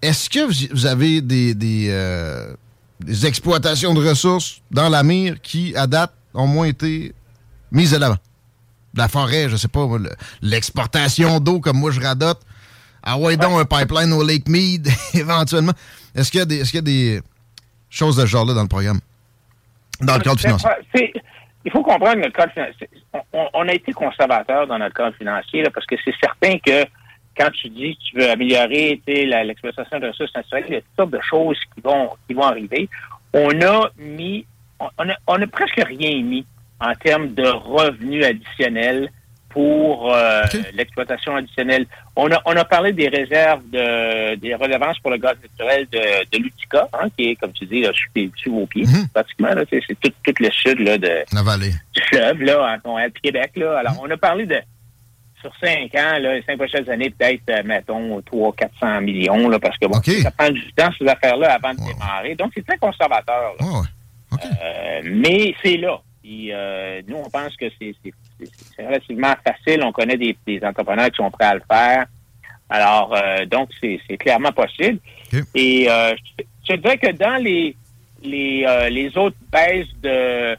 Est-ce que vous avez des, des exploitations de ressources dans la mire qui, à date, ont moins été mises à l'avant? La forêt, je sais pas, l'exportation d'eau comme moi je radote. Ah ouais, donc un pipeline au Lake Mead, éventuellement. Est-ce qu'il y, a des, est y a des choses de ce genre-là dans le programme? Dans le cadre financier? Il faut comprendre que le cadre financier, on, a été conservateur dans notre cadre financier parce que c'est certain que quand tu dis que tu veux améliorer l'exploitation de ressources naturelles, il y a toutes sortes de choses qui vont, qui vont arriver. On a mis, on a, on a presque rien mis en termes de revenus additionnels pour euh, l'exploitation additionnelle. On a, on a parlé des réserves de des redevances pour le gaz naturel de, de l'Utica, hein, qui est, comme tu dis, là, sur, vos pieds, mhm. pratiquement. C'est tout, tout, le sud là, de, la vallée. du fleuve, là, en Québec. Là. Alors, mhm. on a parlé de sur cinq ans, là, les cinq prochaines années, peut-être, euh, mettons, 300, 400 millions, là, parce que bon, ça prend du temps, ces affaires-là, avant de démarrer. Donc, c'est très conservateur. Euh, mais c'est là. Euh, nous, on pense que c'est relativement facile. On connaît des, entrepreneurs qui sont prêts à le faire. Alors, donc, c'est clairement possible. Et je, dirais que dans les, les, les autres baisses de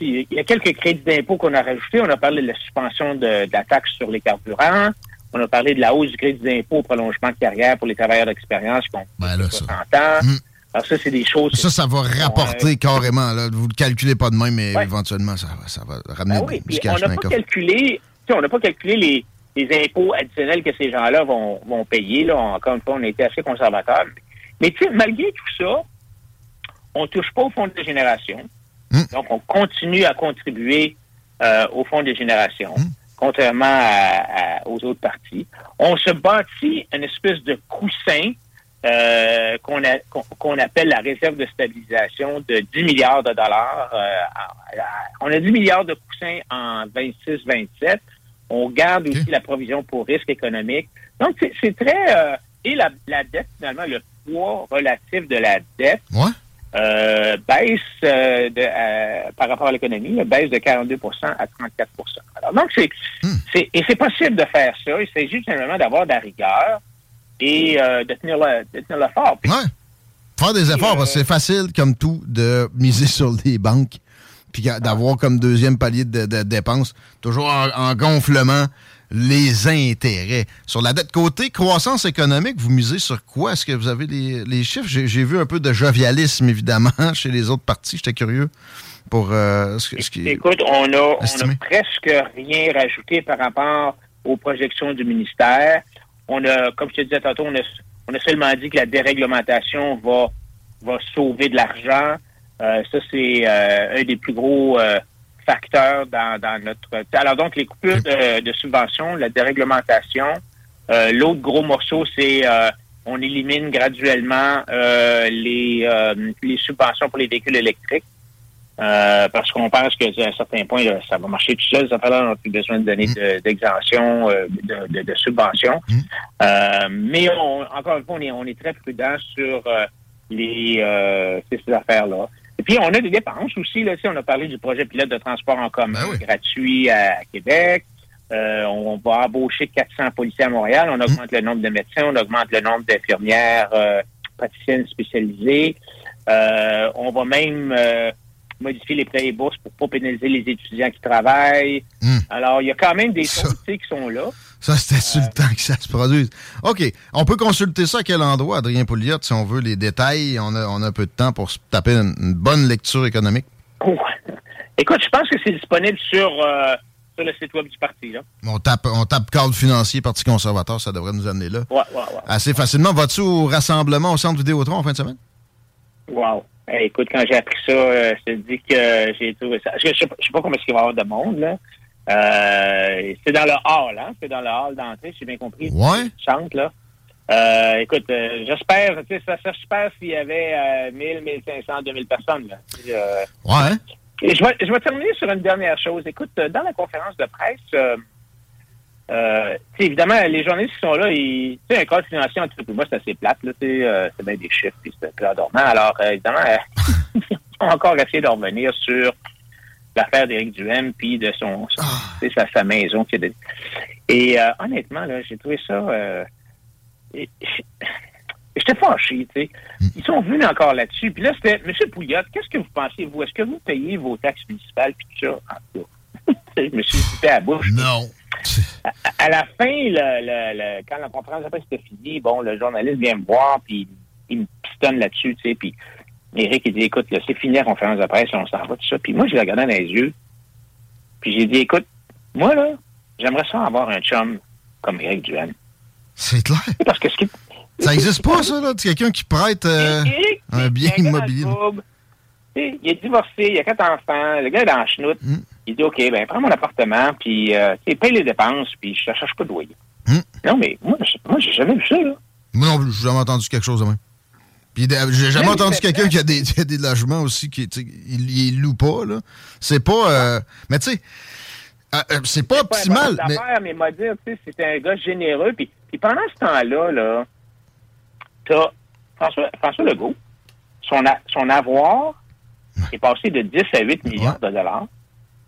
il y a quelques crédits d'impôt qu'on a rajoutés. On a parlé de la suspension de, la taxe sur les carburants. On a parlé de la hausse du crédit d'impôt au prolongement de carrière pour les travailleurs d'expérience qui ont ben 60 ans. Hum. Alors ça, c'est des choses... Ça, ça va rapporter carrément. Là. Vous ne le calculez pas de même, mais éventuellement, ça, ça, va ramener ben du cash On n'a pas calculé, on pas calculé les, les, impôts additionnels que ces gens-là vont, vont payer. Là. Encore une fois, on a été assez conservateurs. Mais malgré tout ça, on ne touche pas au fonds de génération. Hmm. Donc, on continue à contribuer euh, au Fonds des générations, hmm. contrairement aux autres partis. On se bâtit une espèce de coussin euh, qu'on appelle la réserve de stabilisation de 10 milliards de dollars. Euh, on a 10 milliards de coussins en 26-27. On garde aussi la provision pour risque économique. Donc, c'est très... et la, la, dette, finalement, le poids relatif de la dette euh, baisse euh, de, euh, par rapport à l'économie, baisse de 42% à 34 Alors, donc, hmm. c'est, et c'est possible de faire ça. Il s'agit simplement d'avoir de la rigueur et de, tenir le, de tenir le fort. Faire des efforts, parce que c'est facile, comme tout, de miser sur les banques puis d'avoir comme deuxième palier de, dépenses, toujours en, gonflement, les intérêts. Sur la dette côté, croissance économique, vous misez sur quoi? Est-ce que vous avez les, chiffres? J'ai vu un peu de jovialisme, évidemment, chez les autres partis. J'étais curieux pour euh, ce, qui Écoute, on a, presque rien rajouté par rapport aux projections du ministère. On a, comme je te disais tantôt, on a, seulement dit que la déréglementation va, va sauver de l'argent. Euh, ça, c'est euh, un des plus gros facteurs dans, notre... Alors donc, les coupures de, subventions, la déréglementation. L'autre gros morceau, c'est on élimine graduellement les, les subventions pour les véhicules électriques. Euh, parce qu'on pense qu'à un certain point, ça va marcher tout seul. Ça fait là, on n'a plus besoin de donner mmh. d'exemption, euh, de, de, subvention. Mmh. Euh, mais on, encore une fois, on est, on est très prudent sur les ces affaires-là. Et puis, on a des dépenses aussi. Là, on a parlé du projet pilote de transport en commun ben gratuit à, Québec. on, va embaucher 400 policiers à Montréal. On augmente le nombre de médecins. On augmente le nombre d'infirmières praticiennes spécialisées. on va même modifier les prêts et bourses pour pas pénaliser les étudiants qui travaillent. Hmm. Alors, il y a quand même des choses qui sont là. Ça, c'était sur le temps que ça se produise. OK. On peut consulter ça à quel endroit, Adrien Pouliot, si on veut les détails. On a, on a un peu de temps pour se taper une, bonne lecture économique. Écoute, je pense que c'est disponible sur, euh, sur le site web du parti. Là. On tape, on tape cadre financier, Parti conservateur, ça devrait nous amener là. Ouais, ouais, ouais. Assez facilement. Vas-tu au rassemblement au centre Vidéotron en fin de semaine? Wow écoute, quand j'ai appris ça, euh, je te dis que j'ai trouvé ça. Je ne sais, pas comment est-ce qu'il va y avoir de monde, là. Euh, c'est dans le hall, hein? C'est dans le hall d'entrée, j'ai bien compris. Ouais. Chante, là. Euh, écoute, j'espère, tu sais, ça, ça j'espère s'il y avait 1000, 1500, 2000 personnes, là. ouais. Et je vais, je vais terminer sur une dernière chose. Écoute, dans la conférence de presse, euh, évidemment, les journalistes qui sont là, ils, un code financier entre moi, c'est assez plate. Là, euh, c'est bien des chiffres, puis c'est peu endormant. Alors, euh, évidemment, ils ont encore essayé de revenir sur l'affaire d'Éric Duhem, puis de son, ah. sa, sa, maison. Et euh, honnêtement, là, j'ai trouvé ça... J'étais fâché, tu sais. Hmm. Ils sont venus encore là-dessus. Puis là, c'était, M. Pouliot, qu'est-ce que vous pensez, vous? Est-ce que vous payez vos taxes municipales, puis tout ça? En tout je me suis à la bouche. Non. À, la fin, le, quand la conférence après c'était fini, bon, le journaliste vient me voir, puis il me pistonne là-dessus, tu sais, puis Eric, il dit, écoute, c'est fini la conférence de presse, on s'en va, tout ça. Puis moi, je l'ai regardé dans les yeux, puis j'ai dit, écoute, moi, là, j'aimerais ça avoir un chum comme Eric Duhan. C'est clair. Parce que ce qui... Ça n'existe pas, ça, là, quelqu'un qui prête euh, un bien immobilier. Il est divorcé, il a quatre enfants, le gars est dans la chenoute. Hmm. Il dit, OK, ben prends mon appartement, puis euh, paye les dépenses, puis je ne cherche pas de loyer. Hmm. Non, mais moi, moi j'ai jamais vu ça, là. Moi non plus, j'ai jamais entendu quelque chose de même. Puis j'ai jamais entendu quelqu'un qui a des, logements aussi, qui il, il loue pas, là. C'est pas... Euh, mais tu sais, euh, euh, c'est pas optimal. Pas mais... mais m'a dit, tu sais, c'était un gars généreux. Puis, puis pendant ce temps-là, là, t'as François, François Legault, son, son avoir est passé de 10 à 8 milliards de dollars.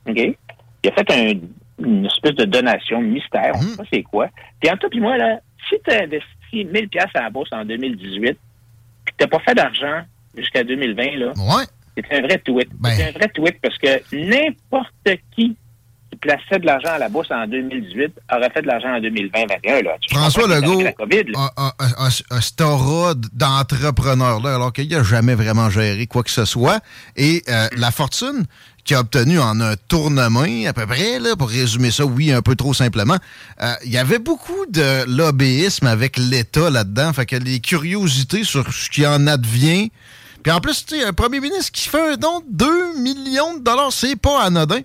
OK? Il a fait une espèce de donation mystère, on ne sait pas c'est quoi. Puis en tout puis moi, là, si tu as investi 1000 pièces à la bourse en 2018, puis tu n'as pas fait d'argent jusqu'à 2020, là, c'est un vrai tweet. Ben. C'est un vrai tweet parce que n'importe qui qui plaçait de l'argent à la bourse en 2018 aurait fait de l'argent en 2020-2021. François Legault a, cet aura d'entrepreneur-là, alors qu'il n'a jamais vraiment géré quoi que ce soit. Et euh, la fortune qu'il a obtenue en un tournement, à peu près, là, pour résumer ça, oui, un peu trop simplement, euh, il y avait beaucoup de lobbyisme avec l'État là-dedans. Fait que les curiosités sur ce qui en advient... Puis en plus, tu sais, un premier ministre qui fait un don de 2 millions de dollars, c'est pas anodin.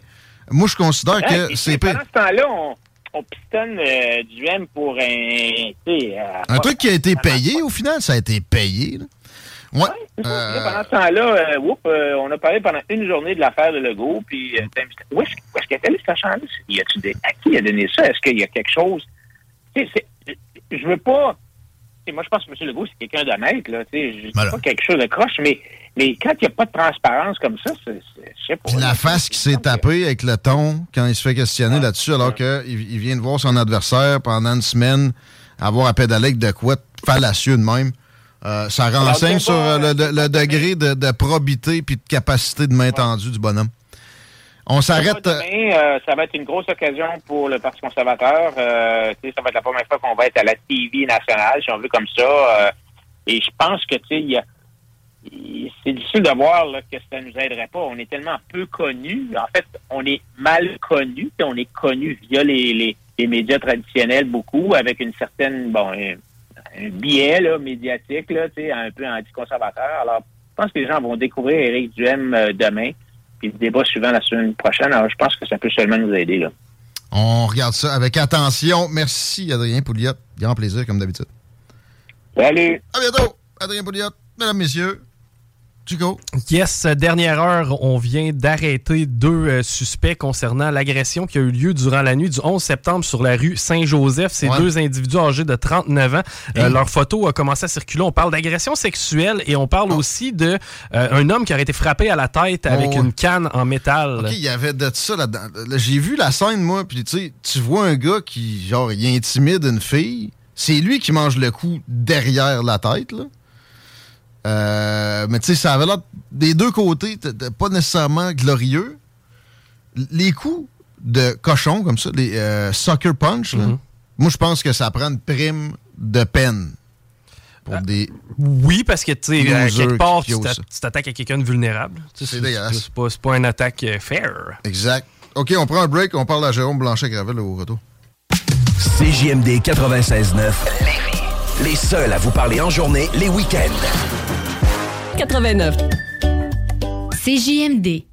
Moi, je considère que c'est... Pendant ce temps-là, on, on pistonne euh, du M pour un... Euh, un truc qui a été payé, au final, ça a été payé. Là. Ouais. Euh... Pendant ce temps-là, euh, on a parlé pendant une journée de l'affaire de Legault, puis où est-ce est qu'elle est cette? Y a-tu des... À qui a donné ça? Est-ce qu'il y a quelque chose... Je veux pas moi, je pense que M. Legault, c'est quelqu'un d'honnête. Là, je ne pas quelque chose de croche, mais, mais quand il n'y a pas de transparence comme ça, je sais pas. la face qui s'est tapée avec le ton quand il se fait questionner là-dessus, alors qu'il il vient de voir son adversaire pendant une semaine avoir à pédaler de quoi fallacieux de même. Euh, ça renseigne sur euh, le, degré de, probité puis de capacité de main tendue du bonhomme. On s'arrête. Demain, euh, ça va être une grosse occasion pour le Parti conservateur. Euh, ça va être la première fois qu'on va être à la TV nationale, si on veut comme ça. Et je pense que tu c'est difficile de voir là, que ça nous aiderait pas. On est tellement peu connus. En fait, on est mal connus. puis On est connus via les, les, les médias traditionnels beaucoup, avec une certaine bon un, un biais là, médiatique, là, un peu anticonservateur. Alors, je pense que les gens vont découvrir Éric Duhem euh, demain, puis le débat suivant la semaine prochaine. Alors, je pense que ça peut seulement nous aider. Là. On regarde ça avec attention. Merci, Adrien Pouliot. Grand plaisir, comme d'habitude. Salut. À bientôt, Adrien Pouliot. Mesdames, messieurs, Chico. Yes, dernière heure, on vient d'arrêter deux euh, suspects concernant l'agression qui a eu lieu durant la nuit du 11 septembre sur la rue Saint-Joseph. Ces Ouais. deux individus âgés de 39 ans, euh, leur photo a commencé à circuler. On parle d'agression sexuelle et on parle aussi de euh, un homme qui aurait été frappé à la tête avec Oh. une canne en métal. Il y avait de ça là-dedans. Là, J'ai vu la scène, moi, puis tu sais, tu vois un gars qui, genre, il intimide une fille. C'est lui qui mange le coup derrière la tête, là. Euh, mais tu sais, ça avait l'air des deux côtés, pas nécessairement glorieux. Les coups de cochon, comme ça, les euh, sucker punch, là, Mhm. moi, je pense que ça prend une prime de peine. Pour des. Oui, parce que, tu sais, Losers quelque part, tu t'attaques à quelqu'un de vulnérable. C'est dégueulasse. C'est pas, c'est pas une attaque euh, fair. Exact. OK, on prend un break, on parle à Jérôme Blanchet-Gravel au retour. CJMD 96.9. Les seuls à vous parler en journée, les week-ends. 89. CJMD.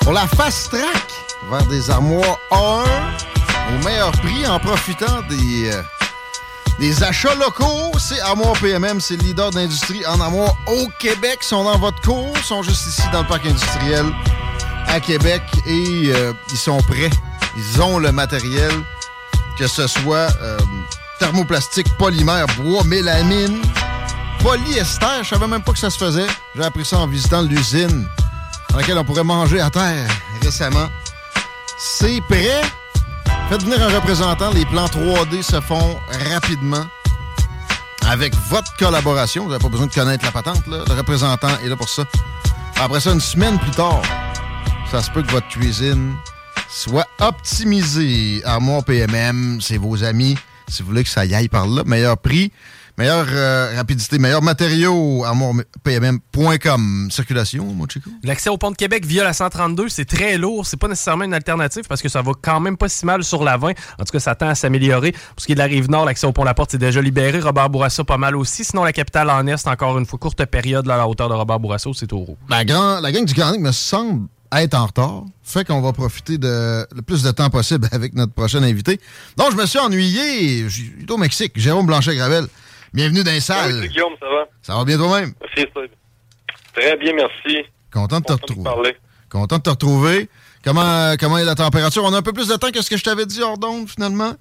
Pour la fast track vers des armoires A1 au meilleur prix en profitant des, euh, des achats locaux, c'est Armoire PMM, c'est le leader d'industrie en armoire au Québec. Ils sont dans votre cours, ils sont juste ici dans le parc industriel à Québec et euh, ils sont prêts. Ils ont le matériel, que ce soit euh, thermoplastique, polymère, bois, mélamine, polyester. Je savais même pas que ça se faisait. J'ai appris ça en visitant l'usine dans laquelle on pourrait manger à terre récemment. C'est prêt. Faites venir un représentant. Les plans 3D se font rapidement. Avec votre collaboration, vous n'avez pas besoin de connaître la patente. Le représentant est là pour ça. Après ça, une semaine plus tard, ça se peut que votre cuisine soit optimisée. Armoire PMM, c'est vos amis. Si vous voulez que ça y aille par là, meilleur prix, meilleure euh, rapidité, meilleurs matériaux. ArmoirePMM.com. Circulation, mon chico. L'accès au pont de Québec via la 132, c'est très lourd. C'est pas nécessairement une alternative parce que ça va quand même pas si mal sur la 20. En tout cas, ça tend à s'améliorer. Pour ce qui est de la rive nord, l'accès au pont La Porte est déjà libéré. Robert Bourassa pas mal aussi. Sinon, la capitale en est, encore une fois, courte période là, à la hauteur de Robert Bourassa, c'est au rouge. La, grand, la gang du Grand me semble être en retard. Fait qu'on va profiter de le plus de temps possible avec notre prochain invité. Donc, je me suis ennuyé. Je suis au Mexique. Jérôme Blanchet-Gravel. Bienvenue dans les salles. Salut Guillaume, ça va? Ça va bien toi-même? Merci. Très bien, merci. Content de te retrouver. Content de te retrouver. Comment, comment est la température? On a un peu plus de temps que ce que je t'avais dit hors d'onde, finalement.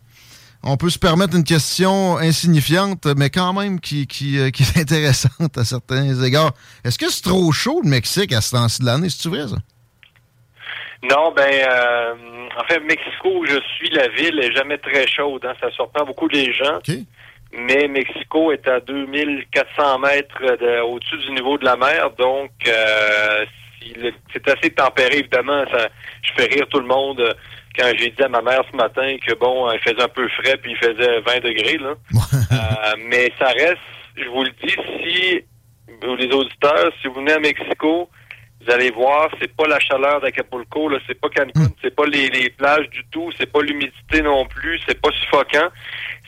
On peut se permettre une question insignifiante, mais quand même qui, qui, euh, qui est intéressante à certains égards. Est-ce que c'est trop chaud, le Mexique, à ce temps-ci de l'année? C'est-tu vrai, ça? Non, ben, euh, en fait, Mexico, où je suis, la ville est jamais très chaude. Hein. Ça surprend beaucoup les gens. Mais Mexico est à 2400 mètres de- au-dessus du niveau de la mer. Donc, euh, si le- c'est assez tempéré, évidemment. Ça, je fais rire tout le monde euh, quand j'ai dit à ma mère ce matin que, bon, il faisait un peu frais puis il faisait 20 degrés. Là. Euh, mais ça reste, je vous le dis, si, vous, les auditeurs, si vous venez à Mexico, vous allez voir, c'est pas la chaleur d'Acapulco, là, c'est pas Cancun, c'est pas les, les plages du tout, c'est pas l'humidité non plus, c'est pas suffocant.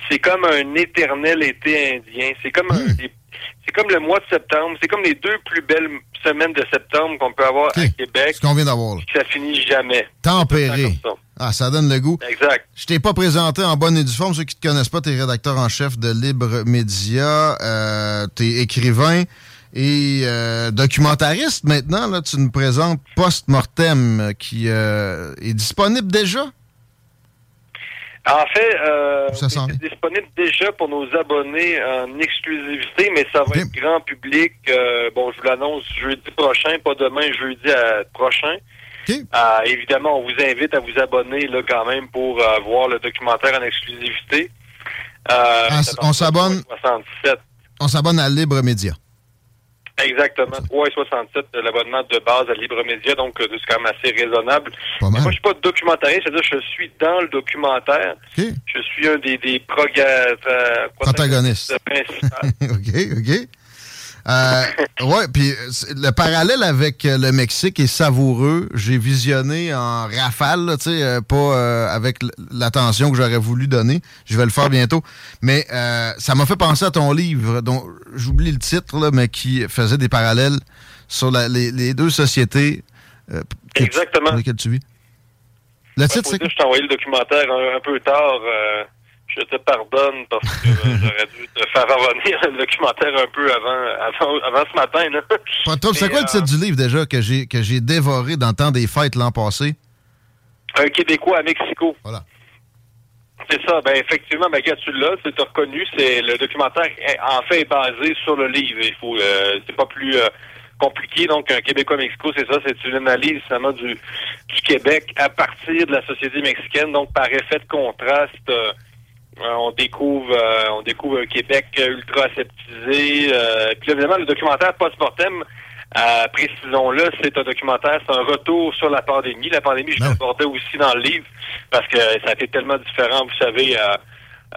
C'est comme un éternel été indien. C'est comme un- c'est comme le mois de septembre. C'est comme les deux plus belles semaines de septembre qu'on peut avoir à Québec. Ce qu'on vient d'avoir, là. Ça finit jamais. Tempéré. Ah, ça donne le goût. Exact. Je t'ai pas présenté en bonne et due forme. Ceux qui te connaissent pas, t'es rédacteur en chef de Libre Média, euh, t'es écrivain et euh, documentariste maintenant. Là, tu nous présentes Post-Mortem euh, qui euh, est disponible déjà. En fait, euh, c'est disponible déjà pour nos abonnés en exclusivité, mais ça va être grand public. Euh, bon, je vous l'annonce jeudi prochain, pas demain, jeudi à- prochain. Euh, évidemment, on vous invite à vous abonner là quand même pour euh, voir le documentaire en exclusivité. Ah, on s'abonne. 67. On s'abonne à Libre Média. Exactement, 3,67 de l'abonnement de base à Libre Média, donc euh, c'est quand même assez raisonnable. Moi, je suis pas documentariste, c'est-à-dire je suis dans le documentaire. Je suis un des, des euh, Protagonistes. principaux. OK, OK. Euh, ouais, puis euh, le parallèle avec euh, le Mexique est savoureux. J'ai visionné en rafale, là, tu sais, euh, pas euh, avec l'attention que j'aurais voulu donner. Je vais le faire bientôt. Mais euh, ça m'a fait penser à ton livre, dont j'oublie le titre, là, mais qui faisait des parallèles sur la- les, les deux sociétés que tu- Exactement. dans lesquelles tu vis. Le titre, c'est Je t'ai envoyé le documentaire un, un peu tard. Euh, je te pardonne parce que euh, j'aurais dû te faire revenir le documentaire un peu avant, avant, avant ce matin. Là. Pas de trouble. C'est quoi le euh, titre du livre déjà que j'ai que j'ai dévoré dans le temps des fêtes l'an passé? Un Québécois à Mexico. Voilà. C'est ça. Ben effectivement, ben, tu l'as, c'est reconnu. C'est le documentaire est- en fait est basé sur le livre. Il faut, euh, c'est pas plus euh, compliqué. Donc un Québécois à Mexico, c'est ça. C'est une analyse justement du, du Québec à partir de la société mexicaine. Donc par effet de contraste. euh, euh, on découvre euh, on découvre un Québec ultra aseptisé. Euh, puis là, évidemment, le documentaire post-mortem, euh, précisons-le, c'est un documentaire, c'est un retour sur la pandémie. La pandémie, je l'abordais aussi dans le livre parce que ça a été tellement différent, vous savez, euh,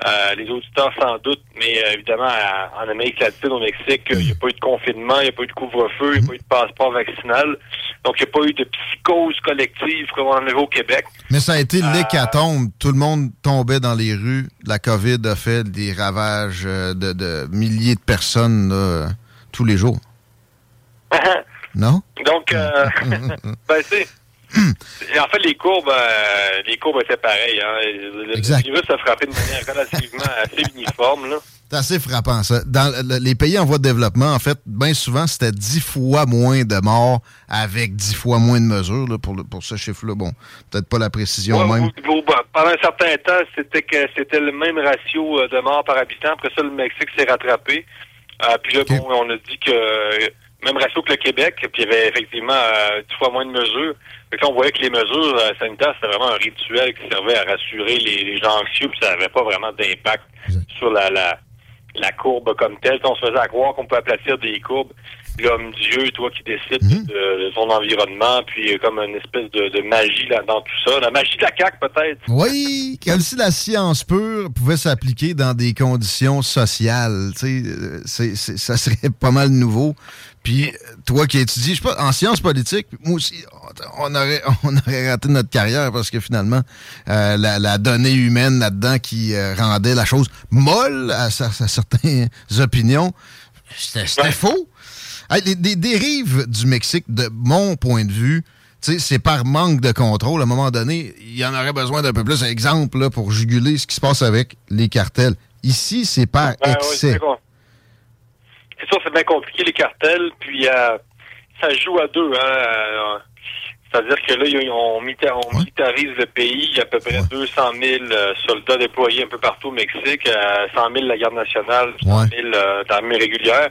euh, les auditeurs sans doute, mais euh, évidemment, à- en Amérique latine, au Mexique, il n'y a pas eu de confinement, il n'y a pas eu de couvre-feu, il n'y a pas eu de passeport vaccinal. Donc, il n'y a pas eu de psychose collective comme on en avait au Québec. Mais ça a été Euh, l'hécatombe. Tout le monde tombait dans les rues. La COVID a fait des ravages de, de milliers de personnes là, tous les jours. Non? Donc, ben, c'est. Et En fait, les courbes, euh, les courbes étaient pareilles. Hein. Le, Exact. virus a frappé de manière relativement assez uniforme. Là. C'est assez frappant, ça. Dans le- les pays en voie de développement, en fait, bien souvent, c'était dix fois moins de morts avec dix fois moins de mesures là, pour, le- pour ce chiffre-là. Bon, peut-être pas la précision Ouais, même. pendant un certain temps, c'était que c'était le même ratio euh, de morts par habitant. Après ça, le Mexique s'est rattrapé. Euh, puis là, bon, on a dit que même ratio que le Québec, puis il y avait effectivement euh, dix fois moins de mesures. Fait que là, on voyait que les mesures euh, sanitaires, c'était vraiment un rituel qui servait à rassurer les, les gens anxieux, puis ça n'avait pas vraiment d'impact sur la, la, la courbe comme telle. On se faisait à croire qu'on peut aplatir des courbes. L'homme Dieu, toi qui décide Mhm. de, de son environnement, puis euh, comme une espèce de, de magie là dans tout ça. La magie de la CAQ, peut-être. Oui, comme si la science pure pouvait s'appliquer dans des conditions sociales. Euh, c'est- c'est- ça serait pas mal nouveau. Puis, toi qui étudies, je sais pas, en sciences politiques, moi aussi, on aurait, on aurait raté notre carrière parce que finalement, euh, la, la donnée humaine là-dedans qui euh, rendait la chose molle à, cer- à certaines opinions, c'était faux. Hey, les, les dérives du Mexique, de mon point de vue, tu sais, c'est par manque de contrôle. À un moment donné, il y en aurait besoin d'un peu plus. Exemple là, pour juguler ce qui se passe avec les cartels. Ici, c'est par Ben excès. C'est sûr, c'est bien compliqué, les cartels, puis euh, ça joue à deux. Hein, euh, C'est-à-dire que là, on, milita- on militarise le pays. Il y a à peu près 200 000 euh, soldats déployés un peu partout au Mexique, euh, 100 000 la garde nationale, 100 000 euh, l'armée régulière.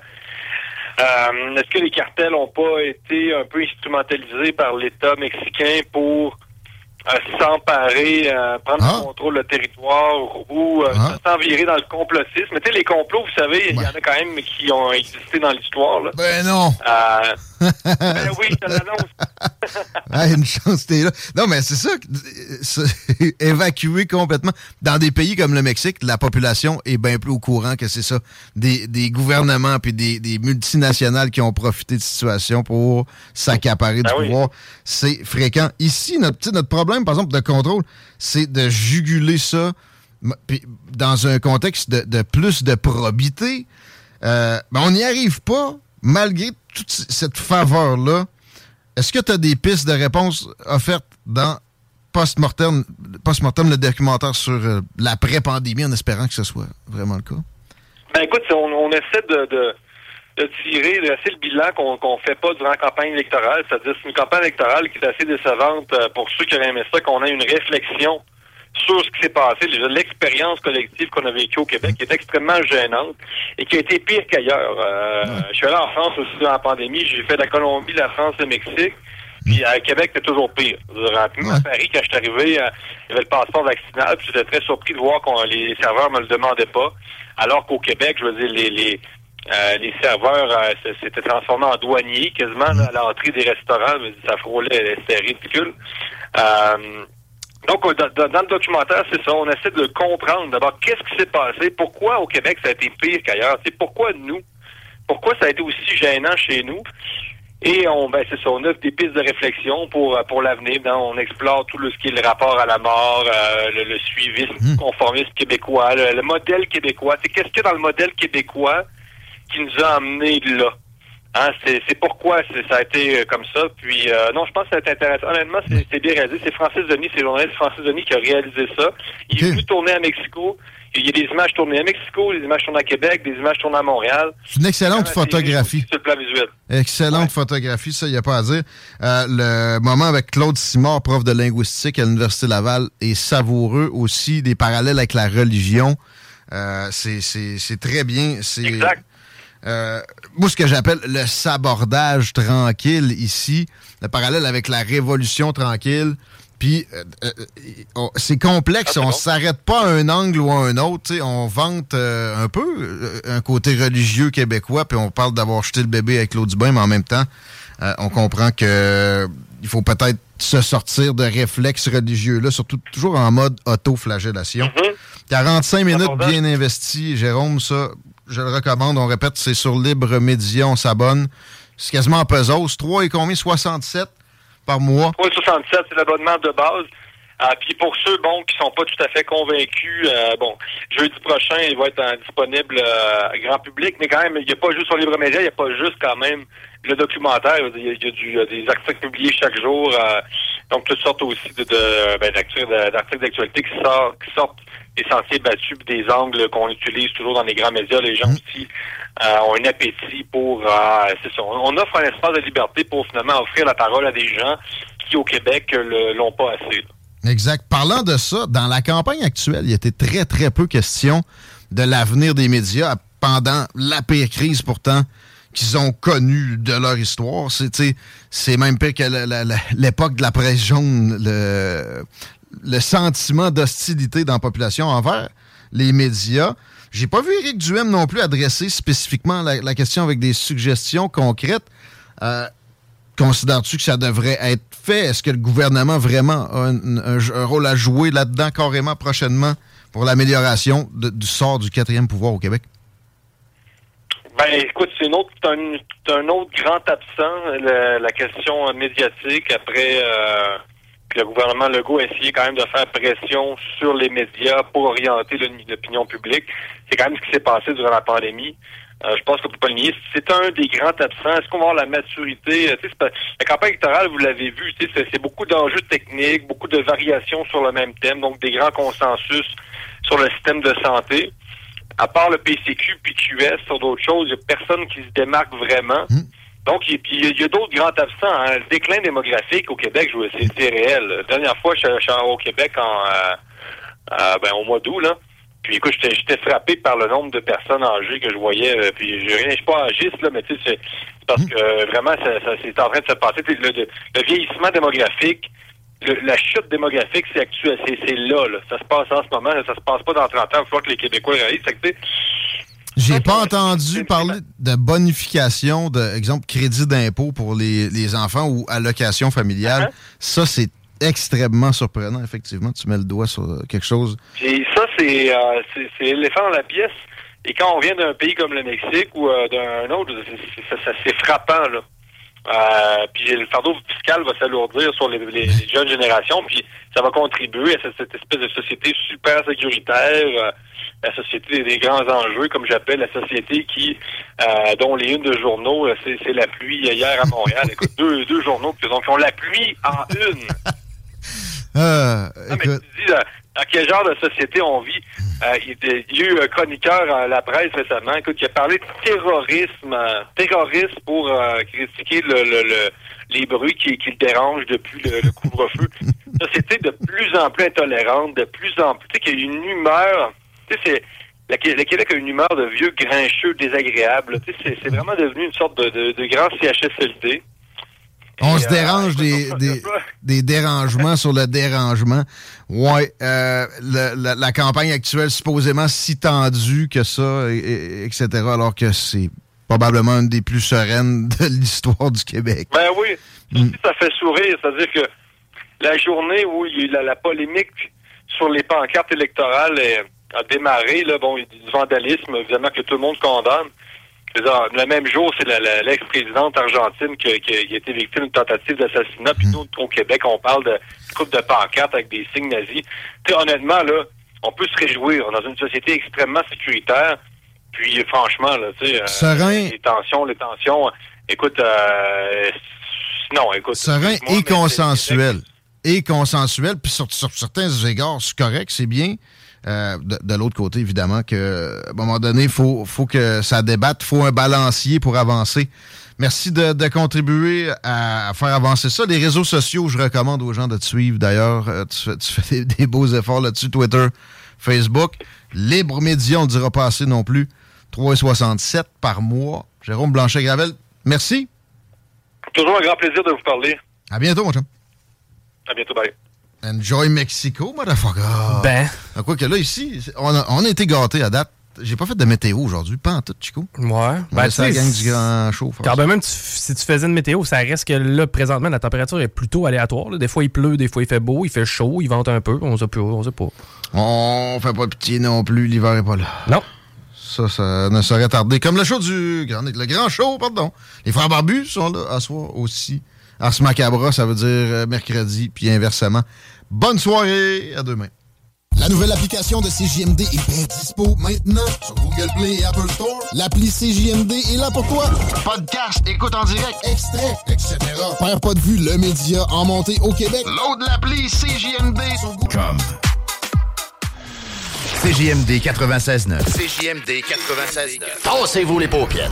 Euh, Est-ce que les cartels n'ont pas été un peu instrumentalisés par l'État mexicain pour euh, s'emparer, euh, prendre le contrôle du territoire ou euh, s'envirer dans le complotisme? Mais tu sais, les complots, vous savez, il y en a quand même qui ont existé dans l'histoire. Ben non! Euh, ben oui, je te l'annonce. Ah, une chance, t'es là. Non, mais c'est ça, évacuer complètement. Dans des pays comme le Mexique, la population est bien plus au courant que c'est ça. Des, des gouvernements puis des, des multinationales qui ont profité de situation pour s'accaparer du Ben oui. pouvoir. C'est fréquent. Ici, notre, notre problème, par exemple, de contrôle, c'est de juguler ça puis dans un contexte de, de plus de probité. Euh, ben, on n'y arrive pas, malgré toute cette faveur-là. Est-ce que tu as des pistes de réponse offertes dans Post-Mortem, Post-Mortem, le documentaire sur euh, l'après-pandémie, en espérant que ce soit vraiment le cas? Ben écoute, on, essaie de, de, tirer essayer le bilan qu'on qu'on fait pas durant la campagne électorale. C'est-à-dire c'est une campagne électorale qui est assez décevante euh, pour ceux qui auraient aimé ça, qu'on ait une réflexion sur ce qui s'est passé, l'expérience collective qu'on a vécue au Québec qui est extrêmement gênante et qui a été pire qu'ailleurs. Euh, Je suis allé en France aussi dans la pandémie, j'ai fait la Colombie, la France, le Mexique. Puis à Québec, c'est toujours pire. À Paris, quand je suis arrivé, euh, il y avait le passeport vaccinal, puis j'étais très surpris de voir que les serveurs me le demandaient pas. Alors qu'au Québec, je veux dire, les, les, euh, les serveurs euh, s'étaient transformés en douaniers quasiment à l'entrée des restaurants. Ça frôlait, c'était ridicule. Euh, donc, dans, dans, le documentaire, c'est ça. On essaie de comprendre d'abord qu'est-ce qui s'est passé, pourquoi au Québec ça a été pire qu'ailleurs, c'est pourquoi nous, pourquoi ça a été aussi gênant chez nous. Et on, ben c'est ça, on offre des pistes de réflexion pour pour l'avenir. On explore tout le, ce qui est le rapport à la mort, euh, le, le, suivisme, le conformisme québécois, le, modèle québécois. C'est qu'est-ce qu'il y a dans le modèle québécois qui nous a amenés là? Hein, c'est pourquoi ça a été euh, comme ça. Puis euh, non, je pense que c'est intéressant. Honnêtement, c'est bien réalisé. C'est Francis Denis, c'est le journaliste Francis Denis qui a réalisé ça. Il est venu tourner à Mexico. Il y a des images tournées à Mexico, des images tournées à Québec, des images tournées à Montréal. C'est une excellente photographie. Sur le plan visuel. Excellente photographie, ça, il n'y a pas à dire. Euh, le moment avec Claude Simard, prof de linguistique à l'Université Laval, est savoureux aussi. Des parallèles avec la religion. Euh, c'est très bien. Exact. Euh, moi, ce que j'appelle le sabordage tranquille ici, le parallèle avec la révolution tranquille. Puis, euh, euh, c'est complexe. Ah, on s'arrête pas à un angle ou à un autre. On vante un peu un côté religieux québécois, puis on parle d'avoir jeté le bébé avec l'eau du bain, mais en même temps, on comprend que il faut peut-être se sortir de réflexes religieux-là, surtout toujours en mode auto-flagellation. 45 mm-hmm. minutes bien investies, Jérôme, ça, je le recommande. On répète, c'est sur Libre Média, on s'abonne. C'est quasiment en pesos. 3 et combien? 67 par mois? 3,67, c'est l'abonnement de base. Ah, puis pour ceux bon qui sont pas tout à fait convaincus, euh, bon, jeudi prochain, il va être euh, disponible euh, grand public, mais quand même, il n'y a pas juste sur Libre Média, il n'y a pas juste quand même le documentaire. Il y a, du, des articles publiés chaque jour, donc toutes sortes aussi de, ben, d'articles d'actualité qui qui sortent des sentiers battus, des angles qu'on utilise toujours dans les grands médias. Les gens mmh. aussi ont un appétit pour... c'est ça, on offre un espace de liberté pour finalement offrir la parole à des gens qui, au Québec, l'ont pas assez. Exact. Parlant de ça, dans la campagne actuelle, il était très, très peu question de l'avenir des médias pendant la pire crise pourtant qu'ils ont connue de leur histoire. C'est même pire que l'époque de la presse jaune, le, le sentiment d'hostilité dans la population envers les médias. J'ai pas vu Éric Duhem non plus adresser spécifiquement la, question avec des suggestions concrètes. Euh, Considères-tu que ça devrait être fait? Est-ce que le gouvernement vraiment a un, rôle à jouer là-dedans carrément prochainement pour l'amélioration du sort du quatrième pouvoir au Québec? Ben, écoute, c'est un autre, un, autre grand absent, la, question médiatique. Après, euh, le gouvernement Legault a essayé quand même de faire pression sur les médias pour orienter l'opinion publique. C'est quand même ce qui s'est passé durant la pandémie. Euh, je pense que pour pas le nier, c'est un des grands absents. Est-ce qu'on va avoir la maturité? Euh, la campagne électorale, vous l'avez vu, c'est beaucoup d'enjeux techniques, beaucoup de variations sur le même thème, donc des grands consensus sur le système de santé. À part le PCQ puis QS sur d'autres choses, il n'y a personne qui se démarque vraiment. Mmh. Donc, il y a, d'autres grands absents. Hein. Le déclin démographique au Québec, c'est réel. La dernière fois, je, suis au Québec en, euh, ben, au mois d'août, là. Puis écoute, j'étais frappé par le nombre de personnes âgées que je voyais. Euh, puis je je suis pas âgiste, là, mais tu sais, c'est parce que euh, vraiment, ça, c'est en train de se passer. Le, vieillissement démographique, la chute démographique, c'est actuel, c'est là, là. Ça se passe en ce moment, ça se passe pas dans 30 ans. Il faut que les Québécois réalisent. J'ai pas entendu parler de bonification, de exemple crédit d'impôt pour les, les, enfants ou allocation familiale. Uh-huh. Ça, c'est extrêmement surprenant, effectivement. Tu mets le doigt sur quelque chose. Et ça, c'est euh, l'éléphant dans la pièce. Et quand on vient d'un pays comme le Mexique ou euh, d'un autre, c'est frappant, là. Euh, puis le fardeau fiscal va s'alourdir sur les, jeunes générations, puis ça va contribuer à cette, espèce de société super sécuritaire, euh, la société des grands enjeux, comme j'appelle la société qui, euh, dont les unes de journaux, c'est la pluie hier à Montréal. Écoute, deux, deux journaux, donc ont la pluie en une. Euh, non, mais tu dis, dans quel genre de société on vit? Euh, il, y a eu un chroniqueur à la presse récemment écoute, qui a parlé de terrorisme, euh, terrorisme pour euh, critiquer le, le, les bruits qui, qui le dérangent depuis le, couvre-feu. société de plus en plus intolérante, de plus en plus, tu sais, qu'il y a une humeur, tu sais, c'est, le Québec a une humeur de vieux grincheux désagréable. Tu sais, c'est, vraiment devenu une sorte de, de, de grand CHSLD. On se dérange des, des, des, dérangements sur le dérangement. Ouais, euh, la, la, campagne actuelle supposément si tendue que ça, et, etc. Alors que c'est probablement une des plus sereines de l'histoire du Québec. Ben oui, mm. ça fait sourire. C'est-à-dire que la journée où il y a eu la, polémique sur les pancartes électorales a démarré, là, bon, du vandalisme, évidemment, que tout le monde condamne. Le même jour, c'est l'ex-présidente argentine qui, qui, a été victime d'une tentative d'assassinat. Puis nous, au Québec, on parle de coupe de pancartes avec des signes nazis. honnêtement, là, on peut se réjouir. dans une société extrêmement sécuritaire. Puis franchement, là, tu sais, euh, les tensions, les tensions. Écoute, euh, non, écoute. Serein et consensuel. Et consensuel. Puis sur, sur certains égards, c'est correct, c'est bien. Euh, de, l'autre côté, évidemment, que à un moment donné, il faut, faut que ça débatte, il faut un balancier pour avancer. Merci de, contribuer à, faire avancer ça. Les réseaux sociaux, je recommande aux gens de te suivre. D'ailleurs, euh, tu, fais des, beaux efforts là-dessus, Twitter, Facebook. Libre Média, on ne dira pas assez non plus. 3,67 par mois. Jérôme Blanchet-Gravel, merci. Toujours un grand plaisir de vous parler. À bientôt, mon chum. À bientôt, bye. Enjoy Mexico, motherfucker. Ben. Quoi que là, ici, on a, on a été gâtés à date. J'ai pas fait de météo aujourd'hui, pas en tout, Chico. Ouais. Ben, c'est la gang du grand chaud. Car ben même si tu faisais une météo, ça reste que là, présentement, la température est plutôt aléatoire. Des fois, il pleut, des fois, il fait beau, il fait chaud, il vente un peu, on sait pas. On sait pas. On fait pas pitié non plus, l'hiver est pas là. Non. Ça, ça ne saurait tarder. Comme le show du grand, le grand show, pardon. Les frères barbus sont là à soir aussi. Ars Macabra, ça veut dire euh, mercredi, puis inversement. Bonne soirée, à demain. La nouvelle application de CJMD est bien dispo maintenant sur Google Play et Apple Store. L'appli CJMD est là pour toi. Podcast, écoute en direct, extrait, etc. Père pas de vue, le média en montée au Québec. Load l'appli CJMD sur Google. Comme. CJMD 96.9. CJMD 96.9. Tassez-vous les paupières.